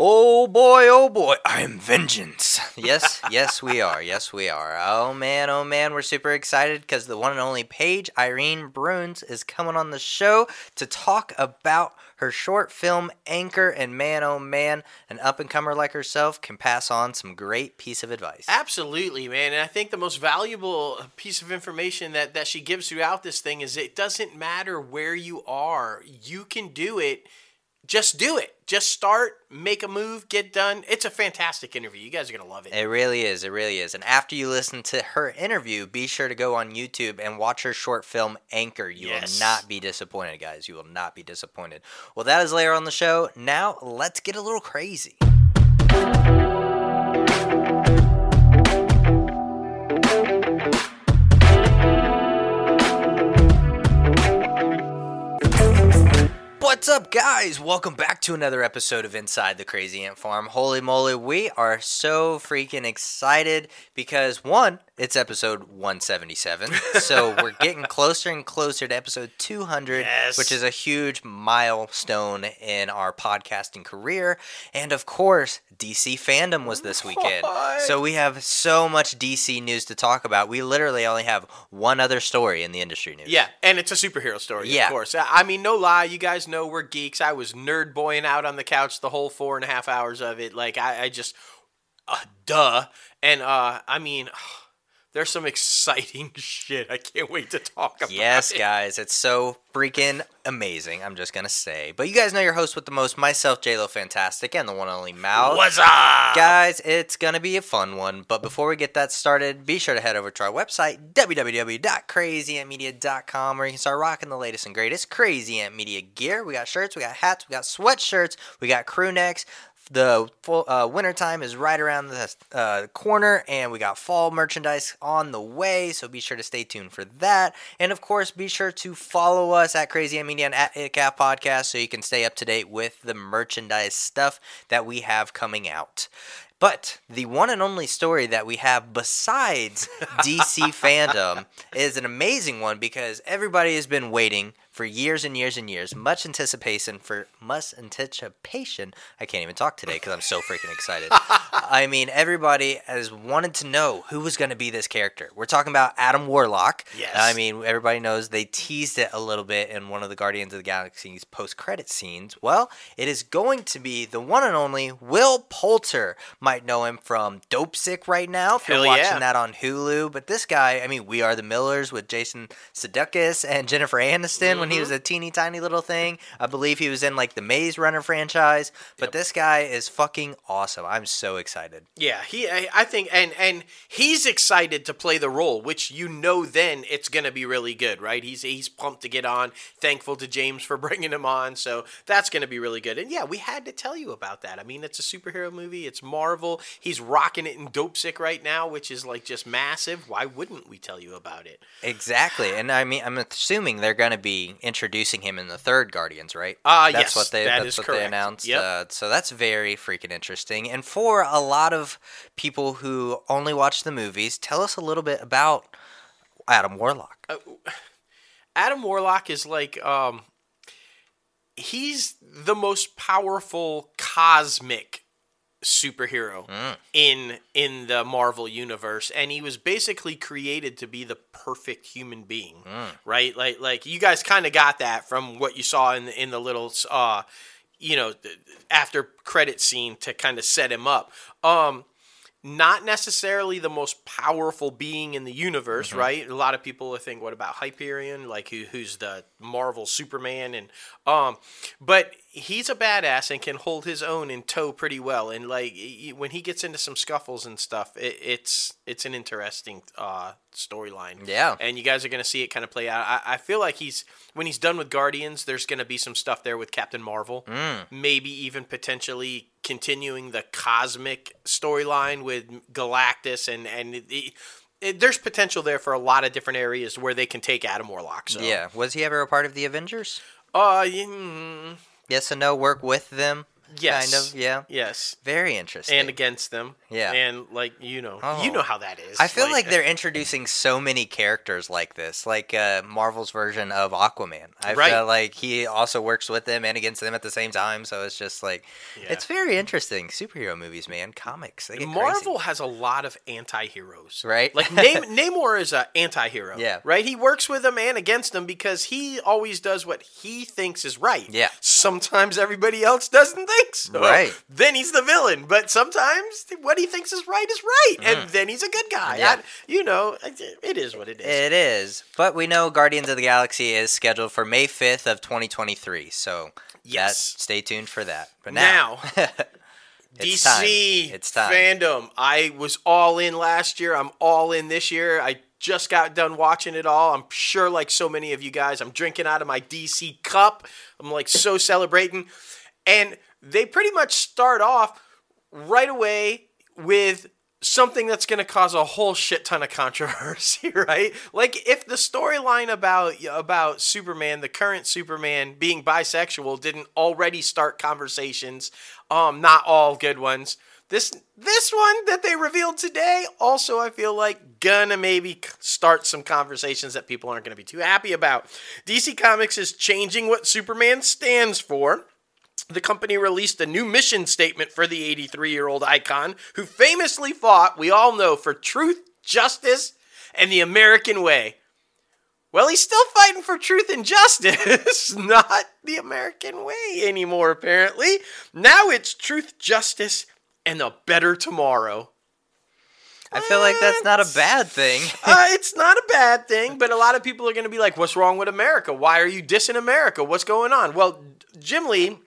Oh boy, oh boy, I am vengeance. Yes, yes, we are. Yes, we are. Oh man, oh man, we're super excited because the one and only Paige Irene Bruns is coming on the show to talk about her short film Anchor. And man, oh man, an up and comer like herself can pass on some great piece of advice. Absolutely, man. And I think the most valuable piece of information that, that she gives throughout this thing is it doesn't matter where you are, you can do it. Just do it. Just start, make a move, get done. It's a fantastic interview. You guys are going to love it. It really is. It really is. And after you listen to her interview, be sure to go on YouTube and watch her short film Anchor. You Yes. will not be disappointed, guys. You will not be disappointed. Well, that is later on the show. Now, let's get a little crazy. What's up, guys? Welcome back to another episode of Inside the Crazy Ant Farm. Holy moly, we are so freaking excited because one, it's episode 177. so we're getting closer and closer to episode 200, Yes. which is a huge milestone in our podcasting career. And of course, DC fandom was this weekend. What? So we have so much DC news to talk about. We literally only have one other story in the industry news. Yeah, and it's a superhero story, Yeah. of course. I mean, no lie, you guys know we're geeks. I was nerd boying out on the couch the whole four and a half hours of it. Like, I, I just, uh, duh. And, uh, I mean, there's some exciting shit. I can't wait to talk about Yes, it. guys, it's so freaking amazing. I'm just gonna say. But you guys know your host with the most, myself, JLo Fantastic, and the one and only Mal. What's up? Guys, it's gonna be a fun one. But before we get that started, be sure to head over to our website, www.crazyantmedia.com, where you can start rocking the latest and greatest Crazy Ant Media gear. We got shirts, we got hats, we got sweatshirts, we got crew necks. The full, uh, winter time is right around the uh, corner, and we got fall merchandise on the way. So be sure to stay tuned for that. And of course, be sure to follow us at Crazy Media and at ItCap Podcast so you can stay up to date with the merchandise stuff that we have coming out. But the one and only story that we have besides DC fandom is an amazing one because everybody has been waiting for years and years and years, much anticipation for much anticipation. I can't even talk today because I'm so freaking excited. I mean, everybody has wanted to know who was going to be this character. We're talking about Adam Warlock. Yes. I mean, everybody knows they teased it a little bit in one of the Guardians of the Galaxy's post-credit scenes. Well, it is going to be the one and only Will Poulter. Might know him from Dopesick right now if Hell you're watching yeah. that on Hulu. But this guy, I mean, We Are the Millers with Jason Sudeikis and Jennifer Aniston mm-hmm. When he Mm-hmm. was a teeny tiny little thing. I believe he was in like the Maze Runner franchise. But Yep. this guy is fucking awesome. I'm so excited. Yeah, he. I, I think, and and he's excited to play the role, which you know, then it's gonna be really good, right? He's he's pumped to get on. Thankful to James for bringing him on, so that's gonna be really good. And yeah, we had to tell you about that. I mean, it's a superhero movie. It's Marvel. He's rocking it in Dopesick right now, which is like just massive. Why wouldn't we tell you about it? Exactly, and I mean, I'm assuming they're going to be introducing him in the third Guardians, right? Ah, that's yes, what they that that's is what they announced. Yep. Uh, so that's very freaking interesting. And for a lot of people who only watch the movies, tell us a little bit about Adam Warlock. Uh, Adam Warlock is like um he's the most powerful cosmic superhero in in the Marvel universe and he was basically created to be the perfect human being right like like you guys kind of got that from what you saw in the, in the little uh you know after credit scene to kind of set him up um not necessarily the most powerful being in the universe, right? A lot of people think, "What about Hyperion? Like who, who's the Marvel Superman?" And um, but he's a badass and can hold his own in tow pretty well. And like when he gets into some scuffles and stuff, it, it's it's an interesting uh, storyline. Yeah. and you guys are gonna see it kind of play out. I, I feel like he's when he's done with Guardians, there's gonna be some stuff there with Captain Marvel, maybe even potentially continuing the cosmic storyline with Galactus and and it, it- there's potential there for a lot of different areas where they can take Adam Warlock. So Yeah, was he ever a part of the Avengers? uh, mm, Yes and no. Work with them. Yes. Kind of, yeah. Yes. Very interesting. And against them. Yeah. And like you know, Oh. you know how that is. I feel like, they're introducing so many characters like this, like uh, Marvel's version of Aquaman. I Right. feel like he also works with them and against them at the same time. So it's just like Yeah. it's very interesting. Superhero movies, man, comics. They get Marvel crazy. has a lot of anti-heroes. Right. Like Nam- Namor is an anti-hero. Yeah. Right? He works with them and against them because he always does what he thinks is right. Yeah. Sometimes everybody else doesn't think so. Right. Then he's the villain. But sometimes what he thinks is right is right. And then he's a good guy. Mm. Yeah. I- you know, it is what it is. It is, but we know Guardians of the Galaxy is scheduled for May fifth of 2023. So Yes. that, stay tuned for that. But now, now It's DC time. It's time. fandom. I was all in last year. I'm all in this year. I just got done watching it all. I'm sure, like so many of you guys, I'm drinking out of my DC cup. I'm like so celebrating. And they pretty much start off right away with something that's going to cause a whole shit ton of controversy, right? Like if the storyline about about Superman, the current Superman being bisexual didn't already start conversations, um not all good ones. This this one that they revealed today also I feel like gonna maybe start some conversations that people aren't going to be too happy about. DC Comics is changing what Superman stands for. The company released a new mission statement for the 83 year old icon who famously fought, we all know, for truth, justice, and the American way. Well, he's still fighting for truth and justice, not the American way anymore, apparently. Now it's truth, justice, and a better tomorrow. I feel like that's not a bad thing. uh, it's not a bad thing, but a lot of people are going to be like, "What's wrong with America? Why are you dissing America? What's going on?" Well, Jim Lee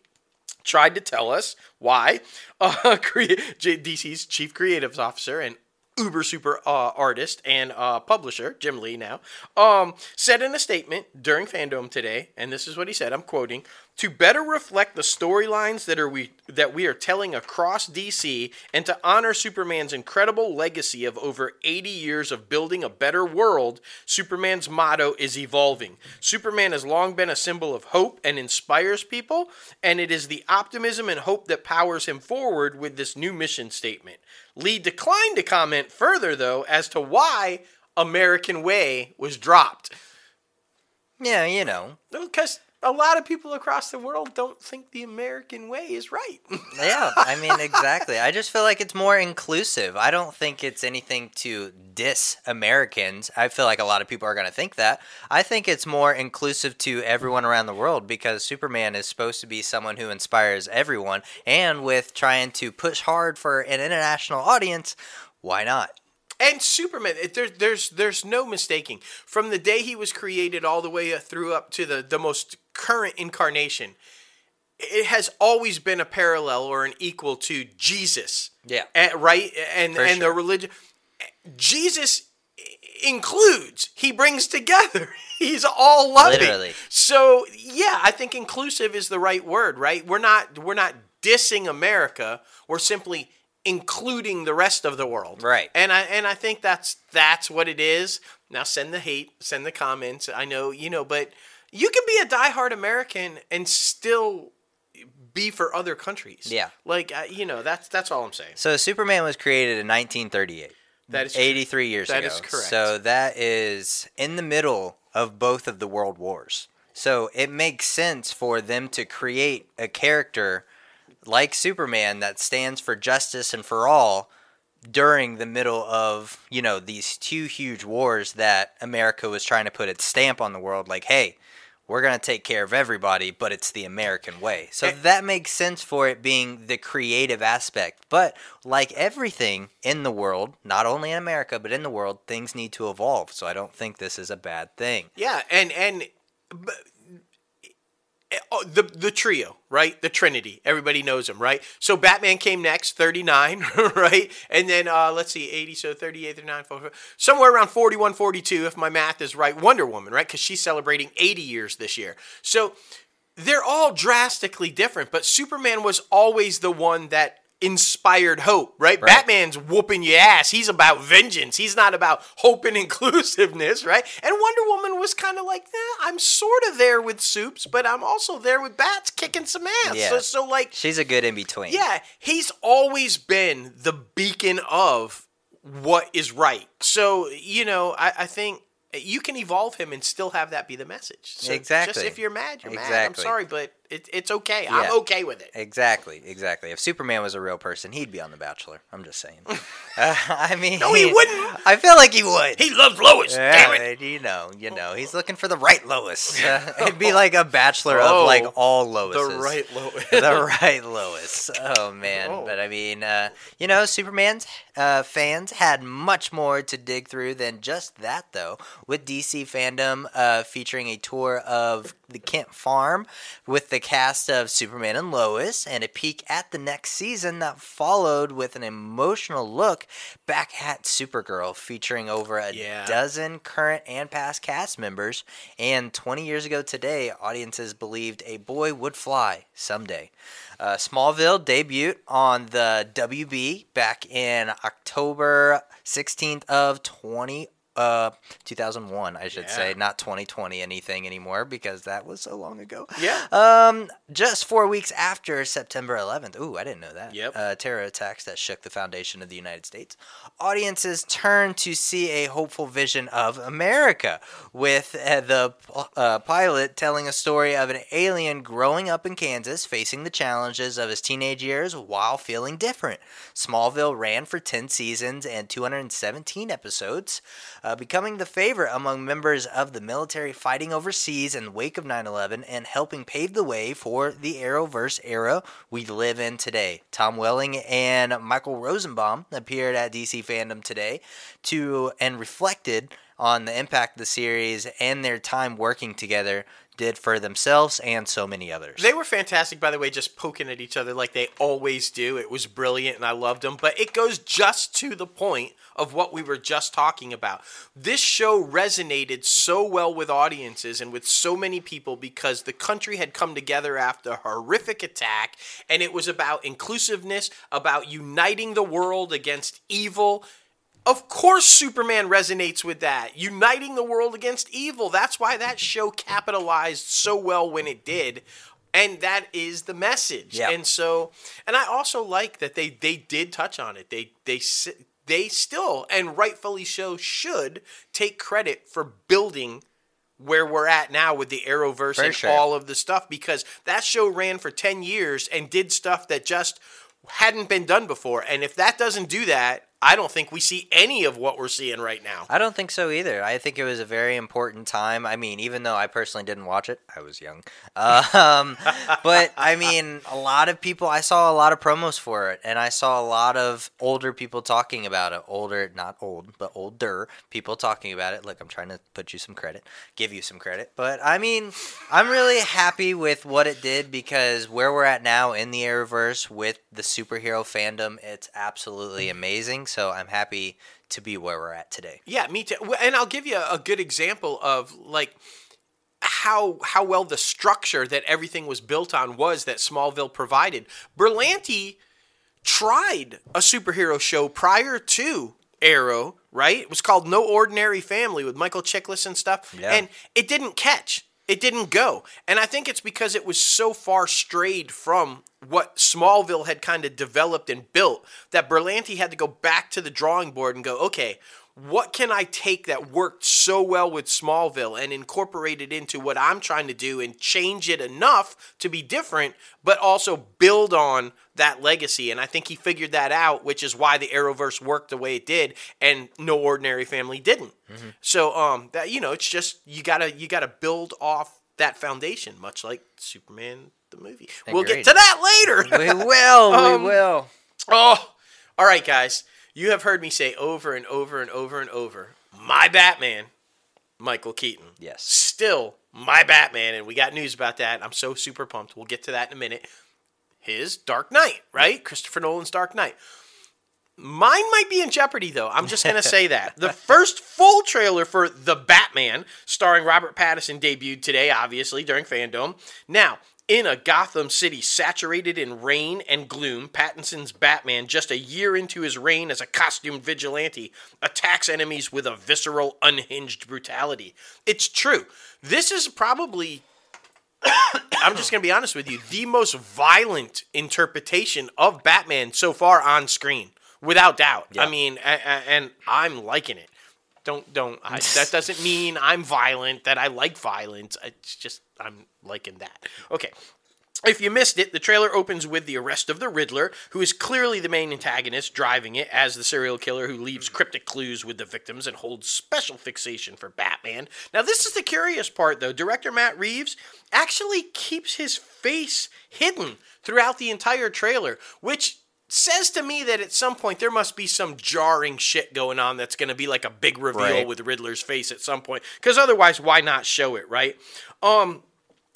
tried to tell us why. Uh, DC's chief creatives officer and uber super uh, artist and uh, publisher Jim Lee now um, said in a statement during Fandom today, and this is what he said. I'm quoting: "To better reflect the storylines that are we that we are telling across DC, and to honor Superman's incredible legacy of over 80 years of building a better world, Superman's motto is evolving. Superman has long been a symbol of hope and inspires people, and it is the optimism and hope that powers him forward with this new mission statement." Lee declined to comment further, though, as to why American Way was dropped. yeah, you know. Because a lot of people across the world don't think the American way is right. Yeah, I mean exactly. I just feel like it's more inclusive. I don't think it's anything to diss Americans. I feel like a lot of people are going to think that. I think it's more inclusive to everyone around the world because Superman is supposed to be someone who inspires everyone and with trying to push hard for an international audience, why not? And Superman, it, there, there's there's no mistaking. From the day he was created all the way through up to the, the most current incarnation, it has always been a parallel or an equal to Jesus. Yeah. Eh, right? And For and the religion. Jesus includes. He brings together. He's all loving. Literally. So yeah, I think inclusive is the right word, right? We're not we're not dissing America. We're simply including the rest of the world. Right. And I and I think that's that's what it is. Now send the hate, send the comments. I know, you know, but you can be a diehard American and still be for other countries. Yeah. Like uh, you know, that's that's all I'm saying. So Superman was created in 1938. That is 83 years That ago. is correct. So that is in the middle of both of the world wars. So it makes sense for them to create a character like Superman that stands for justice and for all during the middle of, you know, these two huge wars that America was trying to put its stamp on the world like, hey, we're going to take care of everybody, but it's the American way. So And- that makes sense for it being the creative aspect. But like everything in the world, not only in America, but in the world, things need to evolve. So I don't think this is a bad thing. Yeah, and and but, oh, the the trio, right? The Trinity. Everybody knows them, right? So Batman came next, 39, right? And then uh, let's see, 80, so 38, 39, 44, somewhere around 41, 42, if my math is right. Wonder Woman, right? Because she's celebrating 80 years this year. So they're all drastically different, but Superman was always the one that inspired hope, right? Right. Batman's whooping your ass. He's about vengeance. He's not about hope and inclusiveness, right? And Wonder Woman was kind of like, eh, I'm sort of there with Soups, but I'm also there with Bats kicking some ass. Yeah. So, so like, She's a good in between. yeah, he's always been the beacon of what is right. So, you know, I, I think you can evolve him and still have that be the message. So Exactly. Just if you're mad, you're mad. I'm sorry, but it, it's okay. Yeah. I'm okay with it. Exactly, exactly. If Superman was a real person, he'd be on The Bachelor. I'm just saying. uh, I mean, No, he wouldn't. I feel like he would. He loves Lois. yeah, damn it. you know, you know, he's looking for the right Lois. Uh, it'd be like a Bachelor Oh, of like all Loises. The right Lois. the right Lois. Oh man, Oh. but I mean, uh, you know, Superman's uh, fans had much more to dig through than just that, though. With DC fandom uh, featuring a tour of the Kent Farm with the cast of Superman and Lois, and a peek at the next season that followed with an emotional look back at Supergirl, featuring over a Yeah. dozen current and past cast members. And 20 years ago today, audiences believed a boy would fly someday. Uh, Smallville debuted on the WB back in October 16th of 20. Uh, 2001, I should Yeah. say, not 2020 anything anymore because that was so long ago. Yeah. Um, just four weeks after September 11th. Ooh, I didn't know that. Yep. Uh, terror attacks that shook the foundation of the United States. Audiences turned to see a hopeful vision of America, with uh, the uh, pilot telling a story of an alien growing up in Kansas, facing the challenges of his teenage years while feeling different. Smallville ran for 10 seasons and 217 episodes, uh, becoming the favorite among members of the military fighting overseas in the wake of 9 11 and helping pave the way for the Arrowverse era we live in today. Tom Welling and Michael Rosenbaum appeared at DC Fandom today to and reflected on the impact the series and their time working together did for themselves and so many others. They were fantastic, by the way, just poking at each other like they always do. It was brilliant, and I loved them. But it goes just to the point of what we were just talking about. This show resonated so well with audiences and with so many people because the country had come together after a horrific attack, and it was about inclusiveness, about uniting the world against evil. Of course, Superman resonates with that. Uniting the world against evil. That's why that show capitalized so well when it did. And that is the message. Yeah. And so, and I also like that they they did touch on it. They they they still and rightfully so should take credit for building where we're at now with the Arrowverse and sure. all of the stuff because that show ran for 10 years and did stuff that just hadn't been done before. And if that doesn't do that, I don't think we see any of what we're seeing right now. I don't think so either. I think it was a very important time. I mean, even though I personally didn't watch it, I was young. Um, but I mean, a lot of people. I saw a lot of promos for it, and I saw a lot of older people talking about it. Older, not old, but older people talking about it. Look, I'm trying to put you some credit, give you some credit. But I mean, I'm really happy with what it did because where we're at now in the Arrowverse with the superhero fandom, it's absolutely amazing. So I'm happy to be where we're at today. Yeah, me too. And I'll give you a good example of like how how well the structure that everything was built on was that Smallville provided. Berlanti tried a superhero show prior to Arrow, right? It was called No Ordinary Family with Michael Chiklis and stuff, Yeah. and it didn't catch. It didn't go. And I think it's because it was so far strayed from what Smallville had kind of developed and built that Berlanti had to go back to the drawing board and go, okay, what can I take that worked so well with Smallville and incorporate it into what I'm trying to do and change it enough to be different, but also build on that legacy? And I think he figured that out, which is why the Arrowverse worked the way it did, and No Ordinary Family didn't. So, um, that you know, it's just you gotta you gotta build off that foundation, much like Superman the movie. We'll get to that later. We will. Um, we will. Oh, all right, guys. You have heard me say over and over and over and over, my Batman, Michael Keaton. Yes. Still my Batman, and we got news about that. I'm so super pumped. We'll get to that in a minute. His Dark Knight, right? Christopher Nolan's Dark Knight. Mine might be in jeopardy, though. I'm just going to say that. The first full trailer for The Batman, starring Robert Pattinson, debuted today, obviously, during Fandom. Now, In a Gotham City saturated in rain and gloom, Pattinson's Batman, just a year into his reign as a costumed vigilante, attacks enemies with a visceral, unhinged brutality. It's true. This is probably I'm just going to be honest with you, the most violent interpretation of Batman so far on screen, without doubt. Yeah. I mean, a- a- and I'm liking it. Don't don't. I, that doesn't mean I'm violent. That I like violence. It's just I'm liking that. Okay. If you missed it, the trailer opens with the arrest of the Riddler, who is clearly the main antagonist, driving it as the serial killer who leaves hmm. cryptic clues with the victims and holds special fixation for Batman. Now, this is the curious part, though. Director Matt Reeves actually keeps his face hidden throughout the entire trailer, which says to me that at some point there must be some jarring shit going on that's going to be like a big reveal Right. with Riddler's face at some point. Because otherwise, why not show it, right? Um,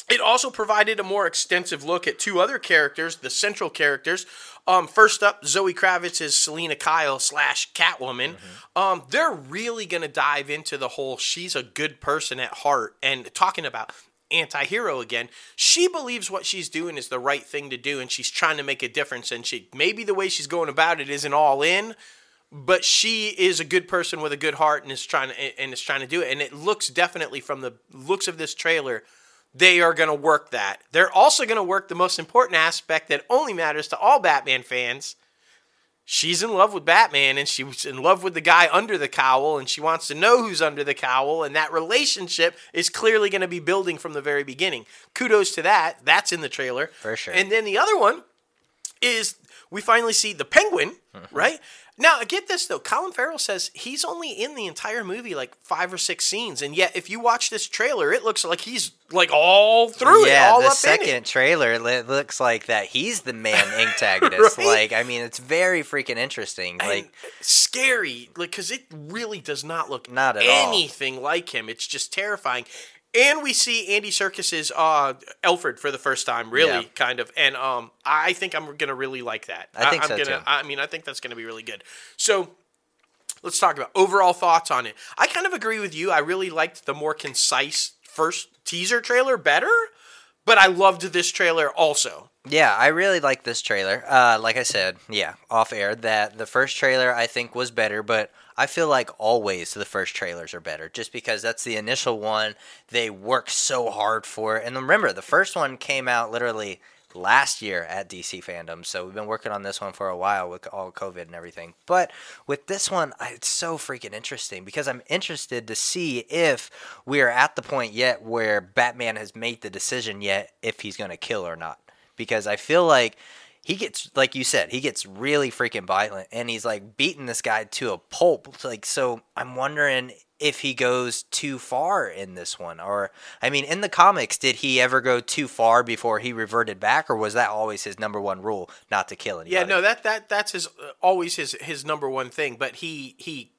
it also provided a more extensive look at two other characters, the central characters. Um, first up, Zoe Kravitz is Selina Kyle slash Catwoman. Um, they're really going to dive into the whole she's a good person at heart and talking about anti-hero again she believes what she's doing is the right thing to do and she's trying to make a difference and she maybe the way she's going about it isn't all in but she is a good person with a good heart and is trying to and is trying to do it and it looks definitely from the looks of this trailer they are going to work that. They're also going to work the most important aspect that only matters to all batman fans she's in love with batman and she's in love with the guy under the cowl and she wants to know who's under the cowl and that relationship is clearly going to be building from the very beginning kudos to that that's in the trailer For sure. and then the other one is we finally see the penguin, Mm-hmm. right? Now, get this though. Colin Farrell says he's only in the entire movie like five or six scenes, and yet if you watch this trailer, it looks like he's like all through it, yeah, all the second it. trailer it looks like that he's the main antagonist. Right? Like, I mean, it's very freaking interesting. And Like, scary, like because it really does not look Not at all. anything like him. It's just terrifying. And we see Andy Serkis's uh, Alfred for the first time, really, Yeah. kind of. And um, I think I'm gonna really like that. I think I'm so, gonna, too. I mean, I think that's gonna be really good. So let's talk about overall thoughts on it. I kind of agree with you. I really liked the more concise first teaser trailer better, but I loved this trailer also. Yeah, I really like this trailer. Uh, like I said, yeah, off air, that the first trailer I think was better, but I feel like always the first trailers are better just because that's the initial one. They work so hard for it. And remember, the first one came out literally last year at DC Fandom, so we've been working on this one for a while with all COVID and everything. But with this one, it's so freaking interesting because I'm interested to see if we are at the point yet where Batman has made the decision yet if he's going to kill or not because I feel like he gets like you said he gets really freaking violent and he's like beating this guy to a pulp like so i'm wondering if he goes too far in this one or i mean in the comics did he ever go too far before he reverted back or was that always his number one rule not to kill anybody Yeah, no, that that that's his uh, always his his number one thing. But he he,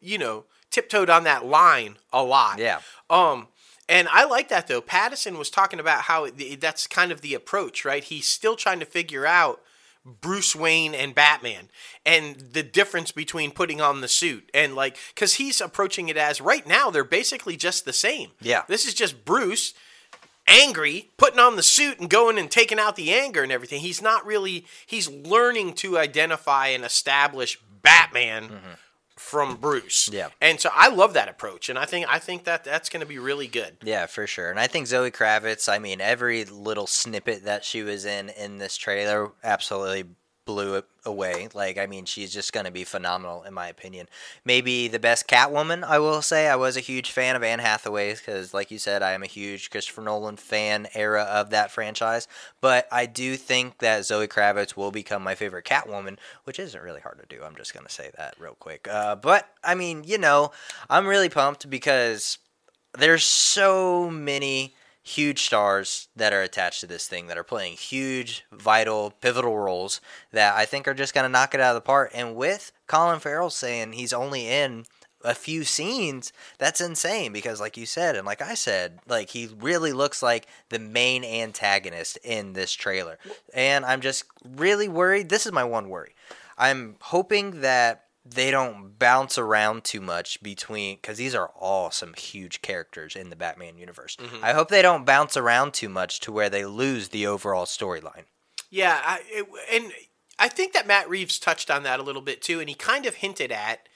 you know, tiptoed on that line a lot. Yeah. Um, and I like that though. Pattinson was talking about how it, that's kind of the approach, right? He's still trying to figure out Bruce Wayne and Batman and the difference between putting on the suit and like because he's approaching it as right now they're basically just the same. Yeah. This is just Bruce angry, putting on the suit and going and taking out the anger and everything. He's not really he's learning to identify and establish Batman mm-hmm. From Bruce. Yeah. And so I love that approach and I think I think that that's going to be really good. Yeah, for sure. And I think Zoe Kravitz, I mean, every little snippet that she was in in this trailer absolutely blew it away. Like, I mean, she's just going to be phenomenal, in my opinion. Maybe the best Catwoman, I will say. I was a huge fan of Anne Hathaway because, like you said, I am a huge Christopher Nolan fan era of that franchise. But I do think that Zoe Kravitz will become my favorite Catwoman, which isn't really hard to do. I'm just going to say that real quick. Uh, but, I mean, you know, I'm really pumped because there's so many huge stars that are attached to this thing that are playing huge, vital, pivotal roles that I think are just going to knock it out of the park. And with Colin Farrell saying he's only in a few scenes, that's insane because, like you said, and like I said, like he really looks like the main antagonist in this trailer. And I'm just really worried. This is my one worry. I'm hoping that they don't bounce around too much between because these are all some huge characters in the Batman universe. I hope they don't bounce around too much to where they lose the overall storyline. Yeah, I, it, and I think that Matt Reeves touched on that a little bit too, and he kind of hinted at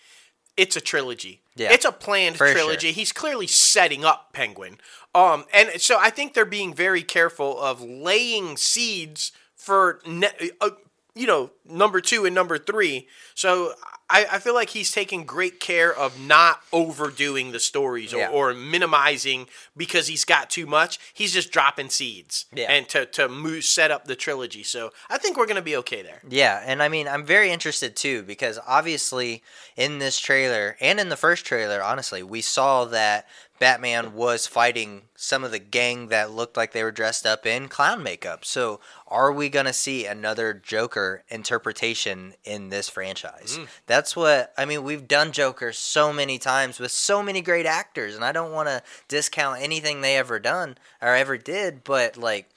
it's a trilogy. Yeah. it's a planned trilogy. sure. He's clearly setting up Penguin, um, and so I think they're being very careful of laying seeds for ne- uh, you know number two and number three. So I, I feel like he's taking great care of not overdoing the stories or, Yeah. or minimizing because he's got too much. He's just dropping seeds Yeah. and to to move, set up the trilogy. So I think we're gonna be okay there. Yeah, and I mean, I'm very interested too because obviously in this trailer and in the first trailer, honestly, we saw that Batman was fighting some of the gang that looked like they were dressed up in clown makeup. So, are we going to see another Joker interpretation in this franchise? Mm. That's what I mean, we've done Joker so many times with so many great actors, and I don't want to discount anything they ever done or ever did, but like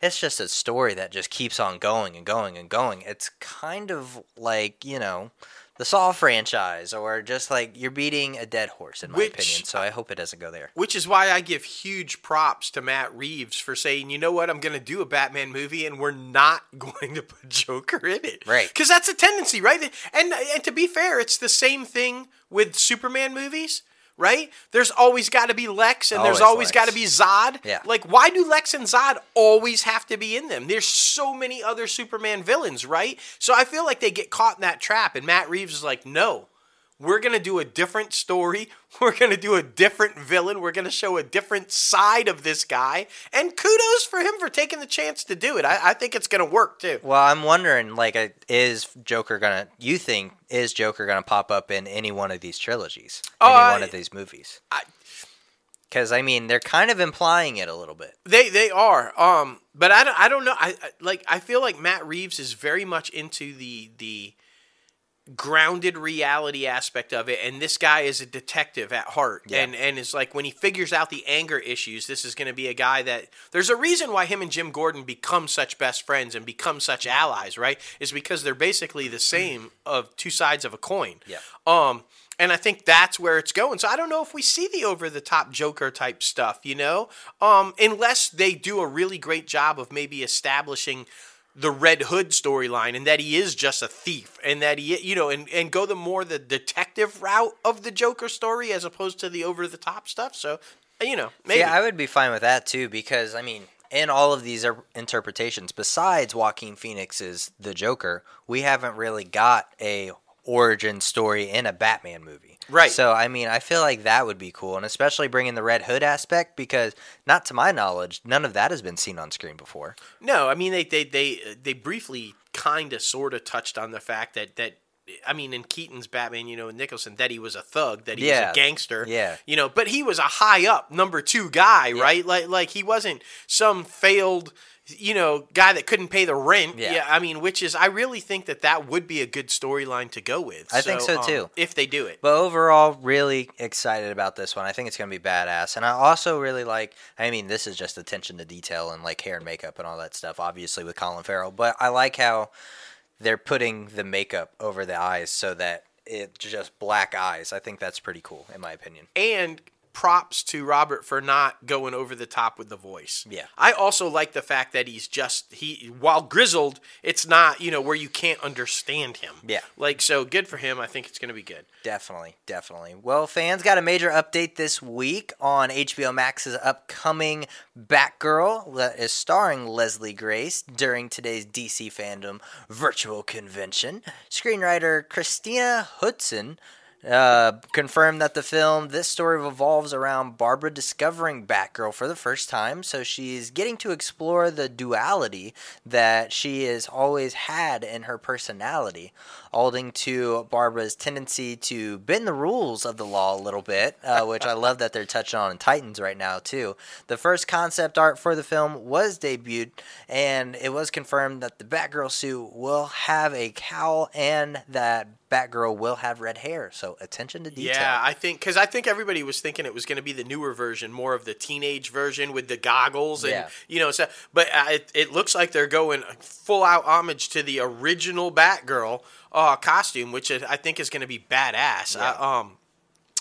it's just a story that just keeps on going and going and going. It's kind of like, you know, the Saw franchise or just like you're beating a dead horse in my Which- opinion. So I hope it doesn't go there. Which is why I give huge props to Matt Reeves for saying, you know what, I'm going to do a Batman movie and we're not going to put Joker in it. Right. Because that's a tendency, right? And, and to be fair, it's the same thing with Superman movies, right? There's always got to be Lex and there's Always always got to be Zod. Yeah. Like, why do Lex and Zod always have to be in them? There's so many other Superman villains, right? So I feel like they get caught in that trap. And Matt Reeves is like, no. We're going to do a different story. We're going to do a different villain. We're going to show a different side of this guy. And kudos for him for taking the chance to do it. I, I think it's going to work too. Well, I'm wondering like uh, is Joker going to you think is Joker going to pop up in any one of these trilogies? Any Uh, one of these movies? I- Cuz I mean, they're kind of implying it a little bit. They they are. Um, but I don't, I don't know. I, I like I feel like Matt Reeves is very much into the the grounded reality aspect of it and this guy is a detective at heart Yeah. and and it's like when he figures out the anger issues this is going to be a guy that there's a reason why him and Jim Gordon become such best friends and become such allies right is because they're basically the same of two sides of a coin Yeah. um and I think that's where it's going. So I don't know if we see the over the top Joker type stuff, you know? Um, unless they do a really great job of maybe establishing the Red Hood storyline and that he is just a thief and that he you know and, and go the more the detective route of the Joker story as opposed to the over the top stuff. So you know, maybe Yeah, I would be fine with that too because I mean, in all of these er- interpretations, besides Joaquin Phoenix's The Joker, we haven't really got a origin story in a Batman movie. Right. So I mean, I feel like that would be cool, and especially bringing the Red Hood aspect because, not to my knowledge, none of that has been seen on screen before. No, I mean they they they they briefly kind of sort of touched on the fact that that I mean in Keaton's Batman, you know, Nicholson that he was a thug, that he was a gangster, yeah. you know, but he was a high up number 2 guy, right? Like like he wasn't some failed you know, guy that couldn't pay the rent. Yeah. I mean, which is, I really think that that would be a good storyline to go with. I think so, um, too. If they do it. But overall, really excited about this one. I think it's going to be badass. And I also really like, I mean, this is just attention to detail and like hair and makeup and all that stuff, obviously, with Colin Farrell. But I like how they're putting the makeup over the eyes so that it's just black eyes. I think that's pretty cool, in my opinion. and props to Robert for not going over the top with the voice. Yeah. I also like the fact that he's just he while grizzled, it's not, you know, where you can't understand him. Yeah. Like so good for him. I think it's going to be good. Definitely, definitely. Well, fans got a major update this week on HBO Max's upcoming Batgirl that is starring Leslie Grace during today's DC Fandom virtual convention. Screenwriter Christina Hodson uh, confirmed that the film, this story revolves around Barbara discovering Batgirl for the first time. So she's getting to explore the duality that she has always had in her personality, alluding to Barbara's tendency to bend the rules of the law a little bit, uh, which I love that they're touching on in Titans right now, too. The first concept art for the film was debuted, and it was confirmed that the Batgirl suit will have a cowl and that Batgirl will have red hair. So So attention to detail. Yeah, I think because I think everybody was thinking it was going to be the newer version, more of the teenage version with the goggles and Yeah. you know. So, but uh, it, it looks like they're going full out homage to the original Batgirl uh, costume, which I think is going to be badass. Yeah. I, um,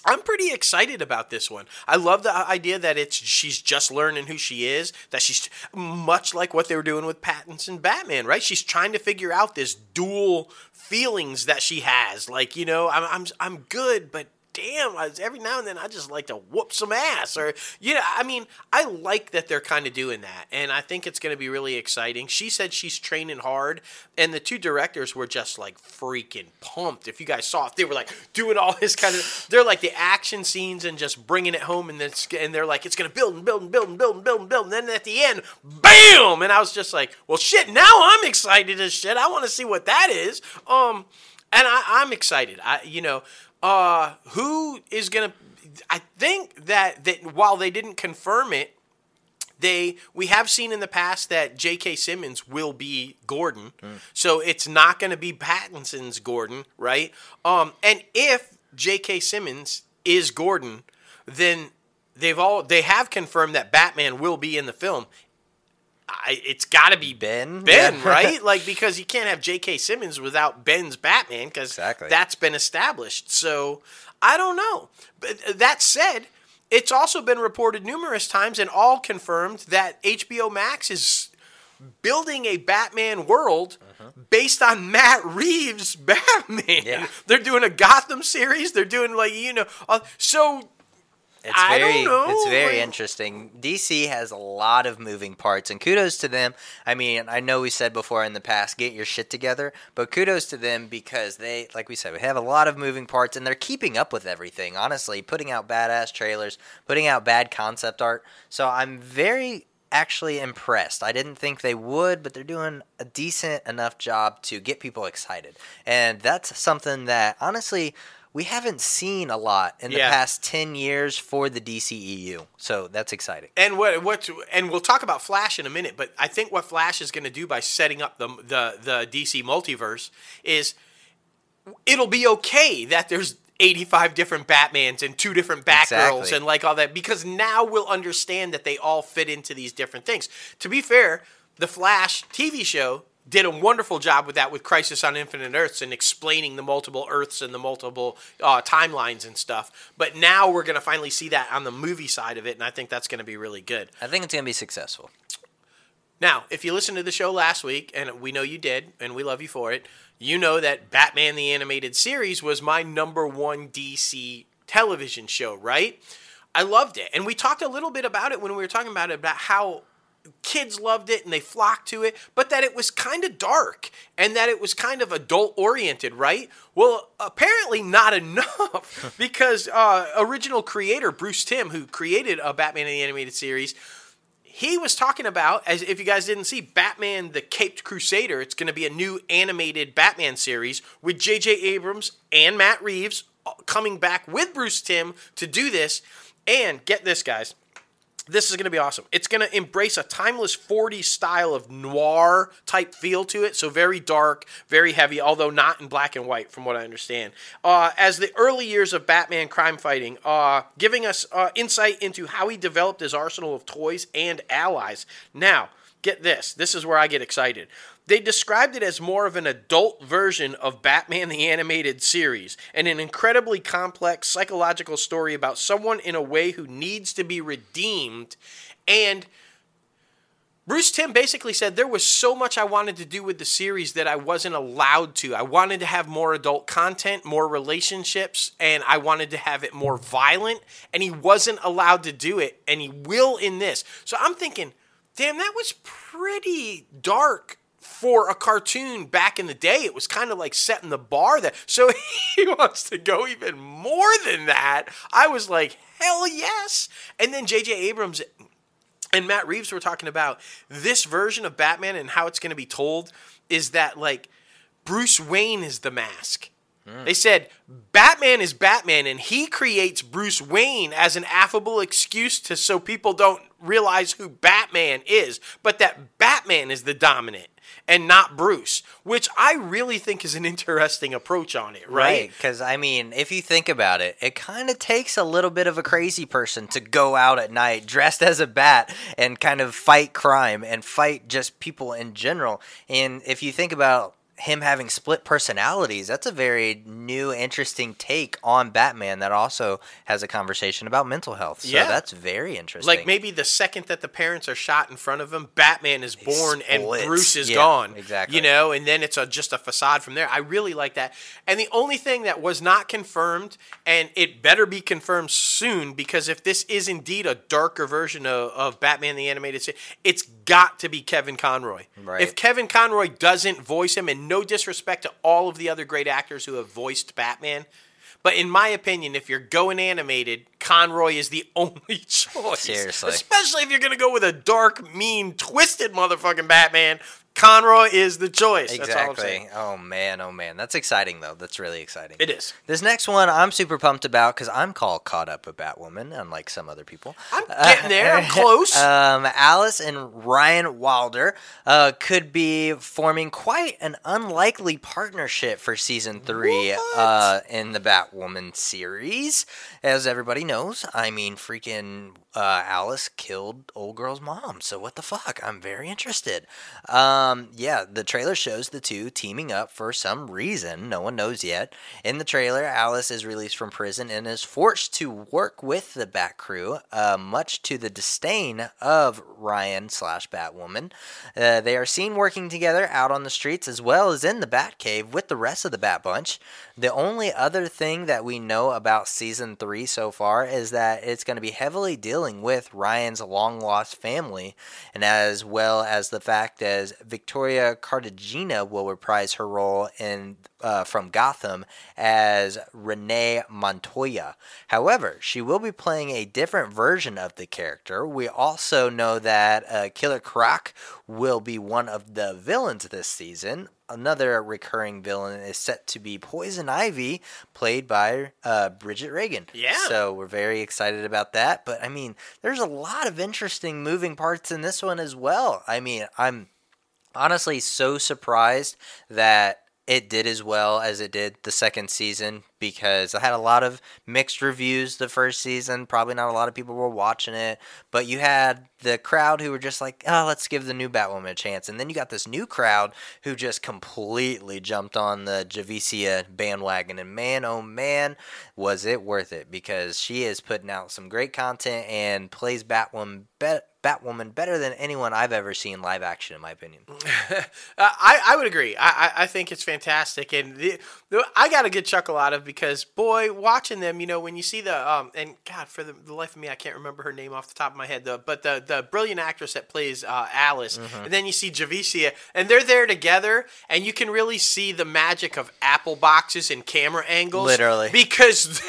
I'm pretty excited about this one. I love the idea that it's she's just learning who she is. That she's much like what they were doing with Pattinson and Batman, right? She's trying to figure out this dual feelings that she has. Like you know, I'm I'm I'm good, but damn, I- every now and then I just like to whoop some ass. Or you know, I mean, I like that they're kind of doing that, and I think it's going to be really exciting. She said she's training hard, and the two directors were just like freaking pumped. If you guys saw it, they were like doing all this kind of. They're like the action scenes and just bringing it home, and then and they're like, it's going to build and build and build and build and build and build, and then at the end, bam! And I was just like, well, shit. Now I'm excited as shit. I want to see what that is. Um, and I, I'm excited. I, you know, uh, who is gonna? I think that that while they didn't confirm it, they we have seen in the past that J.K. Simmons will be Gordon, so it's not going to be Pattinson's Gordon, right? Um, and if J.K. Simmons is Gordon, then they've all they have confirmed that Batman will be in the film. I, it's got to be Ben? Ben, Yeah. right? Like because you can't have J.K. Simmons without Ben's Batman because Exactly. that's been established. So I don't know. But uh, that said, it's also been reported numerous times and all confirmed that HBO Max is building a Batman world based on Matt Reeves' Batman. Yeah. They're doing a Gotham series. They're doing like you know. Uh, so It's I don't very, know, It's very interesting. DC has a lot of moving parts, and kudos to them. I mean, I know we said before in the past, get your shit together, but kudos to them because they, like we said, we have a lot of moving parts, and they're keeping up with everything. Honestly, putting out badass trailers, putting out bad concept art. So I'm very actually impressed. I didn't think they would, but they're doing a decent enough job to get people excited, and that's something that honestly. We haven't seen a lot in the Yeah. past 10 years for the DCEU. So that's exciting. And what what and we'll talk about Flash in a minute, but I think what Flash is going to do by setting up the the the DC multiverse is it'll be okay that there's 85 different Batmans and two different Batgirls Exactly. and like all that because now we'll understand that they all fit into these different things. To be fair, the Flash TV show did a wonderful job with that with Crisis on Infinite Earths and explaining the multiple Earths and the multiple uh, timelines and stuff. But now we're going to finally see that on the movie side of it, and I think that's going to be really good. I think it's going to be successful. Now, if you listened to the show last week, and we know you did, and we love you for it, you know that Batman the Animated Series was my number one DC television show, right? I loved it. And we talked a little bit about it when we were talking about it, about how kids loved it and they flocked to it, but that it was kind of dark and that it was kind of adult oriented, right? Well, apparently not enough because uh, original creator Bruce Timm, who created a Batman the Animated Series, he was talking about as if you guys didn't see Batman the Caped Crusader, it's going to be a new animated Batman series with J.J. Abrams and Matt Reeves uh, coming back with Bruce Timm to do this. And get this, guys. This is going to be awesome. It's going to embrace a timeless 40s style of noir type feel to it. So, very dark, very heavy, although not in black and white, from what I understand. Uh, as the early years of Batman crime fighting, uh, giving us uh, insight into how he developed his arsenal of toys and allies. Now, get this this is where I get excited. They described it as more of an adult version of Batman the Animated Series and an incredibly complex psychological story about someone in a way who needs to be redeemed. And Bruce Timm basically said there was so much I wanted to do with the series that I wasn't allowed to. I wanted to have more adult content, more relationships, and I wanted to have it more violent, and he wasn't allowed to do it, and he will in this. So I'm thinking, damn, that was pretty dark for a cartoon back in the day. It was kind of like setting the bar that So he wants to go even more than that. I was like, hell yes. And then J.J. Abrams and Matt Reeves were talking about this version of Batman and how it's going to be told is that like Bruce Wayne is the mask Mm. They said Batman is Batman and he creates Bruce Wayne as an affable excuse to so people don't realize who Batman is, but that Batman is the dominant and not Bruce, which I really think is an interesting approach on it, right? Because, I mean, if you think about it, it kind of takes a little bit of a crazy person to go out at night dressed as a bat and kind of fight crime and fight just people in general. And if you think about him having split personalities, that's a very new, interesting take on Batman that also has a conversation about mental health. So Yeah. that's very interesting. Like maybe the second that the parents are shot in front of him, Batman is born and. Bruce is Yeah, gone. exactly. You know, and then it's a, just a facade from there. I really like that. And the only thing that was not confirmed, and it better be confirmed soon, because if this is indeed a darker version of, of Batman the Animated Series, it's got to be Kevin Conroy. Right. If Kevin Conroy doesn't voice him, and no disrespect to all of the other great actors who have voiced Batman. But in my opinion, if you're going animated, Conroy is the only choice. Seriously. Especially if you're going to go with a dark, mean, twisted motherfucking Batman. Conroy is the choice. That's all I'm Exactly. saying. Oh man, oh man, that's exciting though. That's really exciting. It is. This next one I'm super pumped about because I'm called caught up with Batwoman, unlike some other people. I'm getting there. I'm close. Um, Alice and Ryan Wilder uh, could be forming quite an unlikely partnership for season three uh, in the Batwoman series. As everybody knows, I mean, freaking uh, Alice killed old girl's mom. So what the fuck? I'm very interested. Um, yeah, the trailer shows the two teaming up for some reason. No one knows yet. In the trailer, Alice is released from prison and is forced to work with the Bat Crew, uh, much to the disdain of Ryan slash Batwoman. Uh, they are seen working together out on the streets as well as in the Bat Cave with the rest of the Bat Bunch. The only other thing that we know about season three so far is that it's going to be heavily dealing with Ryan's long lost family, and as well as the fact as Victoria Cartagena will reprise her role in uh, from Gotham as Renee Montoya. However, she will be playing a different version of the character. We also know that uh, Killer Croc will be one of the villains this season. Another recurring villain is set to be Poison Ivy, played by uh, Bridget Reagan. Yeah. So we're very excited about that. But I mean, there's a lot of interesting moving parts in this one as well. I mean, I'm honestly so surprised that it did as well as it did the second season because I had a lot of mixed reviews the first season. Probably not a lot of people were watching it, but you had the crowd who were just like, "Oh, let's give the new Batwoman a chance," and then you got this new crowd who just completely jumped on the Javicia bandwagon. And man, oh man, was it worth it because she is putting out some great content and plays Batwoman be- Batwoman better than anyone I've ever seen live action, in my opinion. I, I would agree. I, I, I think it's fantastic, and the, the, I got a good chuckle out of because boy, watching them, you know, when you see the um, and God, for the, the life of me, I can't remember her name off the top of my head. The but the the brilliant actress that plays uh, Alice, and then you see Javicia, and they're there together, and you can really see the magic of apple boxes and camera angles, Literally. because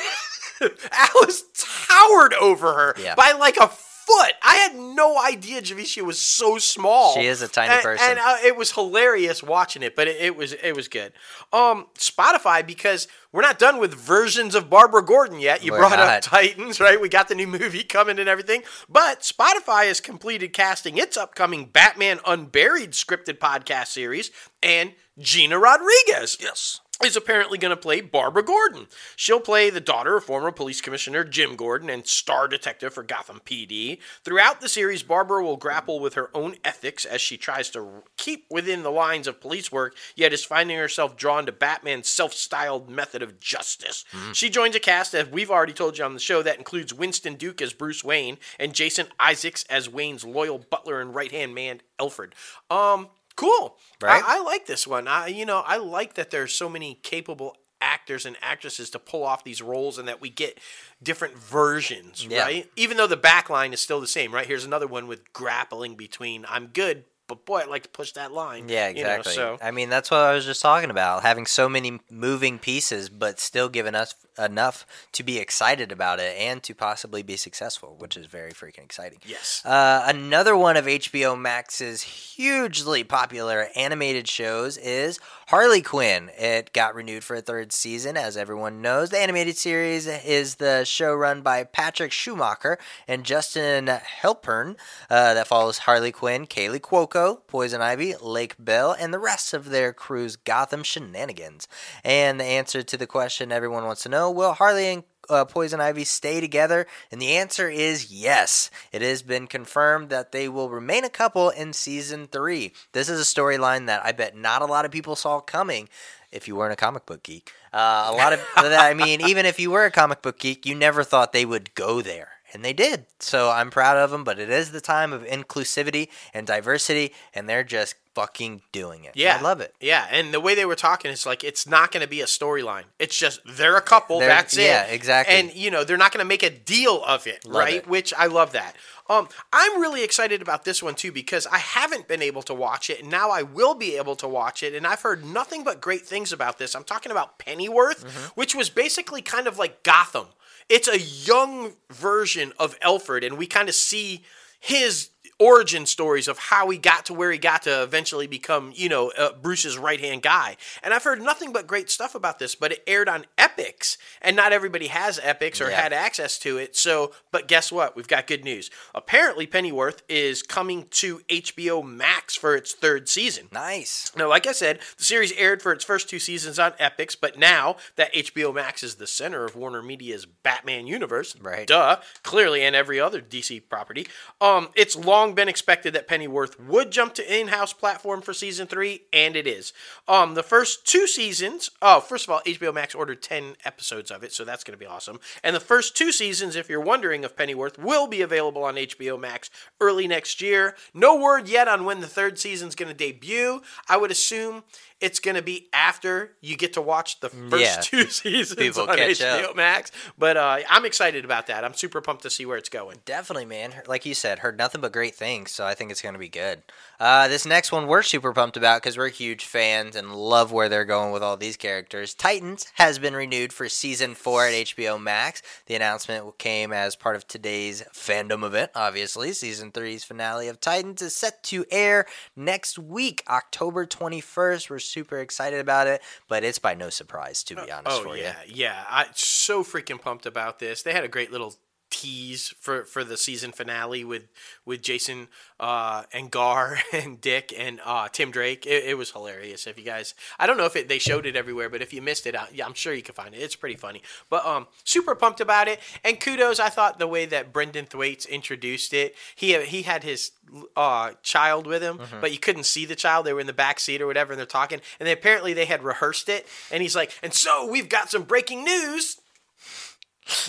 Alice towered over her Yeah. by like a foot. I had no idea Javicia was so small. She is a tiny And- person. and uh, it was hilarious watching it, but it, it was it was good. Um, Spotify because we're not done with versions of Barbara Gordon yet. You We're brought not. up Titans, right? We got the new movie coming and everything, but Spotify has completed casting its upcoming Batman Unburied scripted podcast series, and Gina Rodriguez. Yes. Is apparently going to play Barbara Gordon. She'll play the daughter of former police commissioner Jim Gordon and star detective for Gotham PD. Throughout the series, Barbara will grapple with her own ethics as she tries to keep within the lines of police work, yet is finding herself drawn to Batman's self styled method of justice. She joins a cast, as we've already told you on the show, that includes Winston Duke as Bruce Wayne and Jason Isaacs as Wayne's loyal butler and right hand man, Alfred. Um, cool. Right. I, I like this one. I, you know, I like that there's so many capable actors and actresses to pull off these roles and that we get different versions, Yeah. right? Even though the back line is still the same, right? Here's another one with grappling between I'm good, but boy, I'd like to push that line. Yeah, you know, exactly. so I mean, that's what I was just talking about. Having so many moving pieces, but still giving us enough to be excited about it and to possibly be successful, which is very freaking exciting. Yes. Uh, another one of HBO Max's hugely popular animated shows is Harley Quinn. It got renewed for a third season, as everyone knows. The animated series is the show run by Patrick Schumacher and Justin Halpern uh, that follows Harley Quinn, Kaley Cuoco, Poison Ivy, Lake Bell, and the rest of their crew's Gotham shenanigans. And the answer to the question everyone wants to know will Harley and uh, Poison Ivy stay together? And the answer is yes. It has been confirmed that they will remain a couple in season three. This is a storyline that I bet not a lot of people saw coming. If you weren't a comic book geek, uh, a lot of that. I mean, even if you were a comic book geek, you never thought they would go there and they did. So I'm proud of them, but it is the time of inclusivity and diversity, and they're just fucking doing it. Yeah, I love it. Yeah, and the way they were talking, it's like it's not going to be a storyline. It's just they're a couple. They're- that's it. yeah, exactly. And you know they're not going to make a deal of it, Love right? it. Which I love that. Um, I'm really excited about this one too because I haven't been able to watch it, and now I will be able to watch it. And I've heard nothing but great things about this. I'm talking about Pennyworth, Mm-hmm. which was basically kind of like Gotham. It's a young version of Alfred, and we kind of see his origin stories of how he got to where he got to eventually become, you know, uh, Bruce's right hand guy. And I've heard nothing but great stuff about this, but it aired on Epix, and not everybody has Epix or Yeah. had access to it. So, but guess what? We've got good news. Apparently, Pennyworth is coming to HBO Max for its third season. Nice. Now, like I said, the series aired for its first two seasons on Epix, but now that HBO Max is the center of Warner Media's Batman universe, Right. duh, clearly, and every other DC property, um, it's long been expected that Pennyworth would jump to in-house platform for season three, and it is. Um, the first two seasons, oh, first of all, HBO Max ordered ten episodes of it, so that's going to be awesome. And the first two seasons, if you're wondering of Pennyworth, will be available on HBO Max early next year. No word yet on when the third season's going to debut. I would assume it's going to be after you get to watch the first Yeah. two seasons People on HBO up. Max. But uh, I'm excited about that. I'm super pumped to see where it's going. Definitely, man. Like you said, heard nothing but great things, so I think it's going to be good. Uh, this next one we're super pumped about because we're huge fans and love where they're going with all these characters. Titans has been renewed for season four at HBO Max. The announcement came as part of today's fandom event, obviously. Season three's finale of Titans is set to air next week, October 21st. We're super excited about it, but it's by no surprise, to be honest Oh for yeah, you. yeah. I'm so freaking pumped about this. They had a great little tease for for the season finale with with Jason uh, and Gar and Dick and uh, Tim Drake. It, it was hilarious. If you guys, I don't know if it, they showed it everywhere, but if you missed it, I, yeah, I'm sure you can find it. It's pretty funny. But um, super pumped about it. And kudos, I thought the way that Brenton Thwaites introduced it. He he had his uh, child with him, Mm-hmm. but you couldn't see the child. They were in the back seat or whatever, and they're talking. And they, apparently they had rehearsed it. And he's like, "And so we've got some breaking news."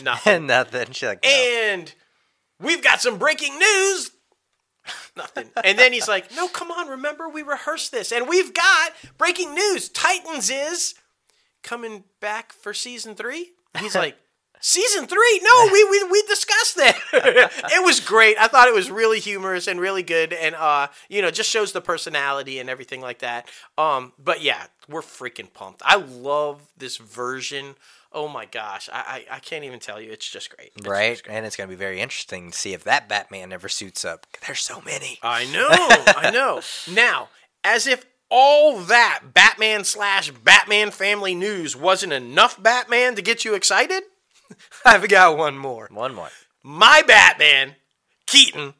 Nothing. And nothing. She's like, no. and we've got some breaking news. Nothing. And then he's like, "No, come on. Remember, we rehearsed this, and we've got breaking news. Titans is coming back for season three. And he's like, "Season three? No, we we, we discussed that. it was great. I thought it was really humorous and really good, and uh, you know, just shows the personality and everything like that. Um, but yeah, we're freaking pumped. I love this version. Oh my gosh, I I, I can't even tell you. It's just great. It's right? just great. And it's going to be very interesting to see if that Batman ever suits up. There's so many. I know, I know. Now, as if all that Batman slash Batman family news wasn't enough Batman to get you excited, I've got one more. One more. My Batman, Keaton,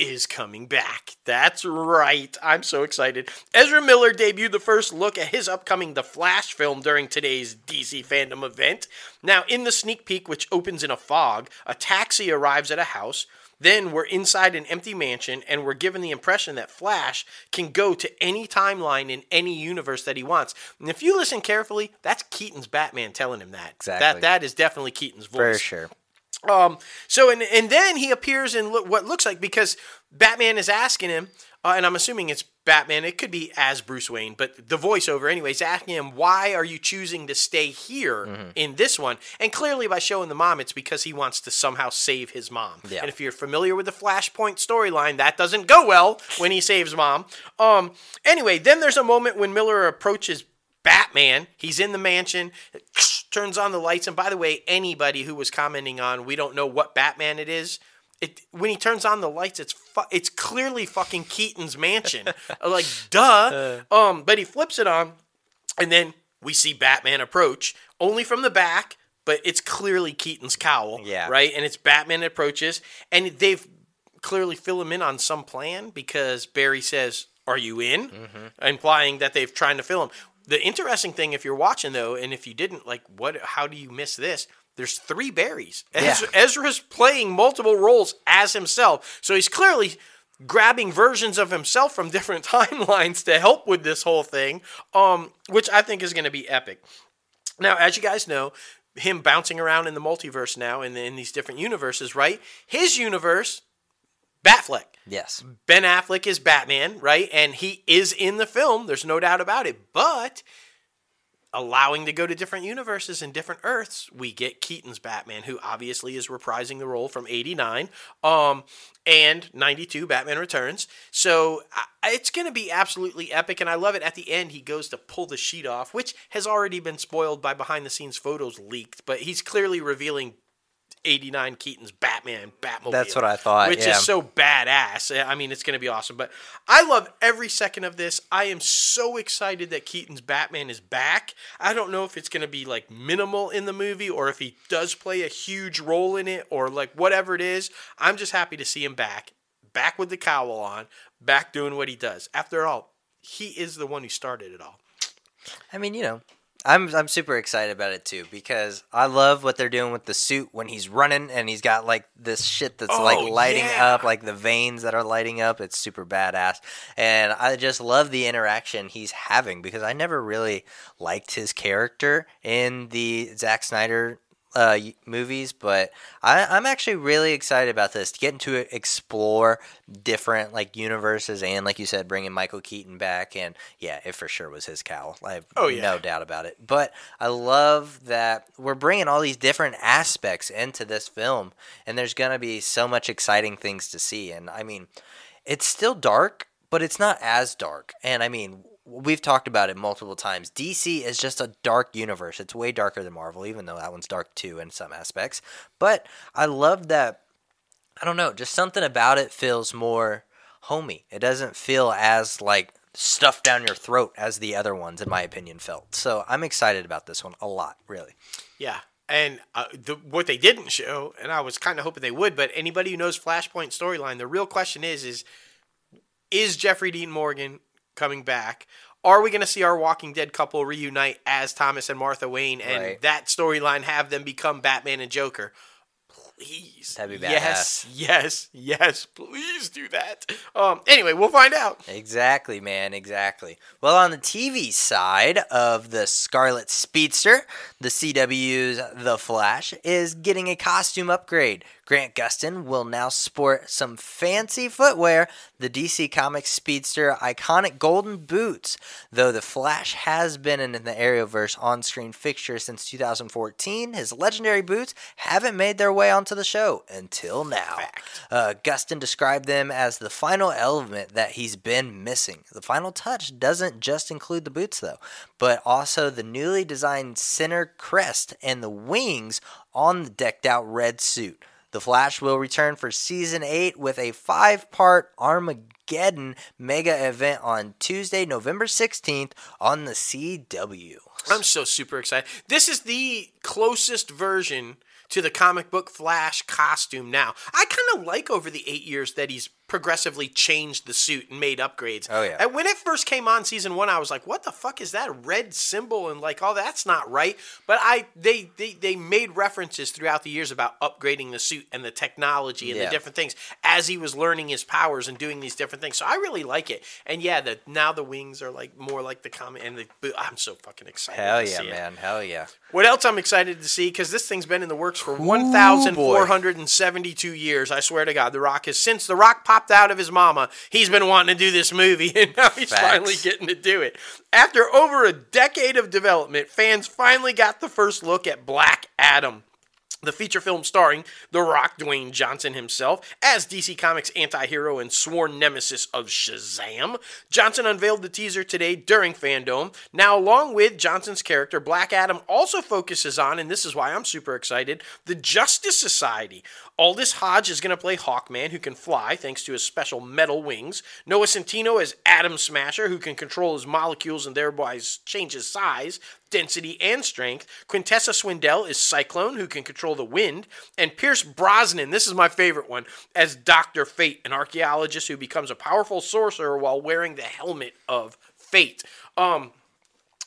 is coming back. That's right. I'm so excited. Ezra Miller debuted the first look at his upcoming The Flash film during today's DC fandom event. Now, in the sneak peek, which opens in a fog, a taxi arrives at a house. Then we're inside an empty mansion, and we're given the impression that Flash can go to any timeline in any universe that he wants. And if you listen carefully, that's Keaton's Batman telling him that. Exactly. That that is definitely Keaton's voice. For sure. Um. So and and then he appears in lo- what looks like because Batman is asking him, uh, and I'm assuming it's Batman. It could be as Bruce Wayne, but the voiceover, anyways, asking him why are you choosing to stay here Mm-hmm. in this one? And clearly, by showing the mom, it's because he wants to somehow save his mom. Yeah. And if you're familiar with the Flashpoint storyline, that doesn't go well when he saves mom. Um. Anyway, then there's a moment when Miller approaches Batman. He's in the mansion. turns on the lights, and by the way, anybody who was commenting on we don't know what Batman it is, it when he turns on the lights, it's fu- it's clearly fucking Keaton's mansion. like duh. Um, but he flips it on, and then we see Batman approach only from the back, but it's clearly Keaton's cowl. Yeah. Right, and it's Batman approaches, and they've clearly fill him in on some plan because Barry says, "Are you in?" implying that they've trying to fill him. The interesting thing, if you're watching though, and if you didn't, like, what? How do you miss this? There's three Barrys. Ezra, Ezra's playing multiple roles as himself, so he's clearly grabbing versions of himself from different timelines to help with this whole thing, um, which I think is going to be epic. Now, as you guys know, him bouncing around in the multiverse now in, in these different universes, right? His universe, Batfleck. Yes. Ben Affleck is Batman, right? And he is in the film. There's no doubt about it. But allowing to go to different universes and different Earths, we get Keaton's Batman, who obviously is reprising the role from '89, um, and '92 Batman Returns. So I, it's going to be absolutely epic, and I love it. At the end, he goes to pull the sheet off, which has already been spoiled by behind-the-scenes photos leaked, but he's clearly revealing 89 Keaton's Batman Batmobile. That's what I thought, Which yeah. is so badass. I mean, it's going to be awesome. But I love every second of this. I am so excited that Keaton's Batman is back. I don't know if it's going to be like minimal in the movie or if he does play a huge role in it or like whatever it is. I'm just happy to see him back. Back with the cowl on, back doing what he does. After all, he is the one who started it all. I mean, you know, I'm I'm super excited about it too because I love what they're doing with the suit when he's running and he's got like this shit that's Oh, like lighting yeah. up, like the veins that are lighting up. It's super badass, and I just love the interaction he's having because I never really liked his character in the Zack Snyder uh, movies, but I, I'm actually really excited about this. To explore different like universes and, like you said, bringing Michael Keaton back, and yeah, it for sure was his cowl. I have Oh, yeah. no doubt about it. But I love that we're bringing all these different aspects into this film, and there's gonna be so much exciting things to see. And I mean, it's still dark, but it's not as dark. And I mean, we've talked about it multiple times. DC is just a dark universe. It's way darker than Marvel, even though that one's dark too in some aspects. But I love that. I don't know, just something about it feels more homey. It doesn't feel as like stuffed down your throat as the other ones, in my opinion, felt. So I'm excited about this one a lot, really. Yeah. And uh, the, what they didn't show, and I was kind of hoping they would, but anybody who knows Flashpoint storyline, the real question is: is is Jeffrey Dean Morgan coming back? Are we going to see our Walking Dead couple reunite as Thomas and Martha Wayne, and Right. that storyline have them become Batman and Joker? Please, That'd be yes, yes, yes. Please do that. Um. Anyway, we'll find out. Exactly, man, exactly. Well, on the TV side of the Scarlet Speedster, the CW's The Flash is getting a costume upgrade. Grant Gustin will now sport some fancy footwear, the DC Comics Speedster iconic golden boots. Though The Flash has been in the Arrowverse on screen fixture since 2014, his legendary boots haven't made their way onto the show until now. Uh, Gustin described them as the final element that he's been missing. The final touch doesn't just include the boots, though, but also the newly designed center crest and the wings on the decked out red suit. The Flash will return for season 8 with a five part Armageddon mega event on Tuesday, November 16th on the CW. I'm so super excited. This is the closest version to the comic book Flash costume now. I kind of like over the eight years that he's progressively changed the suit and made upgrades. Oh, yeah. And when it first came on season one, I was like, "What the fuck is that red symbol?" And like, "Oh, that's not right." But I they they they made references throughout the years about upgrading the suit and the technology and Yeah. the different things as he was learning his powers and doing these different things. So I really like it. And yeah, the now the wings are like more like the comic and the. I'm so fucking excited. Hell yeah, see it. man. Hell yeah. What else I'm excited to see? Because this thing's been in the works for boy. 1,472 years. I swear to God, The Rock has since The Rock popped out of his mama. He's been wanting to do this movie, and now he's Facts. finally getting to do it. After over a decade of development, fans finally got the first look at Black Adam. The feature film starring The Rock, Dwayne Johnson himself, as DC Comics anti hero and sworn nemesis of Shazam. Johnson unveiled the teaser today during Fandom. Now, along with Johnson's character, Black Adam also focuses on, and this is why I'm super excited, the Justice Society. Aldis Hodge is going to play Hawkman, who can fly thanks to his special metal wings. Noah Centineo as Atom Smasher, who can control his molecules and thereby change his size, density, and strength. Quintessa Swindell is Cyclone, who can control the wind. And Pierce Brosnan, this is my favorite one, as Dr. Fate, an archaeologist who becomes a powerful sorcerer while wearing the helmet of fate. Um,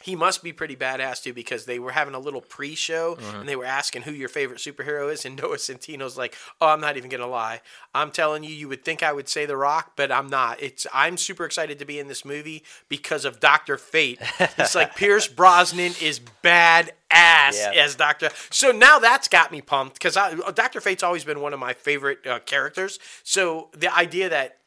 he must be pretty badass too because they were having a little pre-show Mm-hmm. and they were asking who your favorite superhero is and Noah Centineo's like, "Oh, I'm not even gonna lie. I'm telling you, you would think I would say The Rock, but I'm not. It's I'm super excited to be in this movie because of Doctor Fate. It's like Pierce Brosnan is bad ass Yeah. as Doctor. So now that's got me pumped because Doctor Fate's always been one of my favorite uh, characters. So the idea that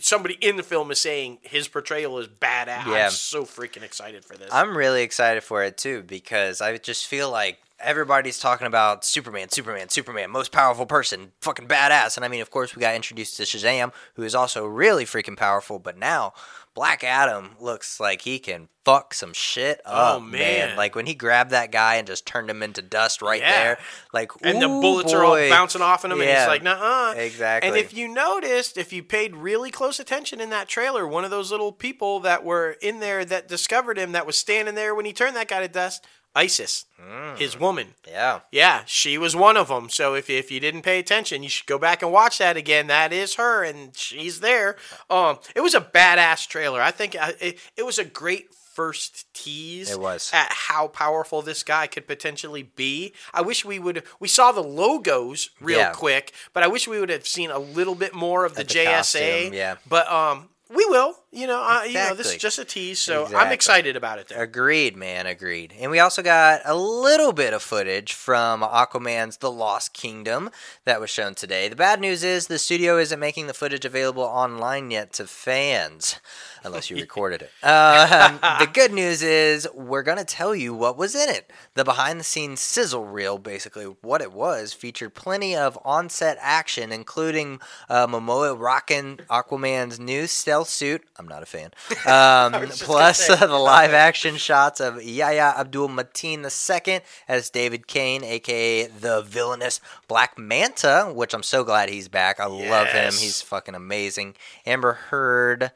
somebody in the film is saying his portrayal is badass, Yeah. I'm so freaking excited for this. I'm really excited for it too because I just feel like everybody's talking about Superman, Superman, Superman, most powerful person, fucking badass. And I mean, of course, we got introduced to Shazam, who is also really freaking powerful. But now, Black Adam looks like he can fuck some shit oh, up, Oh, man. Like when he grabbed that guy and just turned him into dust right Yeah. there, like and the bullets are all bouncing off of him, and Yeah. he's like, "Nah." Exactly. And if you noticed, if you paid really close attention in that trailer, one of those little people that were in there that discovered him, that was standing there when he turned that guy to dust, Isis, Mm. his woman. Yeah. Yeah, she was one of them. So if, if you didn't pay attention, you should go back and watch that again. That is her, and she's there. Um, it was a badass trailer. I think uh, it, it was a great first tease. It was. at how powerful this guy could potentially be. I wish we would. We saw the logos real Yeah. quick, but I wish we would have seen a little bit more of the, the JSA. costume, yeah. but um, we will. You know, uh, you know, this is just a tease, so I'm excited about it. There. Agreed, man, agreed. And we also got a little bit of footage from Aquaman's The Lost Kingdom that was shown today. The bad news is the studio isn't making the footage available online yet to fans, unless you recorded it. Um, the good news is we're going to tell you what was in it. The behind the scenes sizzle reel, basically what it was, featured plenty of on set action, including uh, Momoa rocking Aquaman's new stealth suit. I'm not a fan. Um, plus uh, the live action shots of Yahya Abdul Mateen II as David Kane, aka the villainous Black Manta, which I'm so glad he's back. I love him. He's fucking amazing. Amber Heard.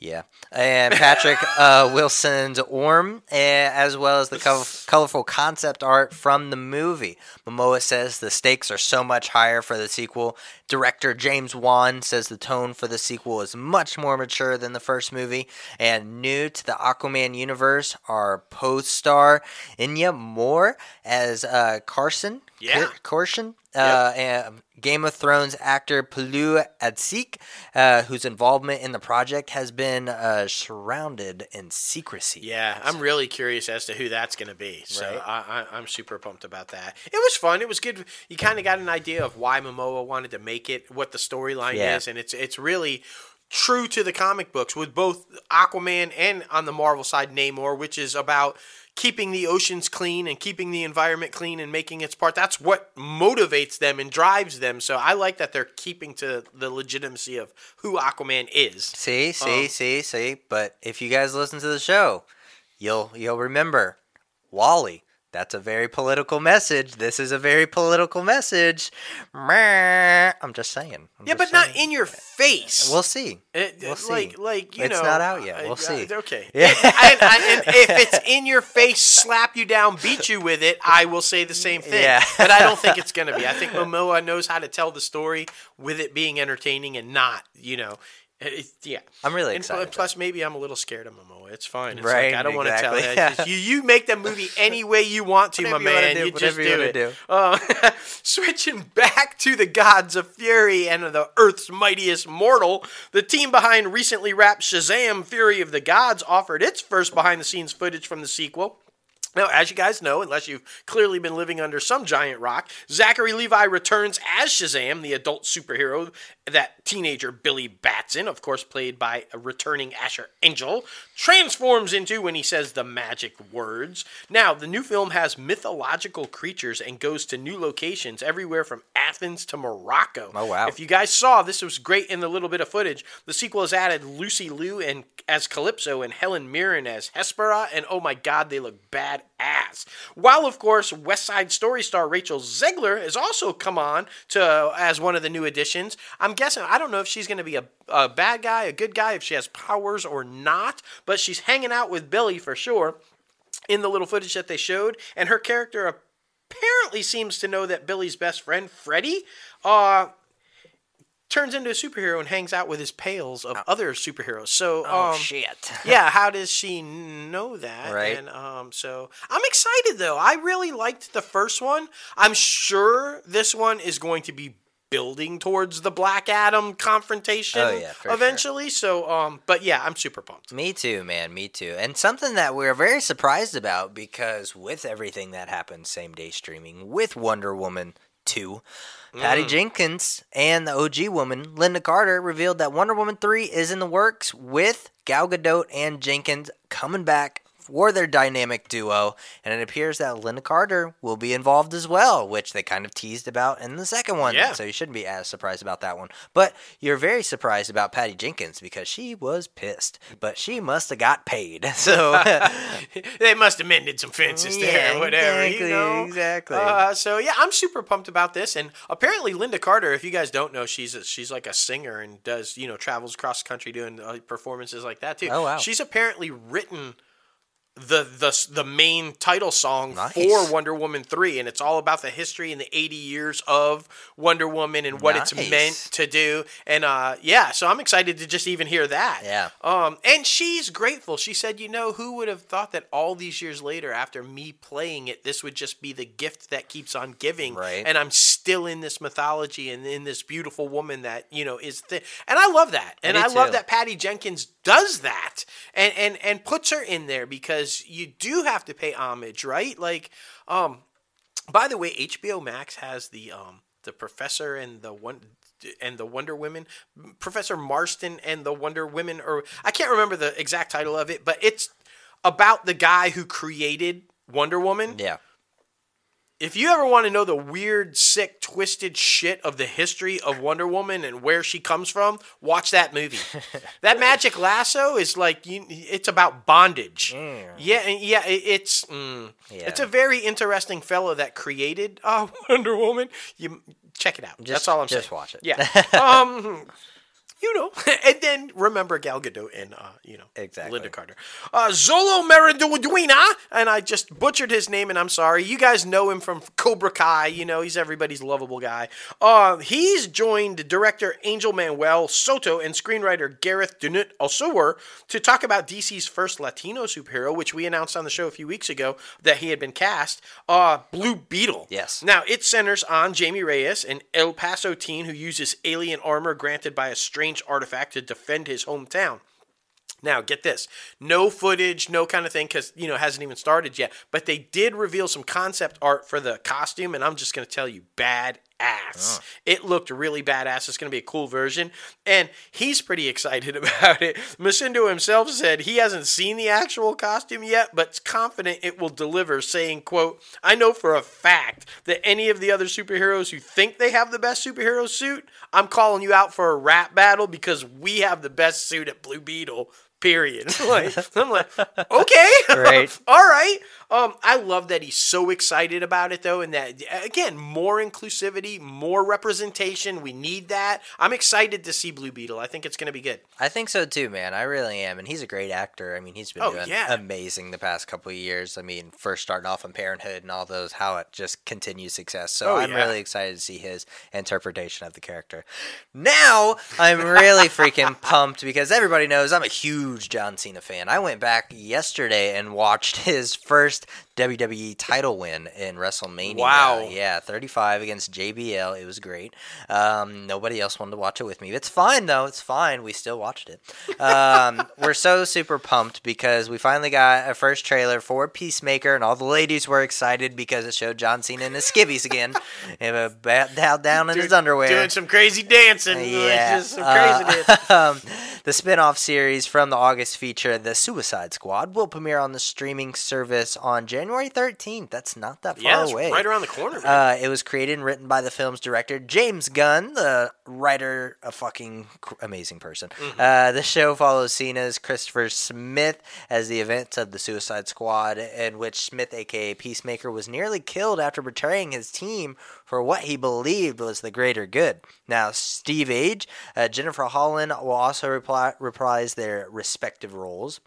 Yeah, and Patrick uh, Wilson's Orm, eh, as well as the col- colorful concept art from the movie. Momoa says the stakes are so much higher for the sequel. Director James Wan says the tone for the sequel is much more mature than the first movie. And new to the Aquaman universe are post-star Indya Moore as uh, Carson. Yeah. Car- Carson. Uh, and Game of Thrones actor Pilou Asbæk, uh, whose involvement in the project has been uh, surrounded in secrecy. Yeah, I'm really curious as to who that's going to be. So Right. I, I, I'm super pumped about that. It was fun. It was good. You kind of got an idea of why Momoa wanted to make it, what the storyline Yeah. is, and it's it's really true to the comic books with both Aquaman and on the Marvel side Namor, which is about keeping the oceans clean and keeping the environment clean and making its part. That's what motivates them and drives them. So I like that they're keeping to the legitimacy of who Aquaman is. See, see, Um, see, see. But if you guys listen to the show, you'll you'll remember Wally. That's a very political message. This is a very political message. I'm just saying. I'm Yeah, just but not in your face. We'll see. It, We'll eh, like, see. like you It's know, not out yet. We'll I- see. okay. Yeah. and, and- and if it's in your face, slap you down, beat you with it, I will say the same thing. Yeah. but I don't think it's gonna be. I think Momoa knows how to tell the story with it being entertaining and not, you know. Yeah, I'm really and excited. plus maybe I'm a little scared of Momoa. It's fine. It's Right, like I don't want to tell exactly. you. Just- you. You make that movie any way you want to, my you man. do, you just whatever you do it. do. Uh, switching back to the gods of fury and the Earth's mightiest mortal, the team behind recently wrapped Shazam: Fury of the Gods offered its first behind-the-scenes footage from the sequel. Now, as you guys know, unless you've clearly been living under some giant rock, Zachary Levi returns as Shazam, the adult superhero that teenager Billy Batson, of course played by a returning Asher Angel, transforms into when he says the magic words. Now, the new film has mythological creatures and goes to new locations everywhere from Athens to Morocco. Oh, wow. If you guys saw, this was great in the little bit of footage. The sequel has added Lucy Liu and as Kalypso and Helen Mirren as Hespera, and oh my god, they look badass. While of course West Side Story star Rachel Zegler has also come on to as one of the new additions. I'm guessing I don't know if she's going to be a, a bad guy, a good guy, if she has powers or not, but she's hanging out with Billy for sure in the little footage that they showed, and her character apparently seems to know that Billy's best friend Freddy uh turns into a superhero and hangs out with his pals of other superheroes. So, Oh, um, shit. yeah, how does she know that? Right. And um, so I'm excited though. I really liked the first one. I'm sure this one is going to be building towards the Black Adam confrontation Oh, yeah, for sure. eventually. So, um, but yeah, I'm super pumped. Me too, man. Me too. And something that we're very surprised about because with everything that happened same day streaming with Wonder Woman 2, Patty Mm. Jenkins and the OG woman, Lynda Carter, revealed that Wonder Woman 3 is in the works with Gal Gadot and Jenkins coming back for their dynamic duo. And it appears that Lynda Carter will be involved as well, which they kind of teased about in the second one. Yeah. So you shouldn't be as surprised about that one. But you're very surprised about Patty Jenkins because she was pissed, but she must have got paid. So they must have mended some fences there or whatever. exactly, you know? exactly. Uh, so yeah, I'm super pumped about this. And apparently, Lynda Carter, if you guys don't know, she's a, she's like a singer and does you know travels across the country doing uh, performances like that too. Oh, wow. She's apparently written. The, the the main title song Nice. for Wonder Woman 3 and it's all about the history and the 80 years of Wonder Woman and what it's meant to do and uh yeah so I'm excited to just even hear that Yeah. um, and she's grateful. She said, "You know, who would have thought that all these years later, after me playing it, this would just be the gift that keeps on giving, Right. and I'm still in this mythology and in this beautiful woman that you know is th- and I love that, and I love that Patty Jenkins does that and and and puts her in there because you do have to pay homage, right? Like, um, by the way, HBO Max has the um the professor and the one and the Wonder Women, Professor Marston and the Wonder Women, or I can't remember the exact title of it, but it's about the guy who created Wonder Woman. yeah. If you ever want to know the weird, sick, twisted shit of the history of Wonder Woman and where she comes from, watch that movie. that magic lasso is like you, it's about bondage. Yeah, yeah, it's mm, Yeah. it's a very interesting fellow that created uh, Wonder Woman. You check it out. That's all I'm just saying. watch it. Yeah. um, you know, and then remember Gal Gadot and uh, you know, Exactly. Lynda Carter, uh, Xolo Maridueña, and I just butchered his name, and I'm sorry. You guys know him from Cobra Kai. You know, he's everybody's lovable guy. Uh, he's joined director Angel Manuel Soto and screenwriter Gareth Dunut Alsower to talk about DC's first Latino superhero, which we announced on the show a few weeks ago that he had been cast. Uh, Blue Beetle. Yes. Now, it centers on Jamie Reyes, an El Paso teen who uses alien armor granted by a strange artifact to defend his hometown. Now, get this. No footage, no kind of thing, because, you know, it hasn't even started yet. But they did reveal some concept art for the costume, and I'm just going to tell you, bad ass. Oh. It looked really badass. It's going to be a cool version. And he's pretty excited about it. Macindo himself said he hasn't seen the actual costume yet, but's confident it will deliver, saying, quote, I know for a fact that any of the other superheroes who think they have the best superhero suit, I'm calling you out for a rap battle because we have the best suit at Blue Beetle. Period. like, I'm like, okay, Right. all right. Um, I love that he's so excited about it though, and that again, more inclusivity, more representation. We need that. I'm excited to see Blue Beetle. I think it's going to be good. I think so too, man. I really am, and he's a great actor. I mean, he's been Oh, doing yeah. amazing the past couple of years. I mean, first starting off on Parenthood and all those, how it just continues success. So Oh, I'm yeah. really excited to see his interpretation of the character. Now I'm really freaking pumped because everybody knows I'm a huge huge John Cena fan. I went back yesterday and watched his first WWE title win in WrestleMania. Wow. Yeah, 35 against JBL. It was great. Um, nobody else wanted to watch it with me. It's fine, though. It's fine. We still watched it. Um, we're so super pumped because we finally got a first trailer for Peacemaker, and all the ladies were excited because it showed John Cena in his skivvies again. and a bat down, down in his underwear. Doing some crazy dancing. Yeah. Just some crazy Uh, dancing. um, the spin off series from the August feature, The Suicide Squad, will premiere on the streaming service on January 13th. That's not that far away. Yeah, it's away. right around the corner, man. Uh, it was created and written by the film's director, James Gunn, the writer, a fucking amazing person. Mm-hmm. Uh, the show follows Cena's Christopher Smith as the events of the Suicide Squad, in which Smith, aka Peacemaker, was nearly killed after betraying his team for what he believed was the greater good. Now, Steve Agee, uh, Jennifer Holland will also reply, reprise their respective roles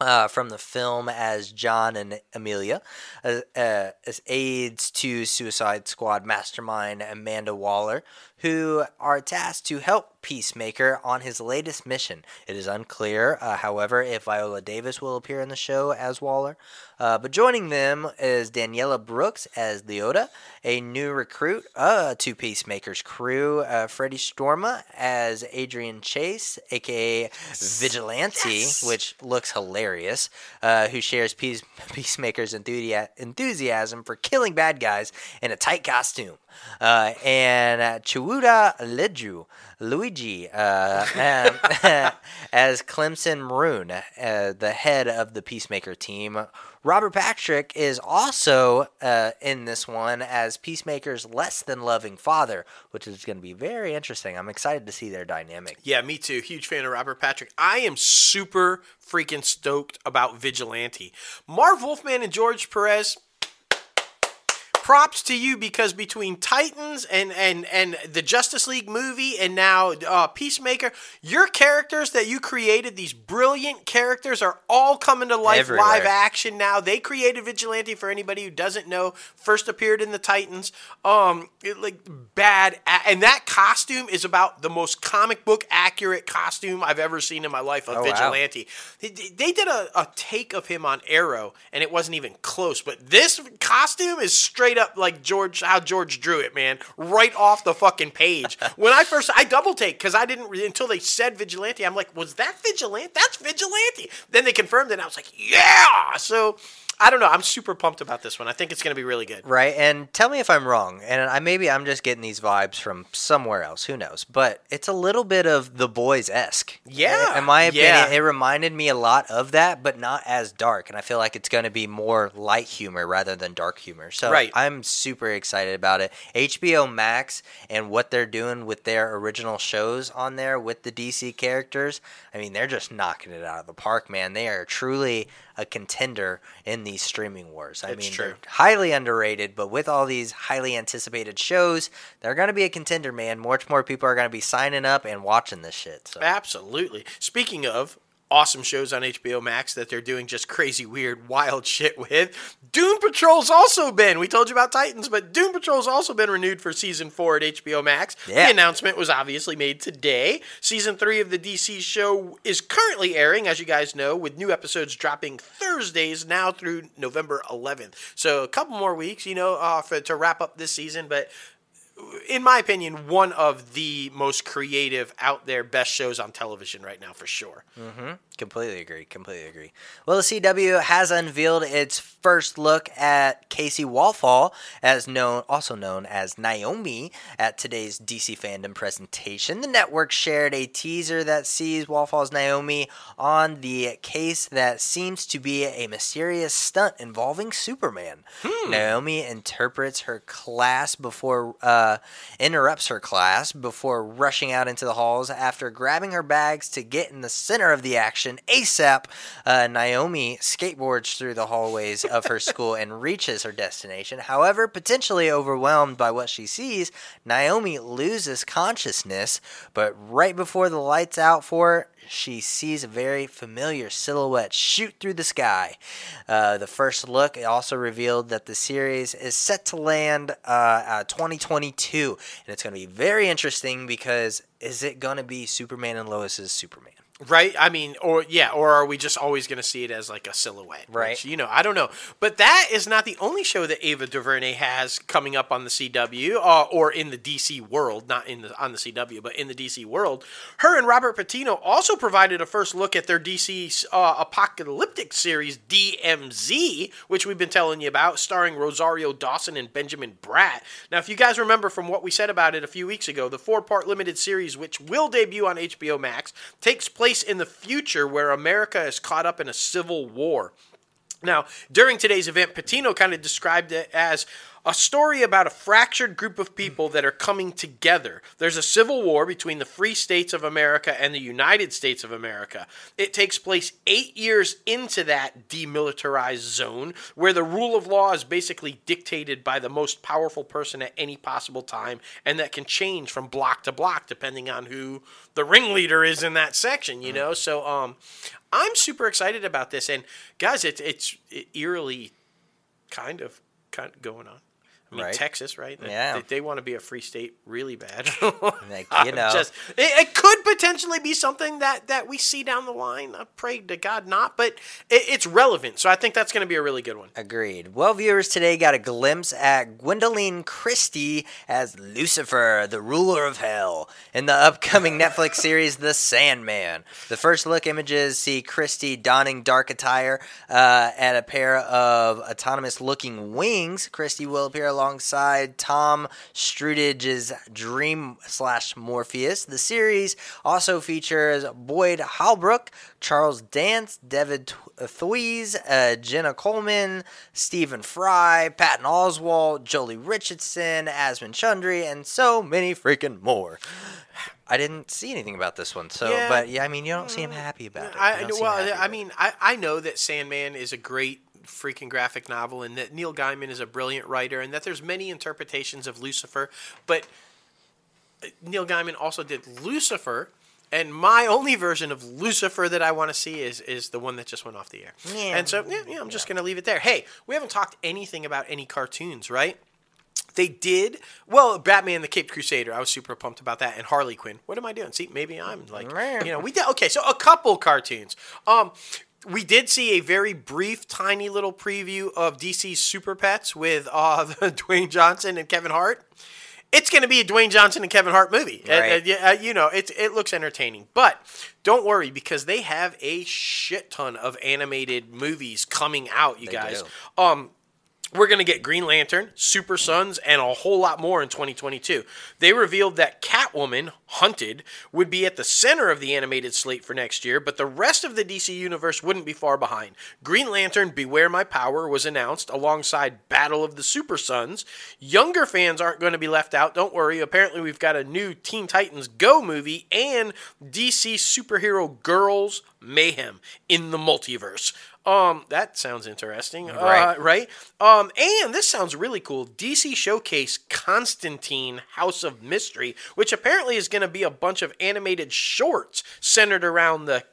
uh, from the film as John and Amelia, uh, uh, as aides to Suicide Squad mastermind Amanda Waller, who are tasked to help Peacemaker on his latest mission. It is unclear, uh, however, if Viola Davis will appear in the show as Waller. Uh, but joining them is Danielle Brooks as Leota, a new recruit uh, to Peacemaker's crew, uh, Freddie Stroma as Adrian Chase, aka Vigilante, which looks hilarious, uh, who shares Peace- Peacemaker's enthusi- enthusiasm for killing bad guys in a tight costume. Uh, and uh, Chukwudi Iwuji, uh, um, as Clemson Maroon, uh, the head of the Peacemaker team. Robert Patrick is also uh, in this one as Peacemaker's less than loving father, which is going to be very interesting. I'm excited to see their dynamic. Yeah, me too. Huge fan of Robert Patrick. I am super freaking stoked about Vigilante. Marv Wolfman and George Perez. Props to you because between Titans and and and the Justice League movie and now uh, Peacemaker, your characters that you created, these brilliant characters, are all coming to life Everywhere. live action now. They created Vigilante for anybody who doesn't know. First appeared in the Titans. Um, it, like bad, and that costume is about the most comic book accurate costume I've ever seen in my life of Oh, wow. Vigilante. They, they did a, a take of him on Arrow, and it wasn't even close. But this costume is straight up like George, how George drew it, man, right off the fucking page. when I first, I double take because I didn't until they said Vigilante. I'm like, was that Vigilante? That's Vigilante. Then they confirmed it. and I was like, yeah. So I don't know. I'm super pumped about this one. I think it's going to be really good. Right, and tell me if I'm wrong, and I maybe I'm just getting these vibes from somewhere else. Who knows? But it's a little bit of the boys esque. Yeah, in my opinion, yeah. it reminded me a lot of that, but not as dark. And I feel like it's going to be more light humor rather than dark humor. So Right. I'm super excited about it. HBO Max and what they're doing with their original shows on there with the DC characters. I mean, they're just knocking it out of the park, man. They are truly a contender in these streaming wars. I It's mean, true. they're highly underrated, but with all these highly anticipated shows, they're going to be a contender, man. Much more people are going to be signing up and watching this shit. So. Absolutely. Speaking of awesome shows on HBO Max that they're doing just crazy, weird, wild shit with, Doom Patrol's also been. We told you about Titans, but Doom Patrol's also been renewed for season four at HBO Max. Yeah. The announcement was obviously made today. Season three of the DC show is currently airing, as you guys know, with new episodes dropping Thursdays now through November 11th. So a couple more weeks, you know, uh, for, to wrap up this season, but in my opinion, one of the most creative, out there, best shows on television right now, for sure. Completely agree. Completely agree. Well, the CW has unveiled its first look at Kaci Walfall, as known, also known as Naomi, at today's DC fandom presentation. The network shared a teaser that sees Walfall's Naomi on the case that seems to be a mysterious stunt involving Superman. Naomi interprets her class before uh, interrupts her class before rushing out into the halls after grabbing her bags to get in the center of the action ASAP. Uh, Naomi skateboards through the hallways of her school and reaches her destination. However, potentially overwhelmed by what she sees, Naomi loses consciousness, but right before the lights out for her, she sees a very familiar silhouette shoot through the sky. Uh, the first look also revealed that the series is set to land uh, uh, 2022, and it's going to be very interesting because is it going to be Superman and Lois's Superman? Right? I mean, or yeah, or are we just always going to see it as like a silhouette? Right. Which, you know, I don't know. But that is not the only show that Ava DuVernay has coming up on the CW uh, or in the DC world, not in the on the CW, but in the DC world. Her and Robert Patino also provided a first look at their DC uh, apocalyptic series DMZ, which we've been telling you about, starring Rosario Dawson and Benjamin Bratt. Now, if you guys remember from what we said about it a few weeks ago, the four-part limited series, which will debut on HBO Max, takes place in the future where America is caught up in a civil war. Now, during today's event, Patino kind of described it as a story about a fractured group of people that are coming together. There's a civil war between the free states of America and the United States of America. It takes place eight years into that demilitarized zone where the rule of law is basically dictated by the most powerful person at any possible time, and that can change from block to block depending on who the ringleader is in that section, you know? So, um, I'm super excited about this. And guys, it's, it's eerily kind of, kind of going on. I mean, Right. Texas, right? They- Yeah. They, they want to be a free state really bad. Like, you know. just, it, it could potentially be something that, that we see down the line. I pray to God not, but it, it's relevant. So I think that's going to be a really good one. Agreed. Well, viewers today got a glimpse at Gwendoline Christie as Lucifer, the ruler of hell, in the upcoming Netflix series The Sandman. The first look images see Christie donning dark attire uh, at a pair of autonomous looking wings. Christie will appear alongside Tom Sturridge's Dream slash Morpheus. The series also features Boyd Holbrook, Charles Dance, David Thewlis, uh, Jenna Coleman, Stephen Fry, Patton Oswalt, Joely Richardson, Asim Chaudhry, and so many freaking more. I didn't see anything about this one, so Yeah. but yeah, I mean, you don't seem happy about it. I well, I about mean, I, I know that Sandman is a great freaking graphic novel, and that Neil Gaiman is a brilliant writer, and that there's many interpretations of Lucifer. But uh, Neil Gaiman also did Lucifer, and my only version of Lucifer that I want to see is is the one that just went off the air. Yeah. And so yeah, yeah I'm just gonna leave it there. Hey, we haven't talked anything about any cartoons, right? They did well. Batman: The Caped Crusader. I was super pumped about that, and Harley Quinn. What am I doing? See, maybe I'm like, you know, we did okay. So a couple cartoons. Um, we did see a very brief, tiny little preview of DC's Super Pets with uh, Dwayne Johnson and Kevin Hart. It's going to be a Dwayne Johnson and Kevin Hart movie. Uh, Right. uh, uh, you know, it, it looks entertaining. But don't worry because they have a shit ton of animated movies coming out, you They guys. do. Um, we're going to get Green Lantern, Super Sons, and a whole lot more in 2022. They revealed that Catwoman, Hunted, would be at the center of the animated slate for next year, but the rest of the DC universe wouldn't be far behind. Green Lantern, Beware My Power, was announced alongside Battle of the Super Sons. Younger fans aren't going to be left out, don't worry. Apparently, we've got a new Teen Titans Go movie and DC superhero Girls Mayhem in the multiverse. Um, that sounds interesting, Right. Uh, right? Um, and this sounds really cool. DC Showcase Constantine House of Mystery, which apparently is going to be a bunch of animated shorts centered around the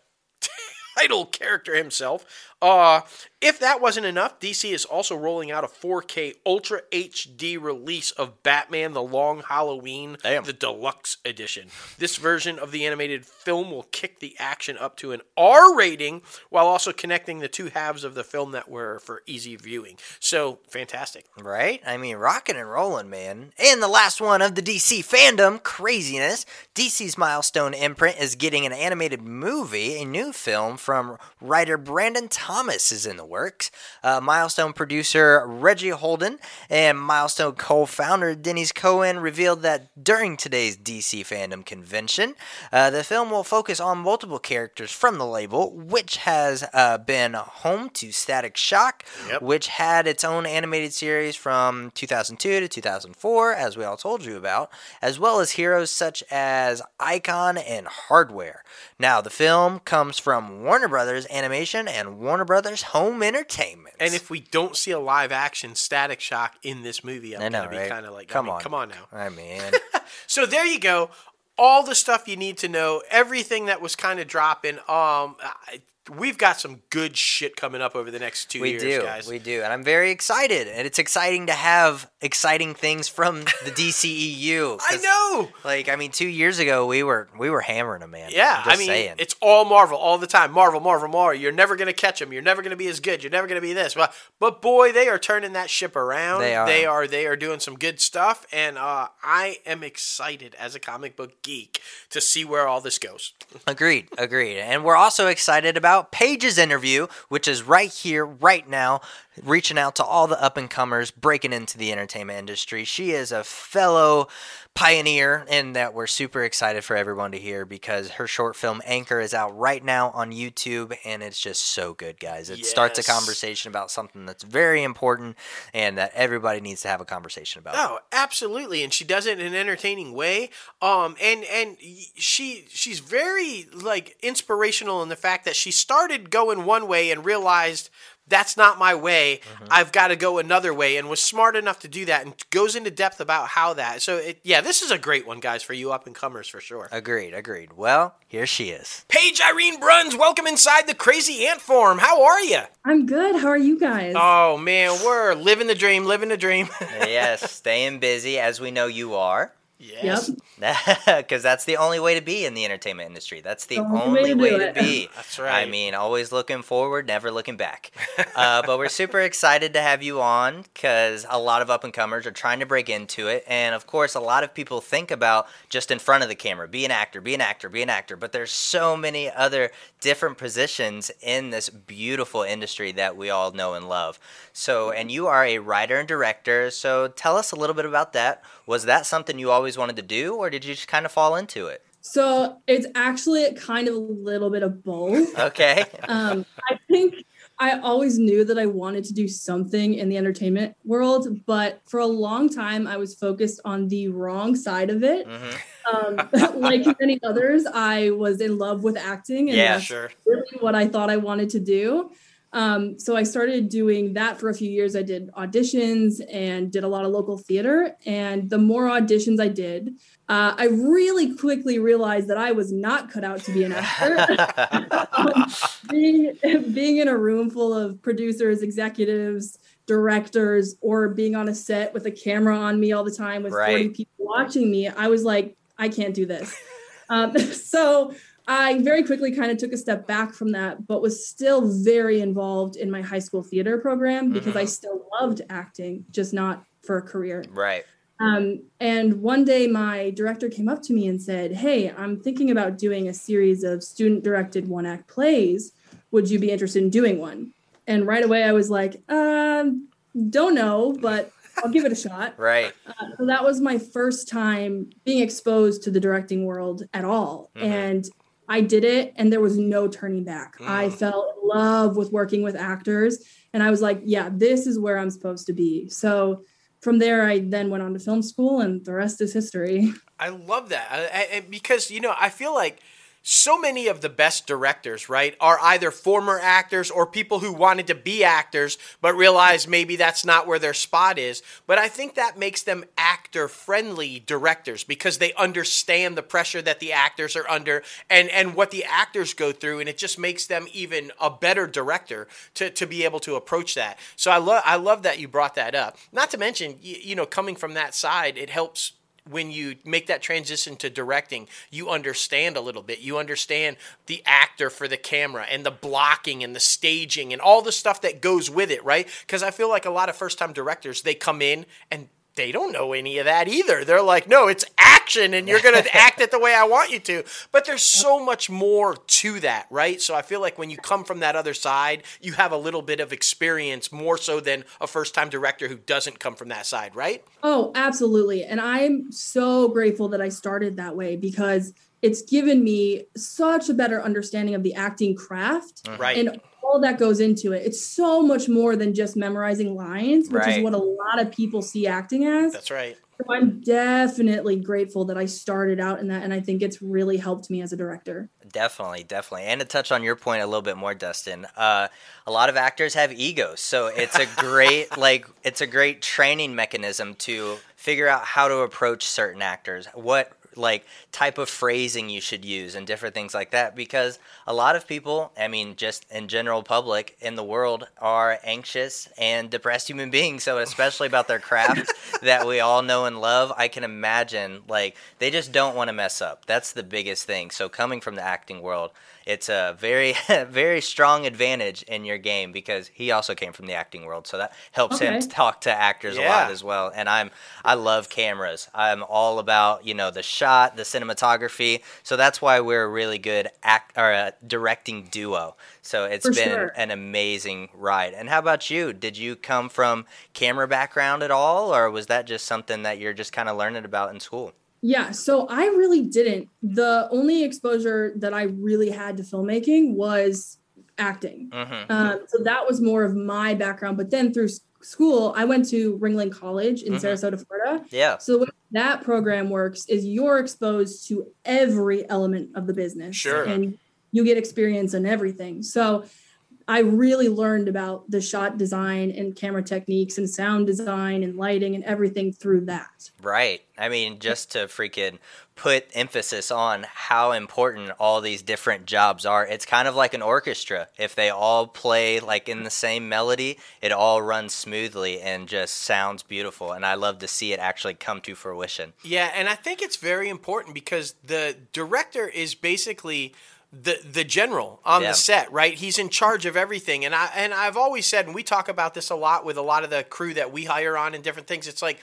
title character himself. Uh, if that wasn't enough, DC is also rolling out a 4K Ultra HD release of Batman: The Long Halloween, Damn. the deluxe edition. This version of the animated film will kick the action up to an R rating while also connecting the two halves of the film that were for easy viewing. So fantastic. Right? I mean, rocking and rolling, man. And the last one of the DC fandom craziness DC's Milestone imprint is getting an animated movie. A new film from writer Brandon Thomas is in the works. Uh, Milestone producer Reggie Hudlin and Milestone co founder Denys Cowan revealed that during today's DC fandom convention, uh, the film will focus on multiple characters from the label, which has uh, been home to Static Shock, Yep. which had its own animated series from 2002 to 2004, as we all told you about, as well as heroes such as Icon and Hardware. Now, the film comes from Warner Brothers Animation and Warner Brothers Home Entertainment. And if we don't see a live action Static Shock in this movie, I'm I know, gonna be right? kind of like, come I mean, on, come on now. I mean, So there you go. All the stuff you need to know, everything that was kind of dropping. Um, I- we've got some good shit coming up over the next two we years, do, guys. we do, and I'm very excited. And it's exciting to have exciting things from the DCEU. I know. Like, I mean, two years ago we were we were hammering them, man. Yeah, I'm just I mean, saying. it's all Marvel all the time. Marvel, Marvel, Marvel. You're never gonna catch them. You're never gonna be as good. You're never gonna be this. But, but boy, they are turning that ship around. They are. They are. They are doing some good stuff, and uh, I am excited as a comic book geek to see where all this goes. Agreed, agreed. And we're also excited about Paige's interview, which is right here, right now, reaching out to all the up and comers breaking into the entertainment industry. She is a fellow pioneer, and that we're super excited for everyone to hear because her short film Anchor is out right now on YouTube, and it's just so good, guys. It starts a conversation about something that's very important and that everybody needs to have a conversation about. Oh, absolutely, and she does it in an entertaining way. Um, and and she she's very like inspirational in the fact that she started going one way and realized that's not my way. Mm-hmm. I've got to go another way, and was smart enough to do that, and goes into depth about how that. So it, yeah, this is a great one, guys, for you up and comers for sure. Agreed, agreed. Well, here she is. Paige Irene Bruns, welcome inside the Crazy Ant Farm. How are you? I'm good. How are you guys? Oh man, we're living the dream, living the dream. yes, staying busy as we know you are. Yes. Because that's the only way to be in the entertainment industry. That's the The only only way to way to be. That's right. I mean, always looking forward, never looking back. uh, but we're super excited to have you on because a lot of up and comers are trying to break into it. And of course, a lot of people think about just in front of the camera be an actor, be an actor, be an actor. But there's so many other different positions in this beautiful industry that we all know and love. So, and you are a writer and director. So tell us a little bit about that. Was that something you always wanted to do, or did you just kind of fall into it? So it's actually kind of a little bit of both. Okay. Um, I think I always knew that I wanted to do something in the entertainment world, but for a long time I was focused on the wrong side of it. hmm Um, like many others, I was in love with acting, and Yeah, that's Sure. really what I thought I wanted to do. Um, so I started doing that for a few years. I did auditions and did a lot of local theater. And the more auditions I did, uh, I really quickly realized that I was not cut out to be an actor. um, being, being in a room full of producers, executives, directors, or being on a set with a camera on me all the time with 40 people watching me, I was like, I can't do this. Um, so I very quickly kind of took a step back from that, but was still very involved in my high school theater program because I still loved acting, just not for a career. right. Um, and one day my director came up to me and said, Hey, I'm thinking about doing a series of student directed one act plays. Would you be interested in doing one? And right away I was like, um, don't know, but I'll give it a shot. Right. Uh, so that was my first time being exposed to the directing world at all. Mhm. And I did it, and there was no turning back. I Mm. fell in love with working with actors, and I was like, yeah, this is where I'm supposed to be. So from there, I then went on to film school, and the rest is history. I love that I, I, I- because you know I feel like so many of the best directors, right, are either former actors or people who wanted to be actors but realized maybe that's not where their spot is. But I think that makes them actor friendly directors because they understand the pressure that the actors are under and and what the actors go through and it just makes them even a better director to, to be able to approach that. So I love I love that you brought that up. Not to mention you, you know coming from that side it helps when you make that transition to directing, you understand a little bit. You understand the actor for the camera and the blocking and the staging and all the stuff that goes with it, right? Because I feel like a lot of first time directors, they come in and they don't know any of that either. They're like, no, it's action and you're going to act it the way I want you to. But there's so much more to that, right? So I feel like when you come from that other side, you have a little bit of experience more so than a first time director who doesn't come from that side, right? Oh, absolutely. And I'm so grateful that I started that way because it's given me such a better understanding of the acting craft Right. and all that goes into it. It's so much more than just memorizing lines, which Right. is what a lot of people see acting as. That's right. So I'm definitely grateful that I started out in that. And I think it's really helped me as a director. Definitely, definitely. And to touch on your point a little bit more, Dustin, uh, a lot of actors have egos, so it's a great like it's a great training mechanism to figure out how to approach certain actors, what like type of phrasing you should use and different things like that because a lot of people i mean just in general public in the world are anxious and depressed human beings. So especially about their craft that we all know and love i can imagine like they just don't want to mess up. That's the biggest thing. So coming from the acting world it's a very very strong advantage in your game because he also came from the acting world so that helps him Okay. talk to actors a lot as well and i'm i love cameras. I'm all about you know the shot the cinematography so that's why we're a really good act or a directing duo. So it's For been sure. an amazing ride. And how about you? Did you come from camera background at all or was that just something that you're just kind of learning about in school Yeah, so I really didn't. The only exposure that I really had to filmmaking was acting. mm-hmm. Um, so that was more of my background. But then through school, I went to Ringling College in Mhm. Sarasota, Florida. yeah So the way that program works is you're exposed to every element of the business. Sure. And you get experience in everything. So I really learned about the shot design and camera techniques and sound design and lighting and everything through that. Right. I mean, just to freaking put emphasis on how important all these different jobs are. It's kind of like an orchestra. If they all play like in the same melody, it all runs smoothly and just sounds beautiful. And I love to see it actually come to fruition. Yeah, and I think it's very important because the director is basically the the general on Yeah. the set, right? He's in charge of everything. And I and I've always said, and we talk about this a lot with a lot of the crew that we hire on and different things. It's like,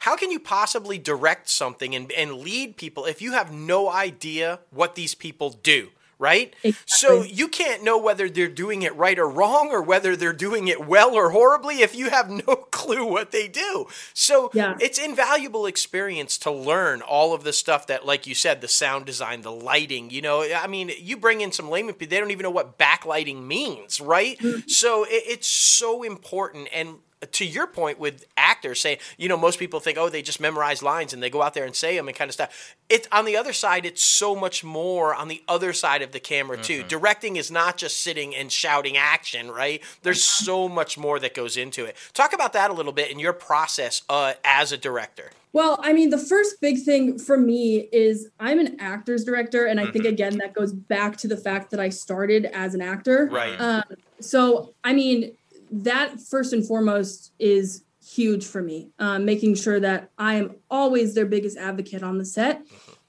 how can you possibly direct something and, and lead people if you have no idea what these people do? Right? So you can't know whether they're doing it right or wrong or whether they're doing it well or horribly if you have no clue what they do. So Yeah. it's invaluable experience to learn all of the stuff that, like you said, the sound design, the lighting. You know, I mean, you bring in some layman people, they don't even know what backlighting means, right? Mm-hmm. So it, it's so important. And to your point with actors saying, you know, most people think, oh, they just memorize lines and they go out there and say them and kind of stuff. It's on the other side, it's so much more on the other side of the camera too. Directing is not just sitting and shouting action, right? There's so much more that goes into it. Talk about that a little bit in your process uh, as a director. Well, I mean, the first big thing for me is I'm an actor's director. And I think, again, that goes back to the fact that I started as an actor. Right. Um, so, I mean, that first and foremost is huge for me, um, making sure that I am always their biggest advocate on the set.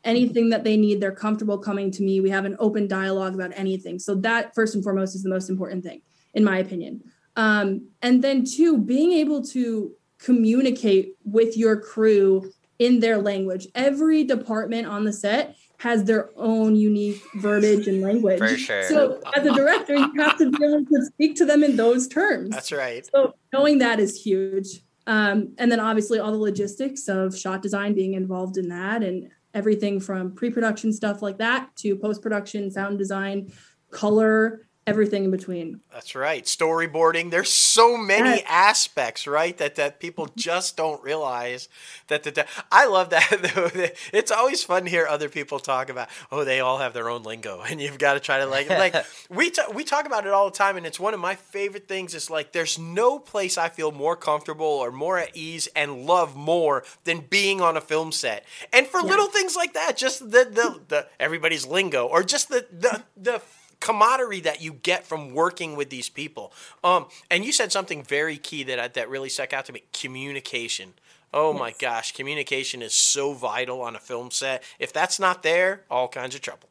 Anything that they need, they're comfortable coming to me. We have an open dialogue about anything. So, that first and foremost is the most important thing, in my opinion. Um, and then, two, being able to communicate with your crew in their language. Every department on the set has their own unique verbiage and language. For sure. So as a director, you have to be able to speak to them in those terms. That's right. So knowing that is huge. Um, and then obviously all the logistics of shot design being involved in that and everything from pre-production stuff like that to post-production, sound design, color, everything in between. That's right. Storyboarding. There's so many aspects, right? That that people mm-hmm. just don't realize that that- I love that. though. It's always fun to hear other people talk about. Oh, they all have their own lingo, and you've got to try to like like we ta- we talk about it all the time, and it's one of my favorite things. Is like there's no place I feel more comfortable or more at ease and love more than being on a film set. And for little things like that, just the the, the everybody's lingo or just the the the camaraderie that you get from working with these people. Um, and you said something very key that I, that really stuck out to me: communication. Oh my gosh, communication is so vital on a film set. If that's not there, all kinds of trouble.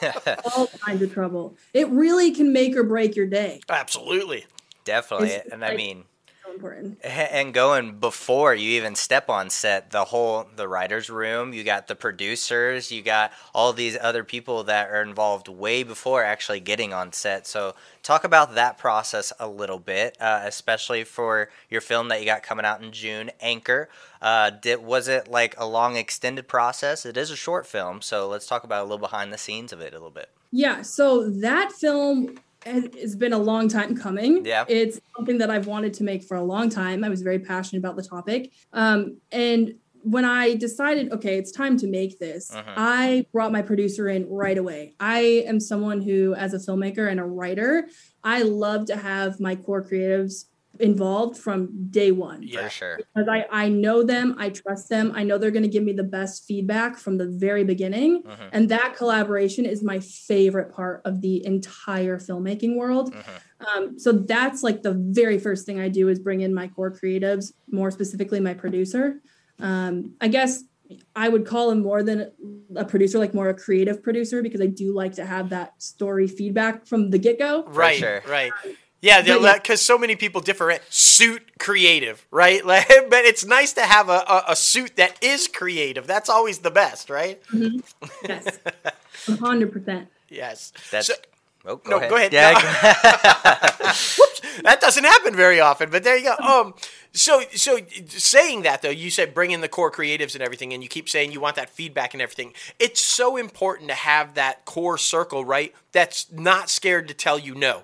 All kinds of trouble. It really can make or break your day. Absolutely. Definitely. It's And I like- mean, So important. and going before you even step on set the whole the writers room you got the producers you got all these other people that are involved way before actually getting on set. So talk about that process a little bit uh, especially for your film that you got coming out in june anchor. Uh, did, was it like a long extended process? It is a short film so let's talk about a little behind the scenes of it a little bit. Yeah, so that film has been a long time coming. Yeah. It's something that I've wanted to make for a long time. I was very passionate about the topic. Um, and when I decided, okay, it's time to make this, Mhm. I brought my producer in right away. I am someone who, as a filmmaker and a writer, I love to have my core creatives involved from day one. Yeah. Sure. Because I, I know them, I trust them, I know they're going to give me the best feedback from the very beginning. Mhm. And that collaboration is my favorite part of the entire filmmaking world. Mhm. Um, so that's like the very first thing I do is bring in my core creatives, more specifically my producer. Um, I guess I would call him more than a producer, like more a creative producer, because I do like to have that story feedback from the get go. Right, sure. right. Yeah, But yeah. because so many people different suit creative, right? Like, but it's nice to have a, a, a suit that is creative. That's always the best, right? Yes, 100%. Yes. That's. So- oh, go no, ahead. go ahead. Yeah. No. Whoops, that doesn't happen very often, but there you go. Um, so so saying that though, you said bring in the core creatives and everything, and you keep saying you want that feedback and everything. It's so important to have that core circle, right? That's not scared to tell you no.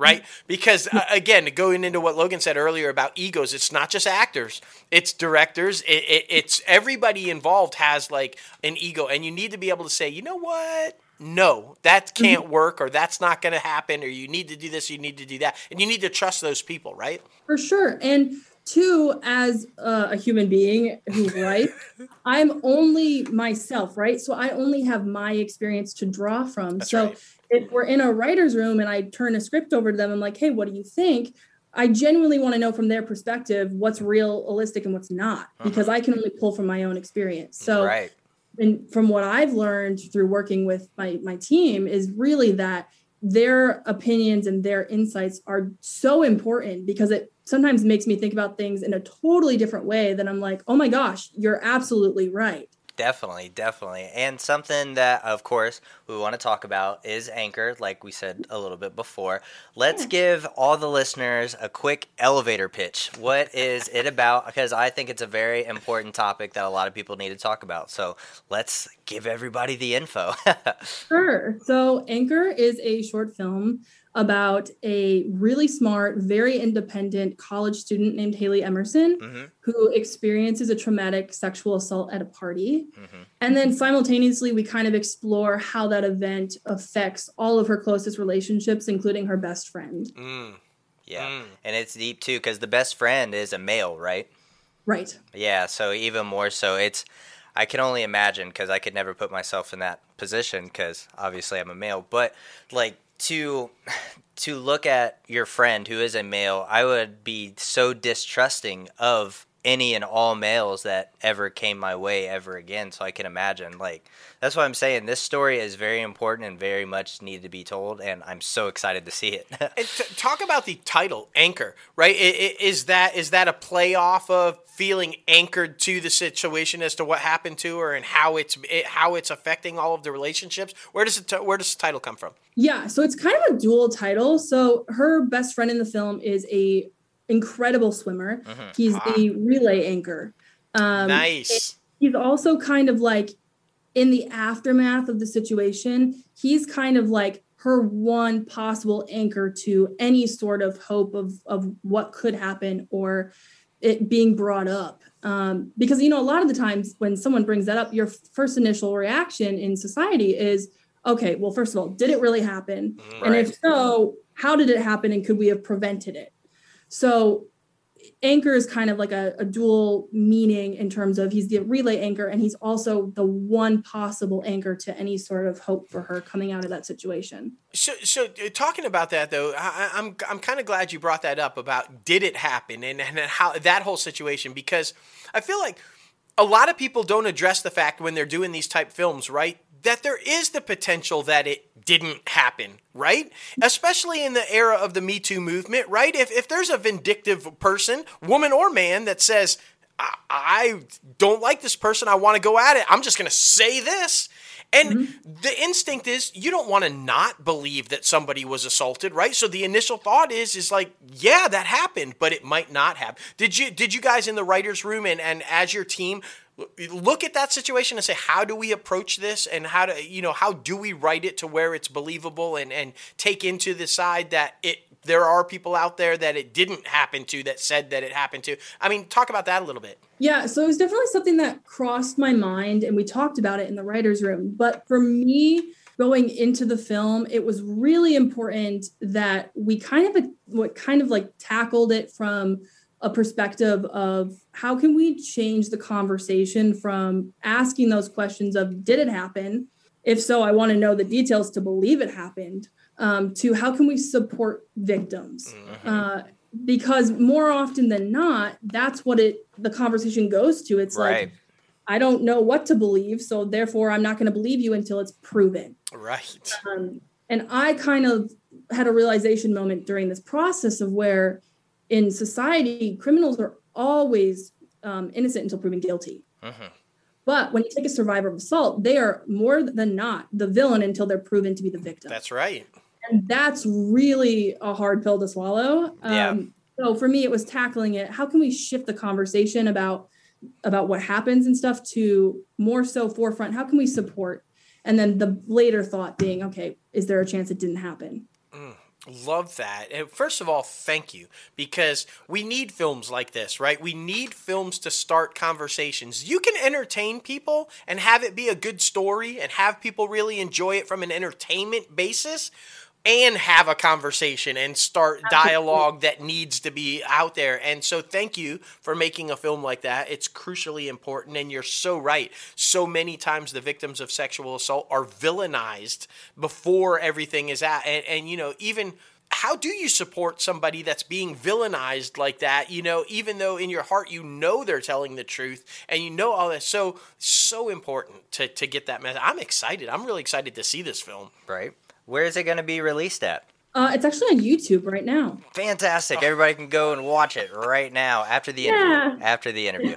Right, because uh, again, going into what Logan said earlier about egos, it's not just actors; it's directors. It, it, it's everybody involved has like an ego, and you need to be able to say, you know what, no, that can't work, or that's not going to happen, or you need to do this, you need to do that, and you need to trust those people, right? For sure. And two, as uh, a human being who writes, I'm only myself, right? So I only have my experience to draw from. That's so right. If we're in a writer's room and I turn a script over to them, I'm like, hey, what do you think? I genuinely want to know from their perspective what's realistic and what's not, uh-huh. because I can only pull from my own experience. So right. and from what I've learned through working with my my team is really that their opinions and their insights are so important because it sometimes makes me think about things in a totally different way than I'm like, "Oh my gosh, you're absolutely right." Definitely, definitely. And something that, of course, we want to talk about is Anchor, like we said a little bit before. Let's give all the listeners a quick elevator pitch. What is it about? Because I think it's a very important topic that a lot of people need to talk about. So let's give everybody the info. Sure. So, Anchor is a short film about a really smart, very independent college student named Haley Emerson hmm who experiences a traumatic sexual assault at a party. hmm And then simultaneously, we kind of explore how that event affects all of her closest relationships, including her best friend. Mm. Yeah. Mm. And it's deep too, because the best friend is a male, right? Right. Yeah, so even more so, it's I can only imagine because I could never put myself in that position because obviously I'm a male. But like to to look at your friend who is a male, I would be so distrusting of any and all males that ever came my way ever again. So I can imagine like that's why I'm saying this story is very important and very much needed to be told, and I'm so excited to see it. And t- talk about the title, anchor. Right? I- I- Is that is that a play off of feeling anchored to the situation as to what happened to her and how it's it, how it's affecting all of the relationships? Where does it t- where does the title come from? Yeah. So it's kind of a dual title. So her best friend in the film is a incredible swimmer. Mhm. He's Ah. the relay anchor. Um, nice. he's also kind of like in the aftermath of the situation he's kind of like her one possible anchor to any sort of hope of of what could happen or it being brought up um, because you know a lot of the times when someone brings that up your first initial reaction in society is okay well first of all did it really happen and if so how did it happen and could we have prevented it so anchor is kind of like a, a dual meaning in terms of he's the relay anchor and he's also the one possible anchor to any sort of hope for her coming out of that situation So, so uh, talking about that though, I, I- I'm I'm kind of glad you brought that up about did it happen and, and how that whole situation because I feel like a lot of people don't address the fact when they're doing these type films, right? That there is the potential that it didn't happen, right? Especially in the era of the Me Too movement, right? If if there's a vindictive person, woman or man, that says I, I don't like this person, I want to go at it, I'm just gonna say this. And mm-hmm. the instinct is you don't want to not believe that somebody was assaulted, right? So the initial thought is is like, yeah, that happened, but it might not have. Did you did you guys in the writers room and and as your team look at that situation and say how do we approach this and how do you know how do we write it to where it's believable and and take into the side that it there are people out there that it didn't happen to that said that it happened to. I mean, talk about that a little bit. yeah so it was definitely something that crossed my mind and we talked about it in the writers room but for me going into the film, it was really important that we kind of what kind of like tackled it from a perspective of how can we change the conversation from asking those questions of did it happen? If so i want to know the details to believe it happened um, to how can we support victims? Mm-hmm. uh, because more often than not that's what it the conversation goes to. It's right. like i don't know what to believe so therefore i'm not going to believe you until it's proven. Right. Um, and i kind of had a realization moment during this process of where in society criminals are always um, innocent until proven guilty mm-hmm. but when you take a survivor of assault they are more than not the villain until they're proven to be the victim that's right and that's really a hard pill to swallow. Um, yeah. So for me, it was tackling it. How can we shift the conversation about about what happens and stuff to more so forefront? How can we support? And then the later thought being, okay, is there a chance it didn't happen? Love that. And first of all, thank you because we need films like this, right? We need films to start conversations. You can entertain people and have it be a good story and have people really enjoy it from an entertainment basis and have a conversation and start dialogue that needs to be out there. And so, thank you for making a film like that. It's crucially important. And you're so right. So many times, the victims of sexual assault are villainized before everything is out. And, and you know, even how do you support somebody that's being villainized like that you know even though in your heart you know they're telling the truth and you know all that so so important to to get that message i'm excited i'm really excited to see this film right where is it going to be released at? Uh, it's actually on YouTube right now. Fantastic! Everybody can go and watch it right now after the interview. Yeah. After the interview,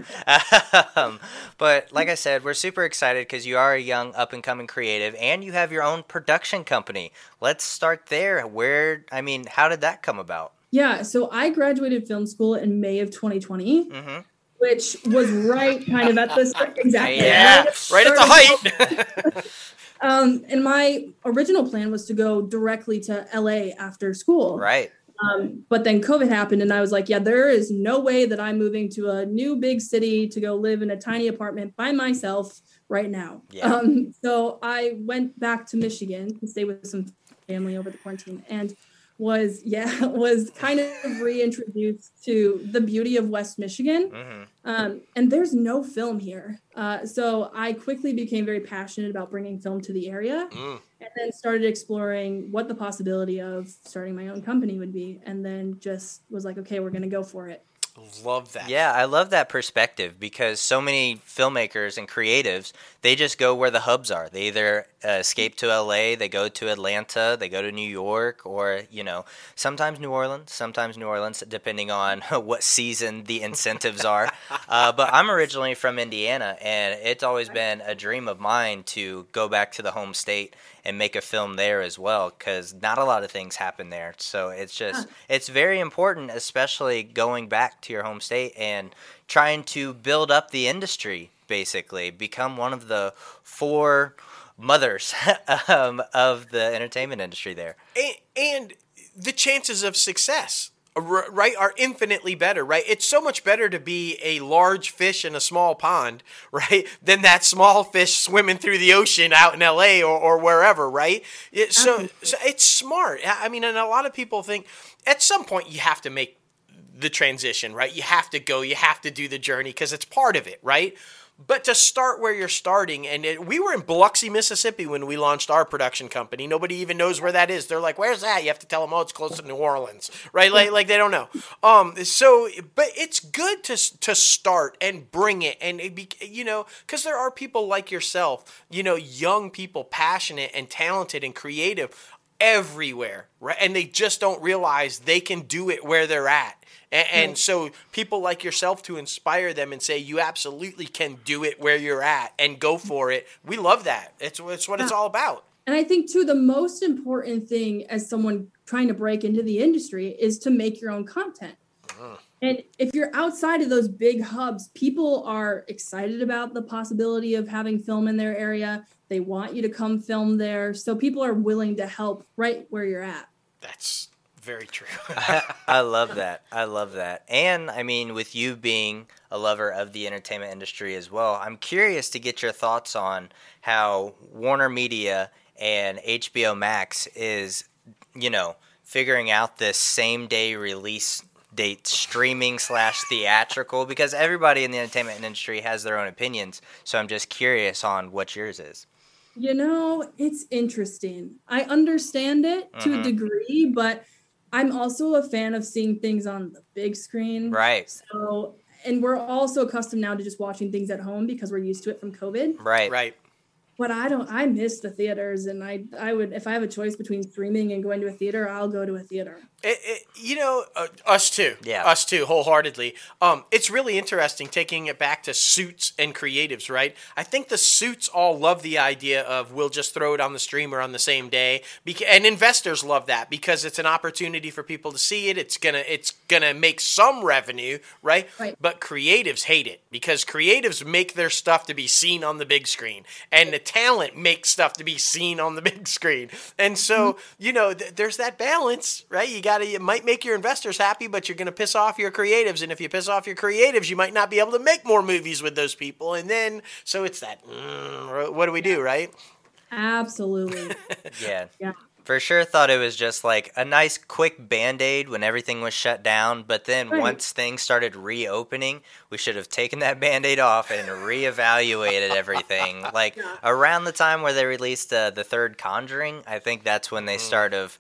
um, but like I said, we're super excited because you are a young, up and coming creative, and you have your own production company. Let's start there. Where I mean, how did that come about? Yeah, so I graduated film school in May of 2020. Mm-hmm which was right kind of at this exactly yeah, right, right at the height. Um, and my original plan was to go directly to LA after school. Right. Um, but then COVID happened, and I was like, yeah, there is no way that I'm moving to a new big city to go live in a tiny apartment by myself right now. Yeah. Um, so I went back to Michigan to stay with some family over the quarantine. And was yeah was kind of reintroduced to the beauty of West Michigan, mm-hmm. um, and there's no film here. Uh, so I quickly became very passionate about bringing film to the area, mm. and then started exploring what the possibility of starting my own company would be, and then just was like, okay, we're gonna go for it. Love that. Yeah, I love that perspective because so many filmmakers and creatives, they just go where the hubs are. They either uh, escape to LA, they go to Atlanta, they go to New York, or, you know, sometimes New Orleans, sometimes New Orleans, depending on what season the incentives are. Uh, but I'm originally from Indiana, and it's always been a dream of mine to go back to the home state and make a film there as well because not a lot of things happen there. So it's just huh. it's very important, especially going back to your home state and trying to build up the industry. Basically, become one of the four mothers um, of the entertainment industry there, and, and the chances of success right are infinitely better right? It's so much better to be a large fish in a small pond right than that small fish swimming through the ocean out in la or, or wherever right? It, so, so it's smart. I mean and a lot of people think at some point you have to make the transition right? You have to go you have to do the journey because it's part of it right but to start where you're starting, and it, we were in Biloxi, Mississippi when we launched our production company. Nobody even knows where that is. They're like, "Where's that?" You have to tell them, "Oh, it's close to New Orleans," right? Like, like they don't know. Um, so, but it's good to to start and bring it, and it be, you know, because there are people like yourself, you know, young people, passionate and talented and creative everywhere, right? And they just don't realize they can do it where they're at. And, and, so people like yourself to inspire them and say you absolutely can do it where you're at and go for it. We love that. It's, it's what it's all about. And I think too the most important thing as someone trying to break into the industry is to make your own content. Uh-huh. And if you're outside of those big hubs, people are excited about the possibility of having film in their area. They want you to come film there. So people are willing to help right where you're at. That's very true. I love that. I love that. And I mean, with you being a lover of the entertainment industry as well, I'm curious to get your thoughts on how Warner Media and HBO Max is, you know, figuring out this same day release date streaming slash theatrical because everybody in the entertainment industry has their own opinions. So I'm just curious on what yours is. You know, it's interesting. I understand it to Mhm. a degree, but I'm also a fan of seeing things on the big screen. Right. So, and we're also accustomed now to just watching things at home because we're used to it from COVID. Right. Right. But I don't. I miss the theaters, and I I would if I have a choice between streaming and going to a theater, I'll go to a theater. It, it, you know, uh, us too. Yeah. us too, wholeheartedly. Um, it's really interesting taking it back to suits and creatives, right? I think the suits all love the idea of we'll just throw it on the streamer on the same day, Beca- and investors love that because it's an opportunity for people to see it. It's gonna it's gonna make some revenue, right? Right. But creatives hate it because creatives make their stuff to be seen on the big screen, and the talent makes stuff to be seen on the big screen. And so, you know, th- there's that balance, right? You got to, it might make your investors happy, but you're going to piss off your creatives. And if you piss off your creatives, you might not be able to make more movies with those people. And then, so it's that, mm, what do we do, right? Absolutely. Yeah. Yeah. For sure thought it was just like a nice quick band-aid when everything was shut down, but then Right. once things started reopening, we should have taken that band-aid off and reevaluated everything. Like around the time where they released uh, the third Conjuring, I think that's when they start of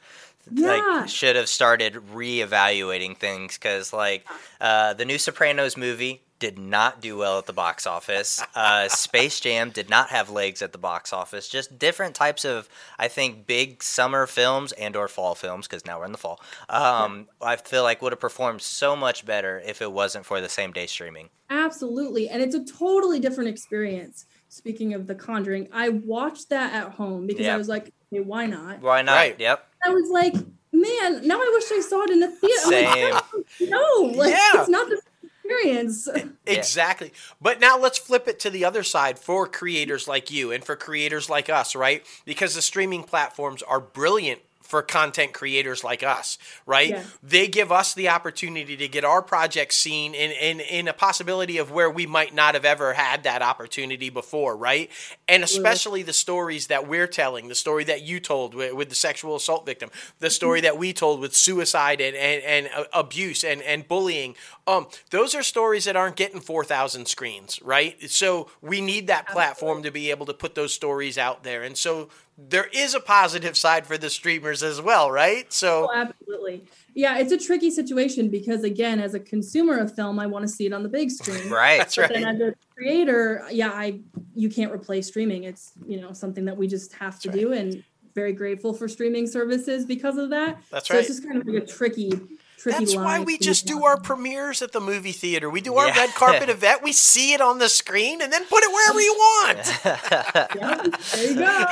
Yeah. like should have started reevaluating things cuz like uh, the new Sopranos movie did not do well at the box office. Uh, Space Jam did not have legs at the box office. Just different types of, I think, big summer films and or fall films because now we're in the fall. Um, I feel like would have performed so much better if it wasn't for the same day streaming. Absolutely. And it's a totally different experience. Speaking of The Conjuring, I watched that at home because Yeah. I was like, okay, why not? Why not? Right. Yep. I was like, man, now I wish I saw it in a theater. I'm like, no, like, Yeah. it's not the same experience. Exactly. But now let's flip it to the other side for creators like you and for creators like us, right? Because the streaming platforms are brilliant for content creators like us, right? Yeah. They give us the opportunity to get our projects seen in, in, in a possibility of where we might not have ever had that opportunity before, right? And especially the stories that we're telling, the story that you told with, with the sexual assault victim, the story that we told with suicide and, and, and uh, abuse and, and bullying. Um, those are stories that aren't getting 4,000 screens, right? So we need that platform to be able to put those stories out there. And so there is a positive side for the streamers as well, right? So Oh, absolutely. Yeah, it's a tricky situation because again, as a consumer of film, I want to see it on the big screen. Right. that's But then right. as a creator, yeah, I you can't replace streaming. It's you know something that we just have to That's do, and very grateful for streaming services because of that. That's so right. it's just kind of like a tricky, tricky That's why we just walk. do our premieres at the movie theater. We do our Yeah. red carpet event. We see it on the screen and then put it wherever you want. Yeah, there you go.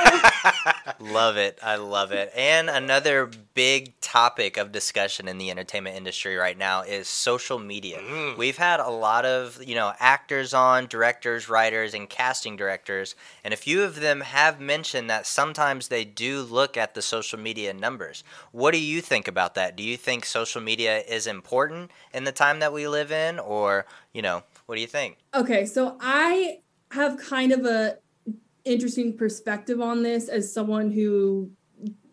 Love it. I love it. And another big topic of discussion in the entertainment industry right now is social media. Mm. We've had a lot of, you know, actors on, directors, writers, and casting directors, and a few of them have mentioned that sometimes they do look at the social media numbers. What do you think about that? Do you think social media is important in the time that we live in or, you know, what do you think? Okay, so I have kind of a interesting perspective on this as someone who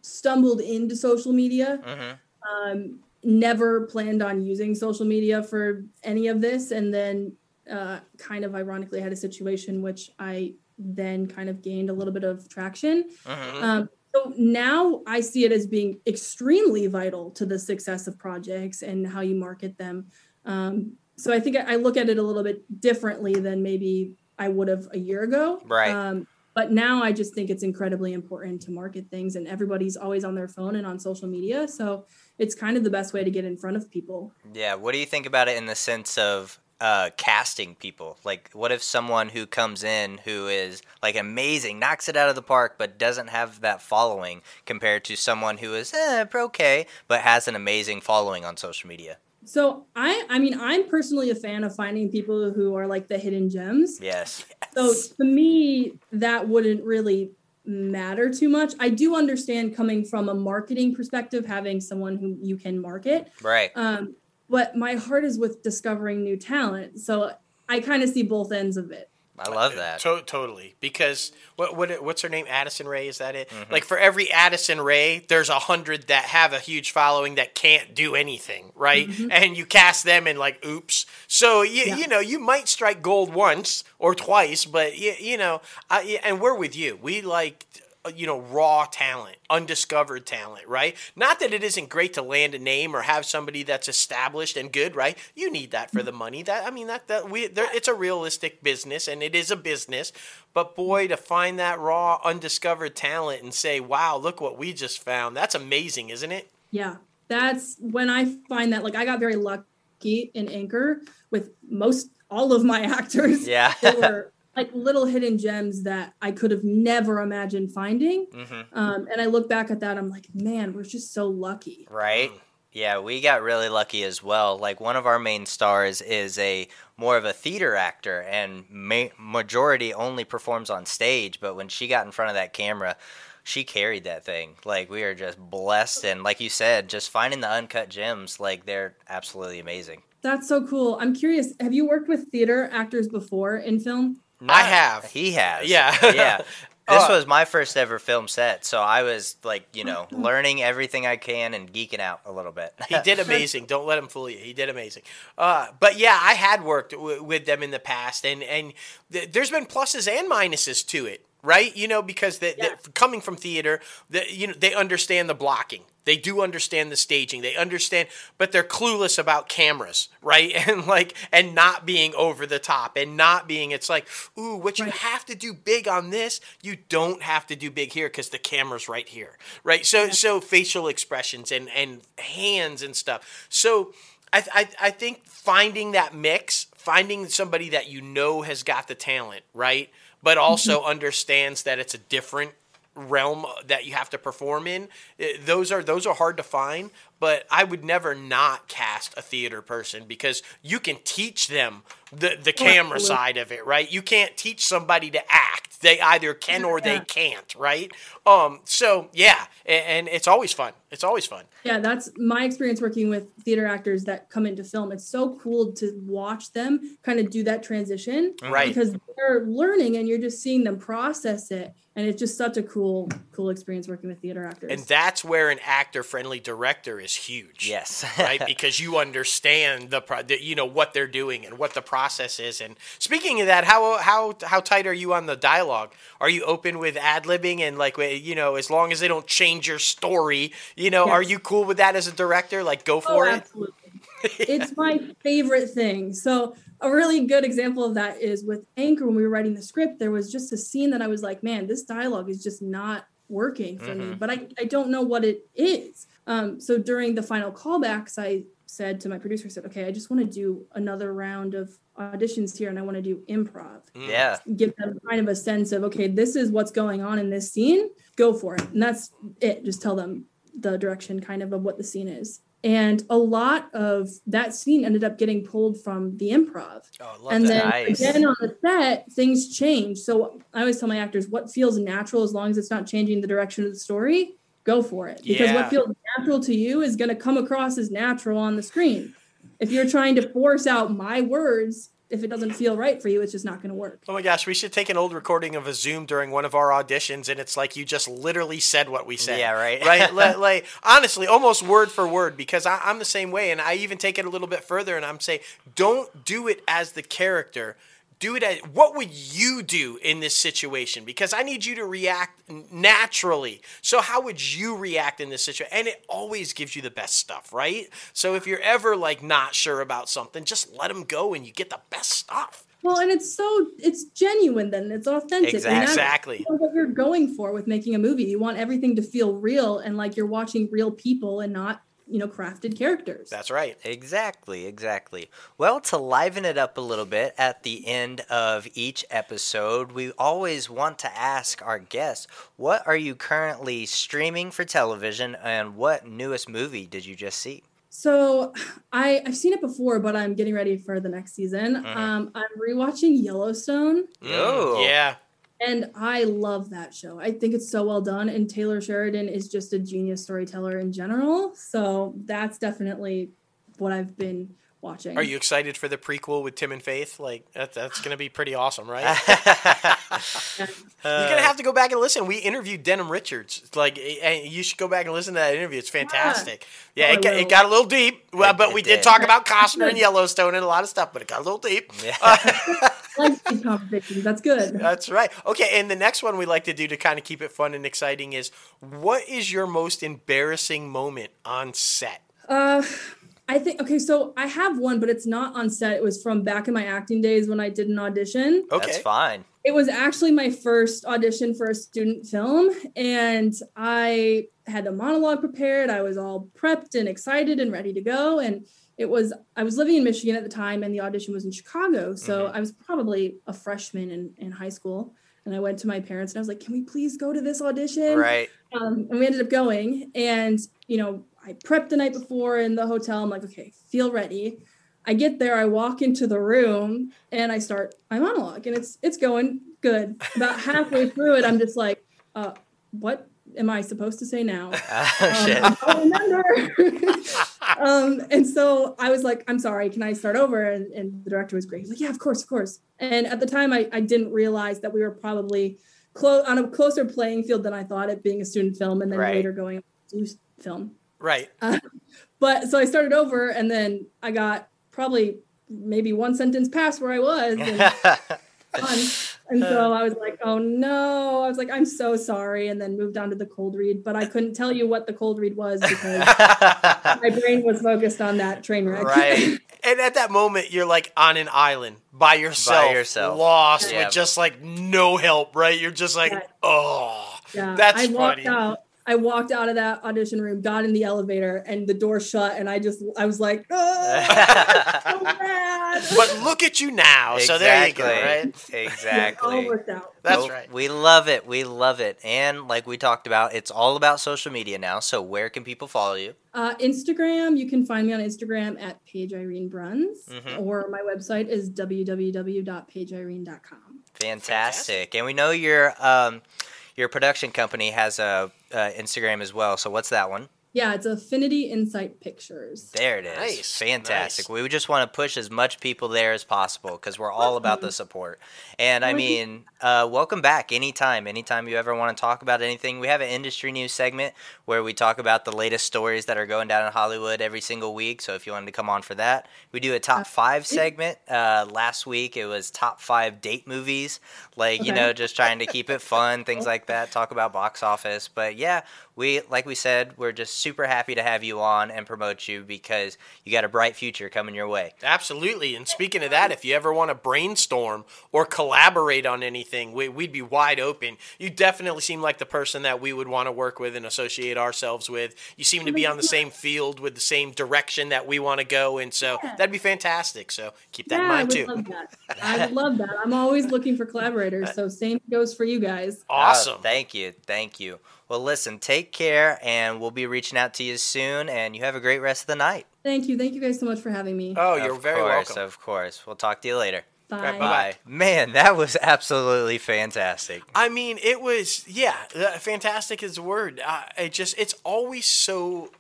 stumbled into social media. Mhm. Um, never planned on using social media for any of this, and then uh, kind of ironically had a situation which I then kind of gained a little bit of traction. Mhm. Um, so now I see it as being extremely vital to the success of projects and how you market them. Um, so I think I look at it a little bit differently than maybe I would have a year ago. Right. Um, but now I just think it's incredibly important to market things, and everybody's always on their phone and on social media. So it's kind of the best way to get in front of people. Yeah, what do you think about it in the sense of uh, casting people? Like, what if someone who comes in who is like amazing, knocks it out of the park, but doesn't have that following compared to someone who is eh, okay, but has an amazing following on social media? So I, I mean, I'm personally a fan of finding people who are like the hidden gems. Yes. So to me, that wouldn't really matter too much. I do understand coming from a marketing perspective, having someone who you can market. Right. Um, but my heart is with discovering new talent. So I kind of see both ends of it. I love that. To- totally, because what what what's her name? Addison Rae is that it? Mm-hmm. Like for every Addison Rae, there's a hundred that have a huge following that can't do anything, right? And you cast them and like, oops. So you Yeah. you know you might strike gold once or twice, but you, you know, I, and we're with you. We like Uh, you know raw talent undiscovered talent right not that it isn't great to land a name or have somebody that's established and good right you need that for the money that i mean that that we there, it's a realistic business and it is a business but boy to find that raw undiscovered talent and say wow look what we just found that's amazing isn't it Yeah, that's when I find that like I got very lucky in Anchor with most all of my actors. Yeah. were like little hidden gems that I could have never imagined finding. Mhm. Um, and I look back at that, I'm like, man, we're just so lucky. Right? Yeah, we got really lucky as well. Like one of our main stars is a more of a theater actor and ma- majority only performs on stage, but when she got in front of that camera, she carried that thing. Like we are just blessed and like you said, just finding the uncut gems, like they're absolutely amazing. That's so cool. I'm curious, have you worked with theater actors before in film? I have. He has. Yeah. yeah. This Uh, was my first ever film set, so I was like, you know, learning everything I can and geeking out a little bit. He did amazing. Don't let him fool you. He did amazing. Uh, but yeah, I had worked w- with them in the past, and and th- there's been pluses and minuses to it, right? You know, because the, Yeah. the, coming from theater, the, you know, they understand the blocking. They do understand the staging. They understand, but they're clueless about cameras, right? And like, and not being over the top, and not being. It's like, ooh, what you have to do big on this, you don't have to do big here because the camera's right here, right? So, so facial expressions and and hands and stuff. So, I, I I think finding that mix, finding somebody that you know has got the talent, right, but mm-hmm. also understands that it's a different realm that you have to perform in eh, those are those are hard to find but i would never not cast a theater person because you can teach them the the camera side of it right you can't teach somebody to act they either can or they can't right um so yeah and, it's always fun it's always fun Yeah, that's my experience working with theater actors that come into film. It's so cool to watch them kind of do that transition. Right. Because they're learning and you're just seeing them process it. And it's just such a cool, cool experience working with theater actors. and that's where an actor friendly director is huge. Yes. right? Because you understand the, pro- the you know what they're doing and what the process is. And speaking of that how how how tight are you on the dialogue? Are you open with ad-libbing and like you know as long as they don't change your story you know are you cool with that as a director? Like go Oh, for it? absolutely. It's my favorite thing. So a really good example of that is with Anchor when we were writing the script, there was just a scene that I was like, man, this dialogue is just not working for me, but I, I don't know what it is. Um, so during the final callbacks, I said to my producer, I said, okay, I just want to do another round of auditions here and I want to do improv. yeah. Give them kind of a sense of, okay, this is what's going on in this scene, go for it. And that's it. Just tell them the direction kind of of what the scene is. And a lot of that scene ended up getting pulled from the improv. oh, I love And that. then Nice. again on the set, things change. So I always tell my actors what feels natural as long as it's not changing the direction of the story, go for it. Because Yeah. what feels natural to you is going to come across as natural on the screen. If you're trying to force out my words, if it doesn't feel right for you, it's just not going to work. Oh my gosh, we should take an old recording of a Zoom during one of our auditions, and it's like you just literally said what we said. Yeah, right. right. Like, like, honestly, almost word for word, because I, I'm the same way, and I even take it a little bit further, and I'm saying, don't do it as the character. Do it as what would you do in this situation? Because I need you to react naturally. So how would you react in this situation? And it always gives you the best stuff, right? So if you're ever like not sure about something, just let them go, and you get the best stuff. Well, and it's so it's genuine then. It's authentic. And Exactly. what you're going for with making a movie. You want everything to feel real and like you're watching real people and not, you know, crafted characters. That's right. Exactly, exactly. Well, to liven it up a little bit at the end of each episode, we always want to ask our guests, what are you currently streaming for television and what newest movie did you just see? So I I've seen it before, but I'm getting ready for the next season. Mhm. Um, I'm rewatching Yellowstone, Yo. Mm, yeah. And I love that show. I think it's so well done, and Taylor Sheridan is just a genius storyteller in general. So that's definitely what I've been watching. Are you excited for the prequel with Tim and Faith? Like that, that's going to be pretty awesome, right? You're gonna have to go back and listen. We interviewed Denim Richards. Like, eh, you should go back and listen to that interview. It's fantastic. Yeah, Oh, it, got, it got a little deep, well, It- but it we did did. talk about Costner and Yellowstone and a lot of stuff. But it got a little deep. Yeah. I like these conversations. That's good. That's right. Okay, and the next one we like to do to kind of keep it fun and exciting is what is your most embarrassing moment on set? Uh, I think okay. So I have one, but it's not on set. It was from back in my acting days when I did an audition. Okay. That's fine. It was actually my first audition for a student film, and I had the monologue prepared. I was all prepped and excited and ready to go. And it was I was living in Michigan at the time, and the audition was in Chicago. So I was probably a freshman in, in high school. And I went to my parents and I was like, "Can we please go to this audition?" Right. um, and we ended up going and you know i prepped the night before in the hotel i'm like okay feel ready i get there i walk into the room and i start my monologue and it's it's going good about halfway through it i'm just like uh, what am i supposed to say now Oh, shit. um, I don't remember. um, and so I was like, I'm sorry, can I start over? And, and the director was great. He's like, yeah, of course, of course. And at the time, I, I didn't realize that we were probably close on a closer playing field than I thought it being a student film and then Right. later going to film. Right. But so I started over and then I got probably maybe one sentence past where I was. And. and so uh, I was like, oh no. I was like, I'm so sorry. And then moved on to the cold read, but I couldn't tell you what the cold read was because my brain was focused on that train wreck. right. And at that moment, you're like on an island by yourself, by yourself. lost Yeah. with just like no help. Right? You're just like, Yeah. oh, yeah. That's I walked funny. out. I walked out of that audition room, got in the elevator, and the door shut, and I just I was like, oh, so bad. but look at you now. So there you go. Right? It all Exactly. worked out. That's Well, right. We love it. We love it. And like we talked about, it's all about social media now. So where can people follow you? Uh, Instagram, you can find me on Instagram at Paige Irene Bruns, Mhm. or my website is www.paigeirene.com. Fantastic. And we know your um, your production company has a uh, Instagram as well. So what's that one? Yeah, it's Affinity Insight Pictures. There it is. Nice, Fantastic. nice. We just want to push as much people there as possible because we're all about the support. And I mean, uh, welcome back anytime. Anytime you ever want to talk about anything, we have an industry news segment where we talk about the latest stories that are going down in Hollywood every single week. So if you wanted to come on for that, we do a top five segment. Uh, last week it was top five date movies, like you know, just trying to keep it fun, things like that. Talk about box office. But yeah, we like we said, we're just super happy to have you on and promote you because you got a bright future coming your way. Absolutely. And speaking of that, if you ever want to brainstorm or collaborate on anything, we, we'd be wide open. You definitely seem like the person that we would want to work with and associate ourselves with. You seem to be on the same field with the same direction that we want to go. And so that'd be fantastic. So keep that yeah, in mind would too. love that. I would love that. I'm always looking for collaborators, so same goes for you guys. Awesome. Oh, thank you. Thank you. Well, listen, take care, and we'll be reaching out to you soon, and you have a great rest of the night. Thank you. Thank you guys so much for having me. oh, you're of very course, welcome. Of course. We'll talk to you later. Bye. right, bye-bye. Man, that was absolutely fantastic. I mean, it was yeah, uh, fantastic is the word. Uh, it just it's always so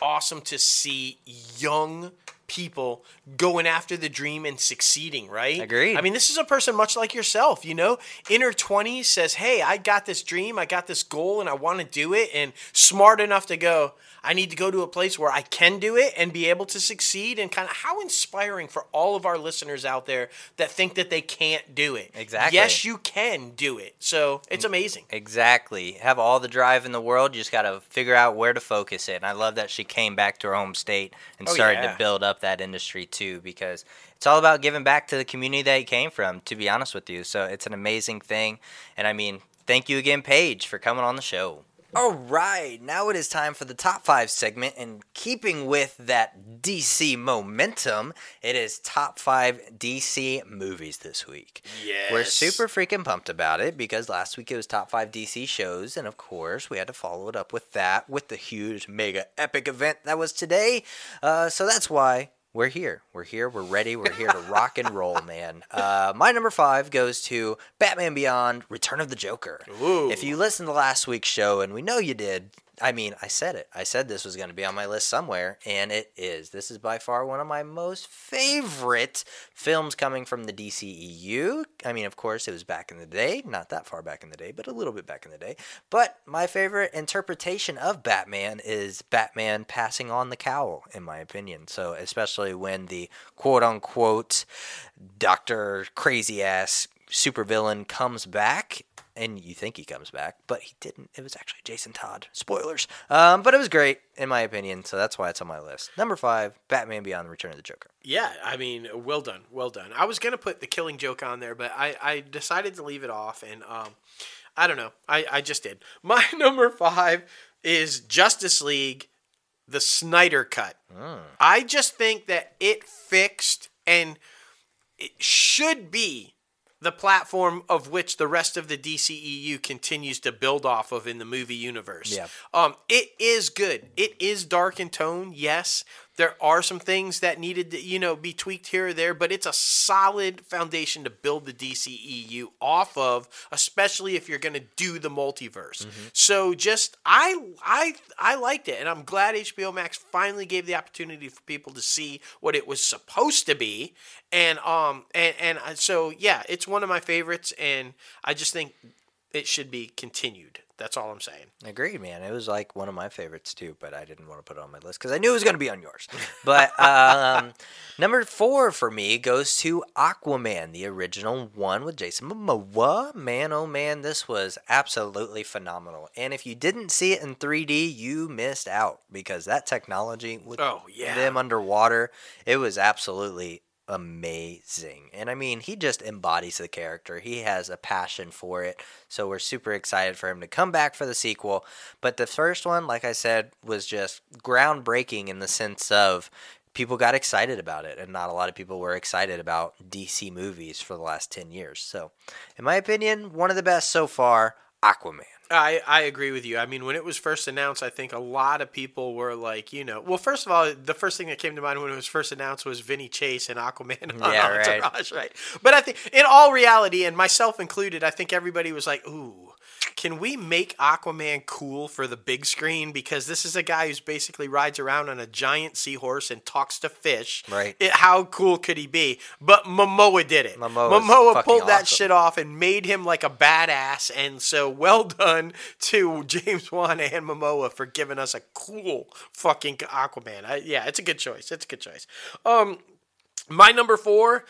awesome to see young people going after the dream and succeeding, right? Agreed. I mean, this is a person much like yourself, you know, in her 20s says, "Hey, I got this dream, I got this goal and I want to do it." And smart enough to go, I need to go to a place where I can do it and be able to succeed and kind of how inspiring for all of our listeners out there that think that they can't do it. Exactly. Yes, you can do it. So, it's mm, amazing. Exactly. Have all the drive in the world. You just got to figure out where to focus it. And I love that she came back to her home state and Oh, started yeah. to build up that industry too, because it's all about giving back to the community that you came from, to be honest with you. So it's an amazing thing. And I mean, thank you again, Paige, for coming on the show. All right, now it is time for the top five segment. And keeping with that DC momentum, it is top five DC movies this week. Yes. We're super freaking pumped about it because last week it was top five DC shows, and of course we had to follow it up with that with the huge mega epic event that was today. Uh, so that's why we're here. We're here. We're ready. We're here to rock and roll, man. Uh, my number five goes to Batman Beyond: Return of the Joker. Ooh. If you listened to last week's show, and we know you did, I mean, I said it. I said this was going to be on my list somewhere, and it is. This is by far one of my most favorite films coming from the DCEU. I mean, of course, it was back in the day, not that far back in the day, but a little bit back in the day. But my favorite interpretation of Batman is Batman passing on the cowl, in my opinion. So, especially when the quote unquote Dr. Crazy Ass supervillain comes back and you think he comes back, but he didn't. It was actually Jason Todd. Spoilers. Um, but it was great in my opinion, so that's why it's on my list. Number five, Batman Beyond: The Return of the Joker. Yeah, I mean, well done, well done. I was gonna put the Killing Joke on there, but I, I decided to leave it off, and um, I don't know, I, I just did. My number five is Justice League, the Snyder Cut. I just think that it fixed and it should be the platform of which the rest of the DCEU continues to build off of in the movie universe. Yeah. Um, it is good. It is dark in tone, yes. There are some things that needed to, you know, be tweaked here or there, but it's a solid foundation to build the DCEU off of, especially if you're going to do the multiverse. So just I I I liked it, and I'm glad HBO Max finally gave the opportunity for people to see what it was supposed to be, and um and and uh, so yeah, it's one of my favorites, and I just think it should be continued. That's all I'm saying. Agreed, man. It was like one of my favorites too, but I didn't want to put it on my list because I knew it was going to be on yours. But um, number four for me goes to Aquaman, the original one with Jason Momoa. Man, oh man, this was absolutely phenomenal. And if you didn't see it in 3D, you missed out because that technology with Oh, yeah. them underwater, it was absolutely amazing. And I mean, he just embodies the character. He has a passion for it. So we're super excited for him to come back for the sequel. But the first one, like I said, was just groundbreaking in the sense of people got excited about it and not a lot of people were excited about DC movies for the last 10 years. So, in my opinion, one of the best so far, Aquaman. I, I agree with you. I mean, when it was first announced, I think a lot of people were like, you know, well, first of all, the first thing that came to mind when it was first announced was Vinny Chase and Aquaman on Yeah, right. Entourage, right? But I think, in all reality, and myself included, I think everybody was like, ooh, can we make Aquaman cool for the big screen? Because this is a guy who's basically rides around on a giant seahorse and talks to fish. Right. It, how cool could he be? But Momoa did it. Momoa Momoa pulled that awesome. shit off and made him like a badass. And so, well done to James Wan and Momoa for giving us a cool fucking Aquaman. I, yeah, it's a good choice. It's a good choice. Um, my number four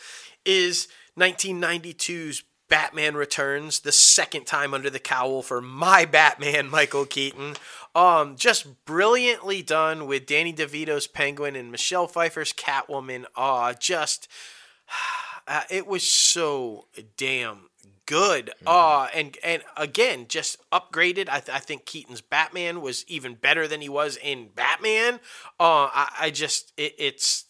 is 1992's Batman Returns, the second time under the cowl for my Batman, Michael Keaton. Um, just brilliantly done with Danny DeVito's Penguin and Michelle Pfeiffer's Catwoman. Uh, just uh, it was so damn good. Uh, and and again, just upgraded. I, th- I think Keaton's Batman was even better than he was in Batman. Uh, I, I just it, it's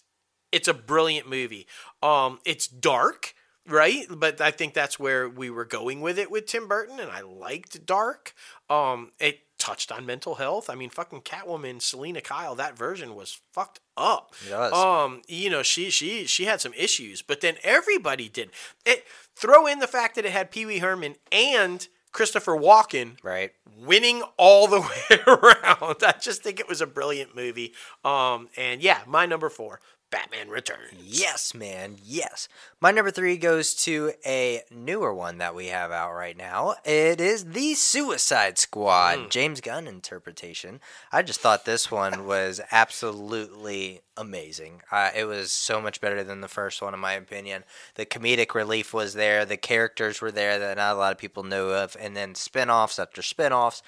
it's a brilliant movie. Um, it's dark, right? But I think that's where we were going with it with Tim Burton, and I liked dark. Um, it touched on mental health. I mean, fucking Catwoman, Selina Kyle, that version was fucked up. Was. Um, you know, she she she had some issues, but then everybody did. It throw in the fact that it had Pee Wee Herman and Christopher Walken Right? winning all the way around. I just think it was a brilliant movie. Um, and yeah, my number four, Batman Returns. Yes, man. Yes. My number three goes to a newer one that we have out right now. It is the Suicide Squad, mm. James Gunn interpretation. I just thought this one was absolutely amazing. Uh, it was so much better than the first one, in my opinion. The comedic relief was there, the characters were there that not a lot of people know of, and then spin offs after spin offs.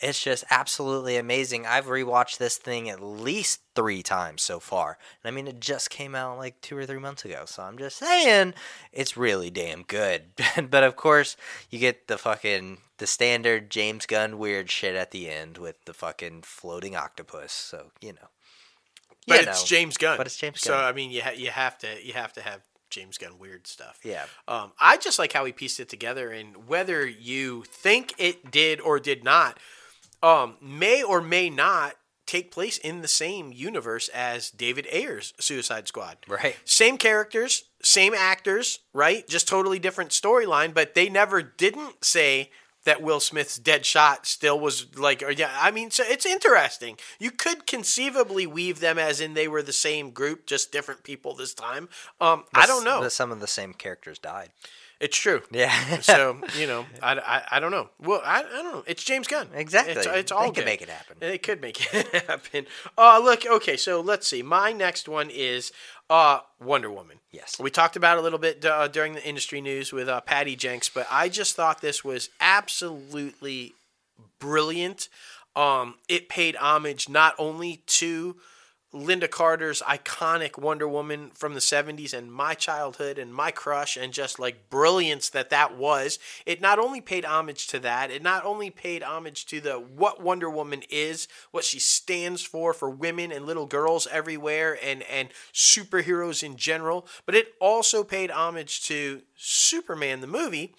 It's just absolutely amazing. I've rewatched this thing at least three times so far. And I mean, it just came out like two or three months ago. So I'm just saying, it's really damn good. but of course, you get the fucking, the standard James Gunn weird shit at the end with the fucking floating octopus. So, you know. But You it's know. James Gunn. But it's James Gunn. So I mean, you ha- you have to you have to have James Gunn weird stuff. Yeah. Um, I just like how he pieced it together, and whether you think it did or did not, um, may or may not take place in the same universe as David Ayer's Suicide Squad. Right. Same characters, same actors, right? Just totally different storyline, but they never didn't say that Will Smith's Deadshot still was like, or yeah, I mean, so it's interesting. You could conceivably weave them as in they were the same group, just different people this time. Um, I don't know. But some of the same characters died. It's true. Yeah. so you know, I, I, I don't know. Well, I, I don't know. It's James Gunn. Exactly. It's, it's all They good. can make it happen. They could make it happen. Uh, look. Okay, so let's see. My next one is uh, Wonder Woman. Yes. We talked about it a little bit uh, during the industry news with uh, Patty Jenkins, but I just thought this was absolutely brilliant. Um, it paid homage not only to Lynda Carter's iconic Wonder Woman from the 70s and my childhood and my crush and just like brilliance that that was. It not only paid homage to that, it not only paid homage to the what Wonder Woman is, what she stands for for women and little girls everywhere and and superheroes in general, but it also paid homage to Superman the movie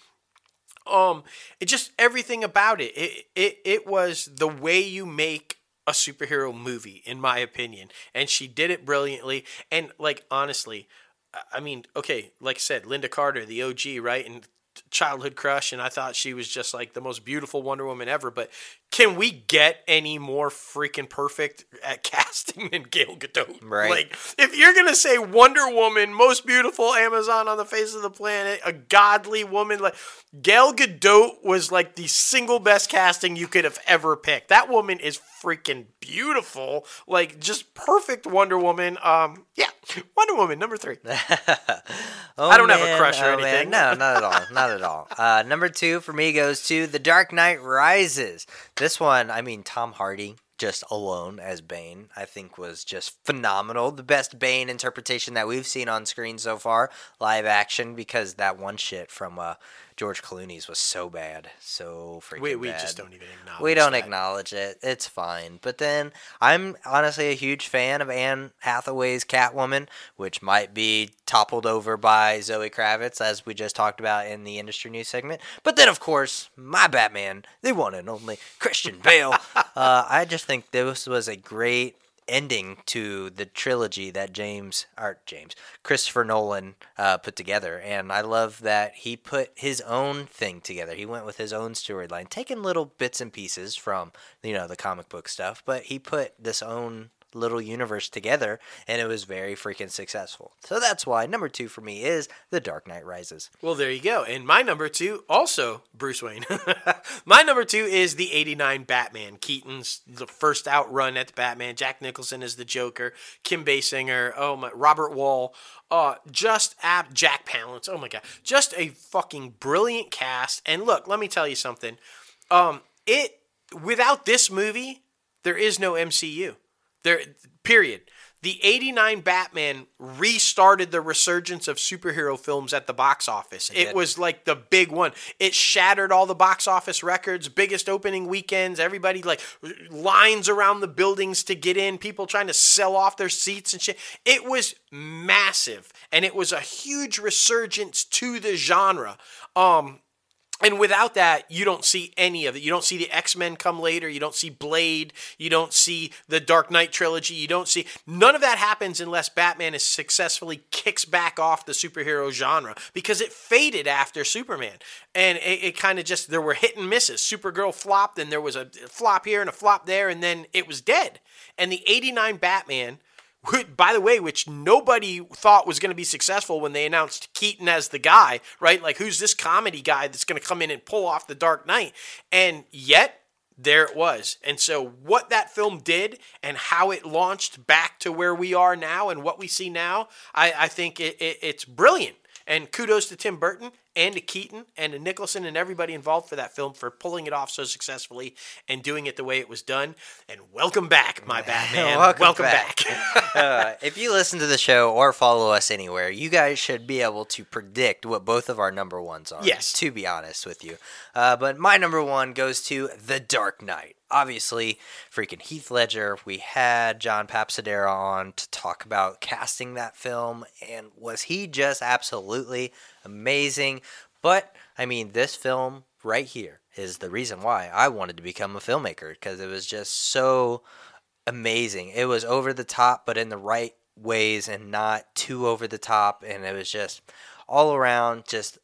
um it just everything about it it it, it was the way you make a superhero movie in my opinion. And she did it brilliantly. And like honestly I- mean okay like i said lynda carter the og right? And childhood crush and i thought she was just like the most beautiful wonder woman ever but can we get any more freaking perfect at casting than Gal Gadot? Right. Like, if you're gonna say Wonder Woman, most beautiful Amazon on the face of the planet, a godly woman, like Gal Gadot was like the single best casting you could have ever picked. That woman is freaking beautiful, like just perfect Wonder Woman. Um, yeah, Wonder Woman number three. Oh, I don't have a crush or oh, man. anything. No, not at all. Not at all. Uh, number two for me goes to The Dark Knight Rises. This one, I mean, Tom Hardy just alone as Bane, I think was just phenomenal. The best Bane interpretation that we've seen on screen so far, live action, because that one shit from uh, George Clooney's was so bad, so freaking We we bad. just don't even acknowledge. We don't that. acknowledge it. It's fine. But then I'm honestly a huge fan of Anne Hathaway's Catwoman, which might be toppled over by Zoe Kravitz, as we just talked about in the industry news segment. But then, of course, my Batman, the one and only Christian Bale. uh, I just think this was a great ending to the trilogy that James, Art James, Christopher Nolan uh, put together. And I love that he put his own thing together. He went with his own storyline, taking little bits and pieces from, you know, the comic book stuff, but he put this own little universe together and it was very freaking successful. So that's why number two for me is The Dark Knight Rises. Well, there you go. And my number two, also Bruce Wayne. my number two is the 89 Batman. Keaton's the first outrun at the Batman. Jack Nicholson is the Joker. Kim Basinger. Oh, my. Robert Wuhl. Uh, just app Jack Palance. Oh, my God. Just a fucking brilliant cast. And look, let me tell you something. Um, it, without this movie, there is no MCU. There, period. The 89 Batman restarted the resurgence of superhero films at the box office. It was like the big one. It shattered all the box office records, biggest opening weekends, everybody like lines around the buildings to get in, people trying to sell off their seats and shit. It was massive and it was a huge resurgence to the genre. Um and without that, you don't see any of it. You don't see the X Men come later. You don't see Blade. You don't see the Dark Knight trilogy. You don't see none of that happens unless Batman is successfully kicks back off the superhero genre because it faded after Superman, and it, it kind of just there were hit and misses. Supergirl flopped, and there was a flop here and a flop there, and then it was dead. And the '89 Batman by the way, which nobody thought was going to be successful when they announced Keaton as the guy, right? Like, who's this comedy guy that's going to come in and pull off the Dark Knight? And yet, there it was. And so, what that film did and how it launched back to where we are now and what we see now, I, I think it, it, it's brilliant. And kudos to Tim Burton and to Keaton and to Nicholson and everybody involved for that film for pulling it off so successfully and doing it the way it was done. And welcome back, my Batman. Welcome back. back. uh, if you listen to the show or follow us anywhere, you guys should be able to predict what both of our number ones are. Yes. To be honest with you. Uh, but my number one goes to The Dark Knight. Obviously, freaking Heath Ledger. We had John Papsidera on to talk about casting that film, and was he just absolutely amazing? But, I mean, this film right here is the reason why I wanted to become a filmmaker because it was just so amazing. It was over the top, but in the right ways and not too over the top. And it was just all around just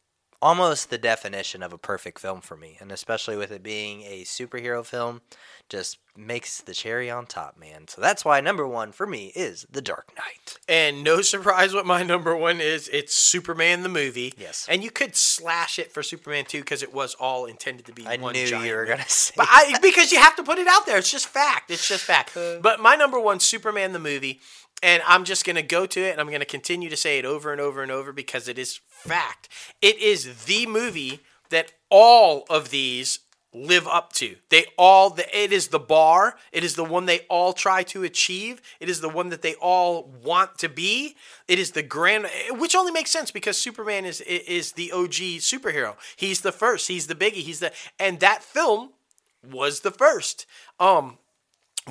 almost the definition of a perfect film for me, and especially with it being a superhero film, just makes the cherry on top, man. So that's why number one for me is The Dark Knight. And no surprise what my number one is. It's Superman the movie. Yes. And you could slash it for Superman 2 because it was all intended to be I one knew giant you were movie. gonna say. But I because you have to put it out there. It's just fact. It's just fact. But my number one, Superman the movie, and I'm just gonna go to it and I'm gonna continue to say it over and over and over because it is fact. It is the movie that all of these live up to. They all it is the bar. It is the one they all try to achieve. It is the one that they all want to be. It is the grand which only makes sense because Superman is is the OG superhero. He's the first. He's the biggie. He's the and that film was the first. Um,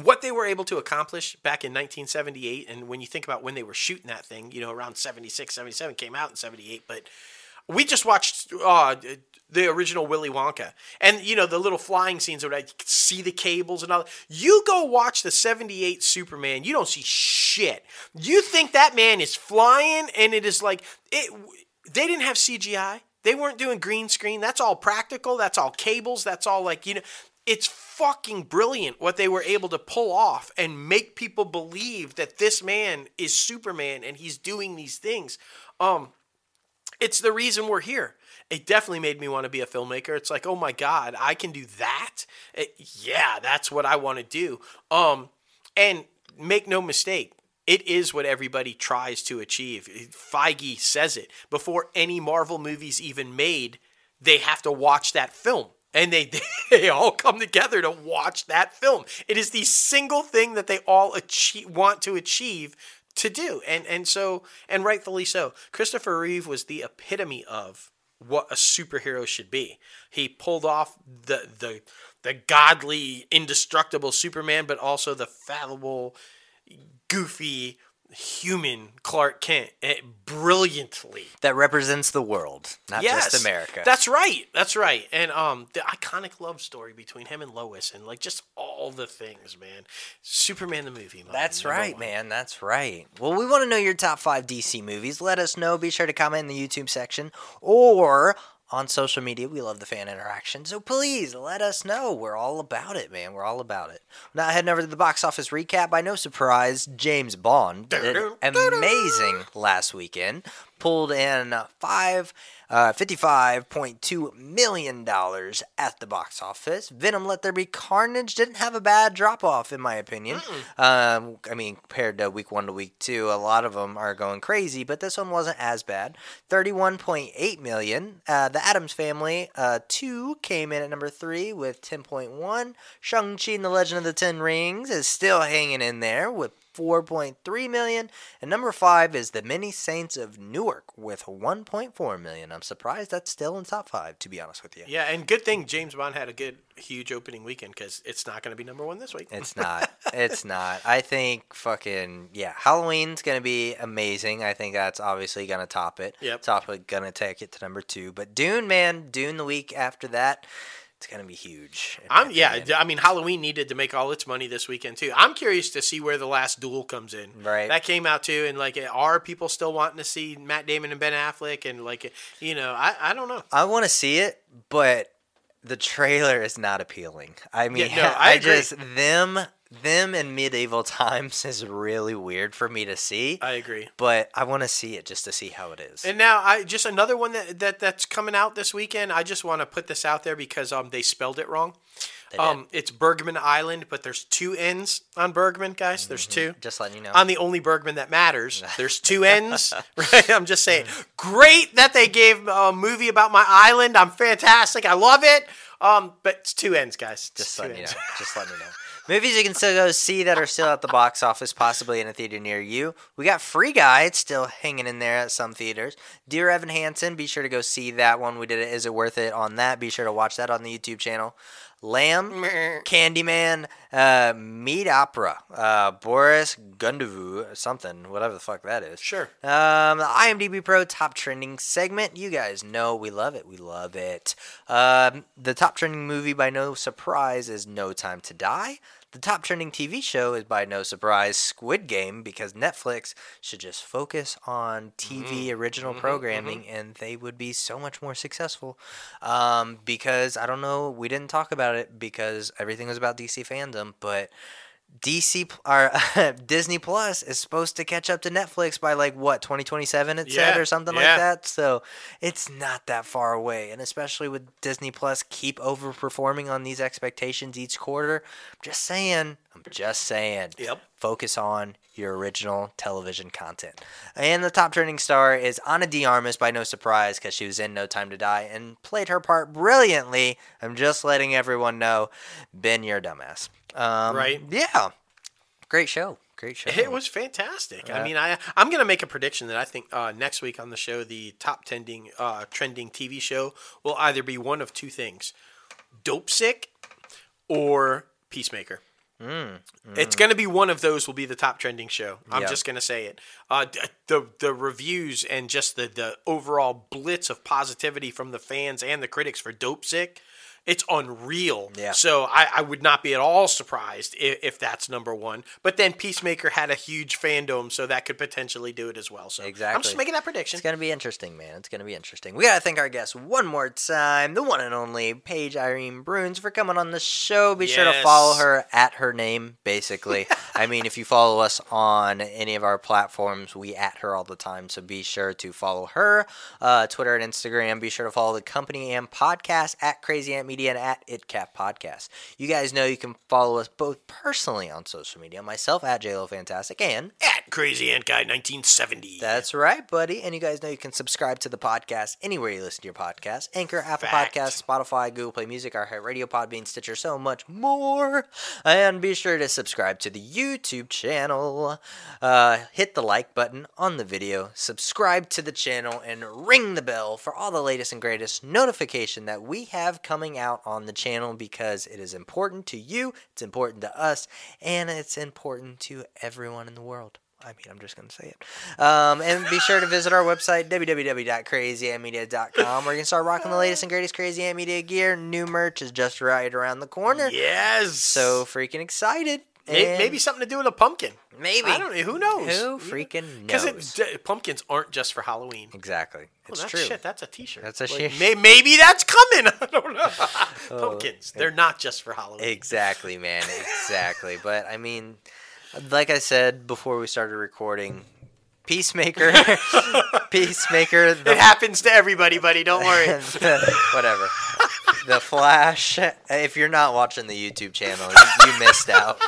what they were able to accomplish back in 1978, and when you think about when they were shooting that thing, you know, around 76, 77, came out in 78, but we just watched uh, the original Willy Wonka, and you know the little flying scenes where I see the cables and all. You go watch the '78 Superman, you don't see shit. You think that man is flying, and it is like it. They didn't have CGI. They weren't doing green screen. That's all practical. That's all cables. That's all like you know. It's fucking brilliant what they were able to pull off and make people believe that this man is Superman and he's doing these things. Um, it's the reason we're here. It definitely made me want to be a filmmaker. It's like, oh my god, I can do that. It- yeah, that's what I want to do. Um, and make no mistake, it is what everybody tries to achieve. Feige says it before any Marvel movies even made. They have to watch that film. And they, they all come together to watch that film. It is the single thing that they all achieve, want to achieve to do. And and so and rightfully so. Christopher Reeve was the epitome of what a superhero should be. He pulled off the the the godly, indestructible Superman, but also the fallible, goofy human Clark Kent eh, brilliantly. that represents the world, not just America. That's right. That's right. And um, the iconic love story between him and Lois, and like just all the things, man. Superman the movie. That's right, one. man. That's right. Well, we want to know your top five DC movies. Let us know. Be sure to comment in the YouTube section or on social media. We love the fan interaction. So please let us know. We're all about it, man. We're all about it. Now heading over to the box office recap. By no surprise, James Bond did amazing last weekend. Pulled in five, uh, fifty-five point two million dollars at the box office. Venom: Let There Be Carnage didn't have a bad drop off, in my opinion. Um, I mean, compared to week one to week two, a lot of them are going crazy, but this one wasn't as bad. Thirty-one point eight million. Uh, the Addams Family uh, two came in at number three with ten point one. Shang Chi and the Legend of the Ten Rings is still hanging in there with 4.3 million and number 5 is the many saints of newark with 1.4 million. I'm surprised that's still in top 5 to be honest with you. Yeah, and good thing James Bond had a good, huge opening weekend because it's not going to be number one this week. it's not. It's not. I think fucking yeah halloween's gonna be amazing. I think that's obviously gonna top it. Yep. top it gonna take it to number 2 but dune man dune the week after that it's gonna be huge I'm yeah. opinion. I mean, Halloween needed to make all its money this weekend too. I'm curious to see where the last duel comes in. Right. That came out too, and like, are people still wanting to see Matt Damon and Ben Affleck? And like, you know, I I don't know. I want to see it, but the trailer is not appealing. I mean, Yeah, no, I agree. just them them in medieval times is really weird for me to see. I agree. but I want to see it just to see how it is. And now I just another one that, that that's coming out this weekend. I just want to put this out there because um they spelled it wrong. Um, it's Bergman Island, but there's two N's on Bergman, guys. There's two. just letting you know. I'm the only Bergman that matters. There's two ends, right? I'm just saying. Great that they gave a movie about my island. I'm fantastic. I love it. Um, but it's two ends, guys. It's just letting you know. ends. Just letting you know. Movies you can still go see that are still at the box office, possibly in a theater near you. We got Free Guy. It's still hanging in there at some theaters. Dear Evan Hansen, be sure to go see that one. We did it. Is it worth it on that? Be sure to watch that on the YouTube channel. Lamb, Candyman, uh, Met Opera, uh, Boris Gundovu, something, whatever the fuck that is. Sure. Um, the IMDb Pro top trending segment. You guys know we love it. We love it. Um, the top trending movie, by no surprise, is No Time to Die. The top trending TV show is by no surprise Squid Game because Netflix should just focus on TV mm-hmm. original mm-hmm. Mm-hmm. programming and they would be so much more successful. Um, because I don't know, we didn't talk about it because everything was about DC fandom, but DC or Disney Plus is supposed to catch up to Netflix by like what 2027 it said or something yeah. like that. So it's not that far away, and especially with Disney Plus keep overperforming on these expectations each quarter. I'm just saying. I'm just saying. Yep. Focus on your original television content. And the top trending star is Ana de Armas by no surprise because she was in No Time to Die and played her part brilliantly. I'm just letting everyone know. Ben, you're a dumbass. Um, Right. Yeah. Great show. Great show. It was fantastic. I mean, I I'm gonna make a prediction that I think uh, next week on the show, the top trending uh, trending TV show will either be one of two things: Dopesick or Peacemaker. It's gonna be one of those. Will be the top trending show. I'm Yeah. just gonna say it. Uh, the the reviews and just the the overall blitz of positivity from the fans and the critics for Dopesick. It's unreal. Yeah. So I, I would not be at all surprised if, if that's number one. But then Peacemaker had a huge fandom, so that could potentially do it as well. So exactly. I'm just making that prediction. It's gonna be interesting, man. It's gonna be interesting. We gotta thank our guest one more time, the one and only Paige Irene Bruns, for coming on the show. Be sure to follow her at her name, basically. I mean, if you follow us on any of our platforms, we at her all the time. So be sure to follow her, uh, Twitter and Instagram. Be sure to follow the company and podcast at Crazy Ant Media and at ItCap Podcast. You guys know you can follow us both personally on social media. Myself at JLo Fantastic and At Crazy Ant Guy 1970. that's right, buddy. And you guys know you can subscribe to the podcast anywhere you listen to your podcast Anchor, Apple Fact. Podcasts, Spotify, Google Play Music, our Radio Podbean, Stitcher, so much more. And be sure to subscribe to the YouTube channel. Uh, hit the like button on the video, subscribe to the channel, and ring the bell for all the latest and greatest notification that we have coming out on the channel because it is important to you, it's important to us, and it's important to everyone in the world. I mean, I'm just going to say it. Um, and be sure to visit our website, www.crazyantmedia.com, where you can start rocking the latest and greatest Crazy Ant Media gear. New merch is just right around the corner. yes. So freaking excited. May- And maybe something to do with a pumpkin. Maybe. I don't know. Who knows? Who freaking knows? Because pumpkins aren't just for Halloween. exactly. Oh, It's that's true. shit. That's a T-shirt. That's a Like, shit. may- maybe that's coming. I don't know. Oh, Pumpkins. They're not just for Halloween. Exactly, man. Exactly. but I mean, like I said before we started recording, Peacemaker, Peacemaker, the It happens to everybody, buddy. Don't worry. whatever. The Flash. If you're not watching the YouTube channel, you, you missed out.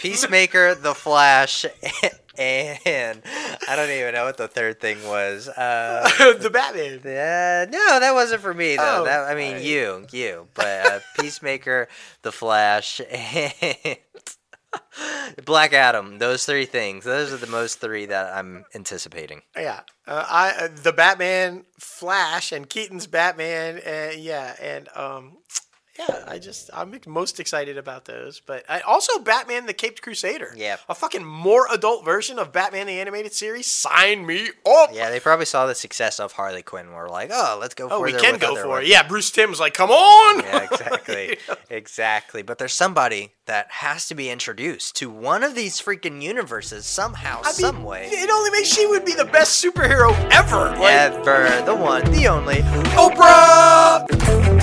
Peacemaker, The Flash, and I don't even know what the third thing was. Uh, the Batman. uh, no, that wasn't for me though. Oh, that, I mean, alright. you, you, but uh, Peacemaker, The Flash, and Black Adam. Those three things. Those are the most three that I'm anticipating. Yeah, uh, I uh, the Batman, Flash, and Keaton's Batman. Uh, yeah, and um, yeah, I just I'm most excited about those. But I, also Batman: The Caped Crusader. Yeah. a fucking more adult version of Batman the animated series. Sign me up. Yeah, they probably saw the success of Harley Quinn. and Were like, oh, let's go. Oh, for it. Oh, we can go for it. Yeah, Bruce Timm's like, come on. Yeah, exactly. exactly. But there's somebody that has to be introduced to one of these freaking universes somehow, I mean, some way. It only makes she would be the best superhero ever. Like, Ever the one, the only. Oprah.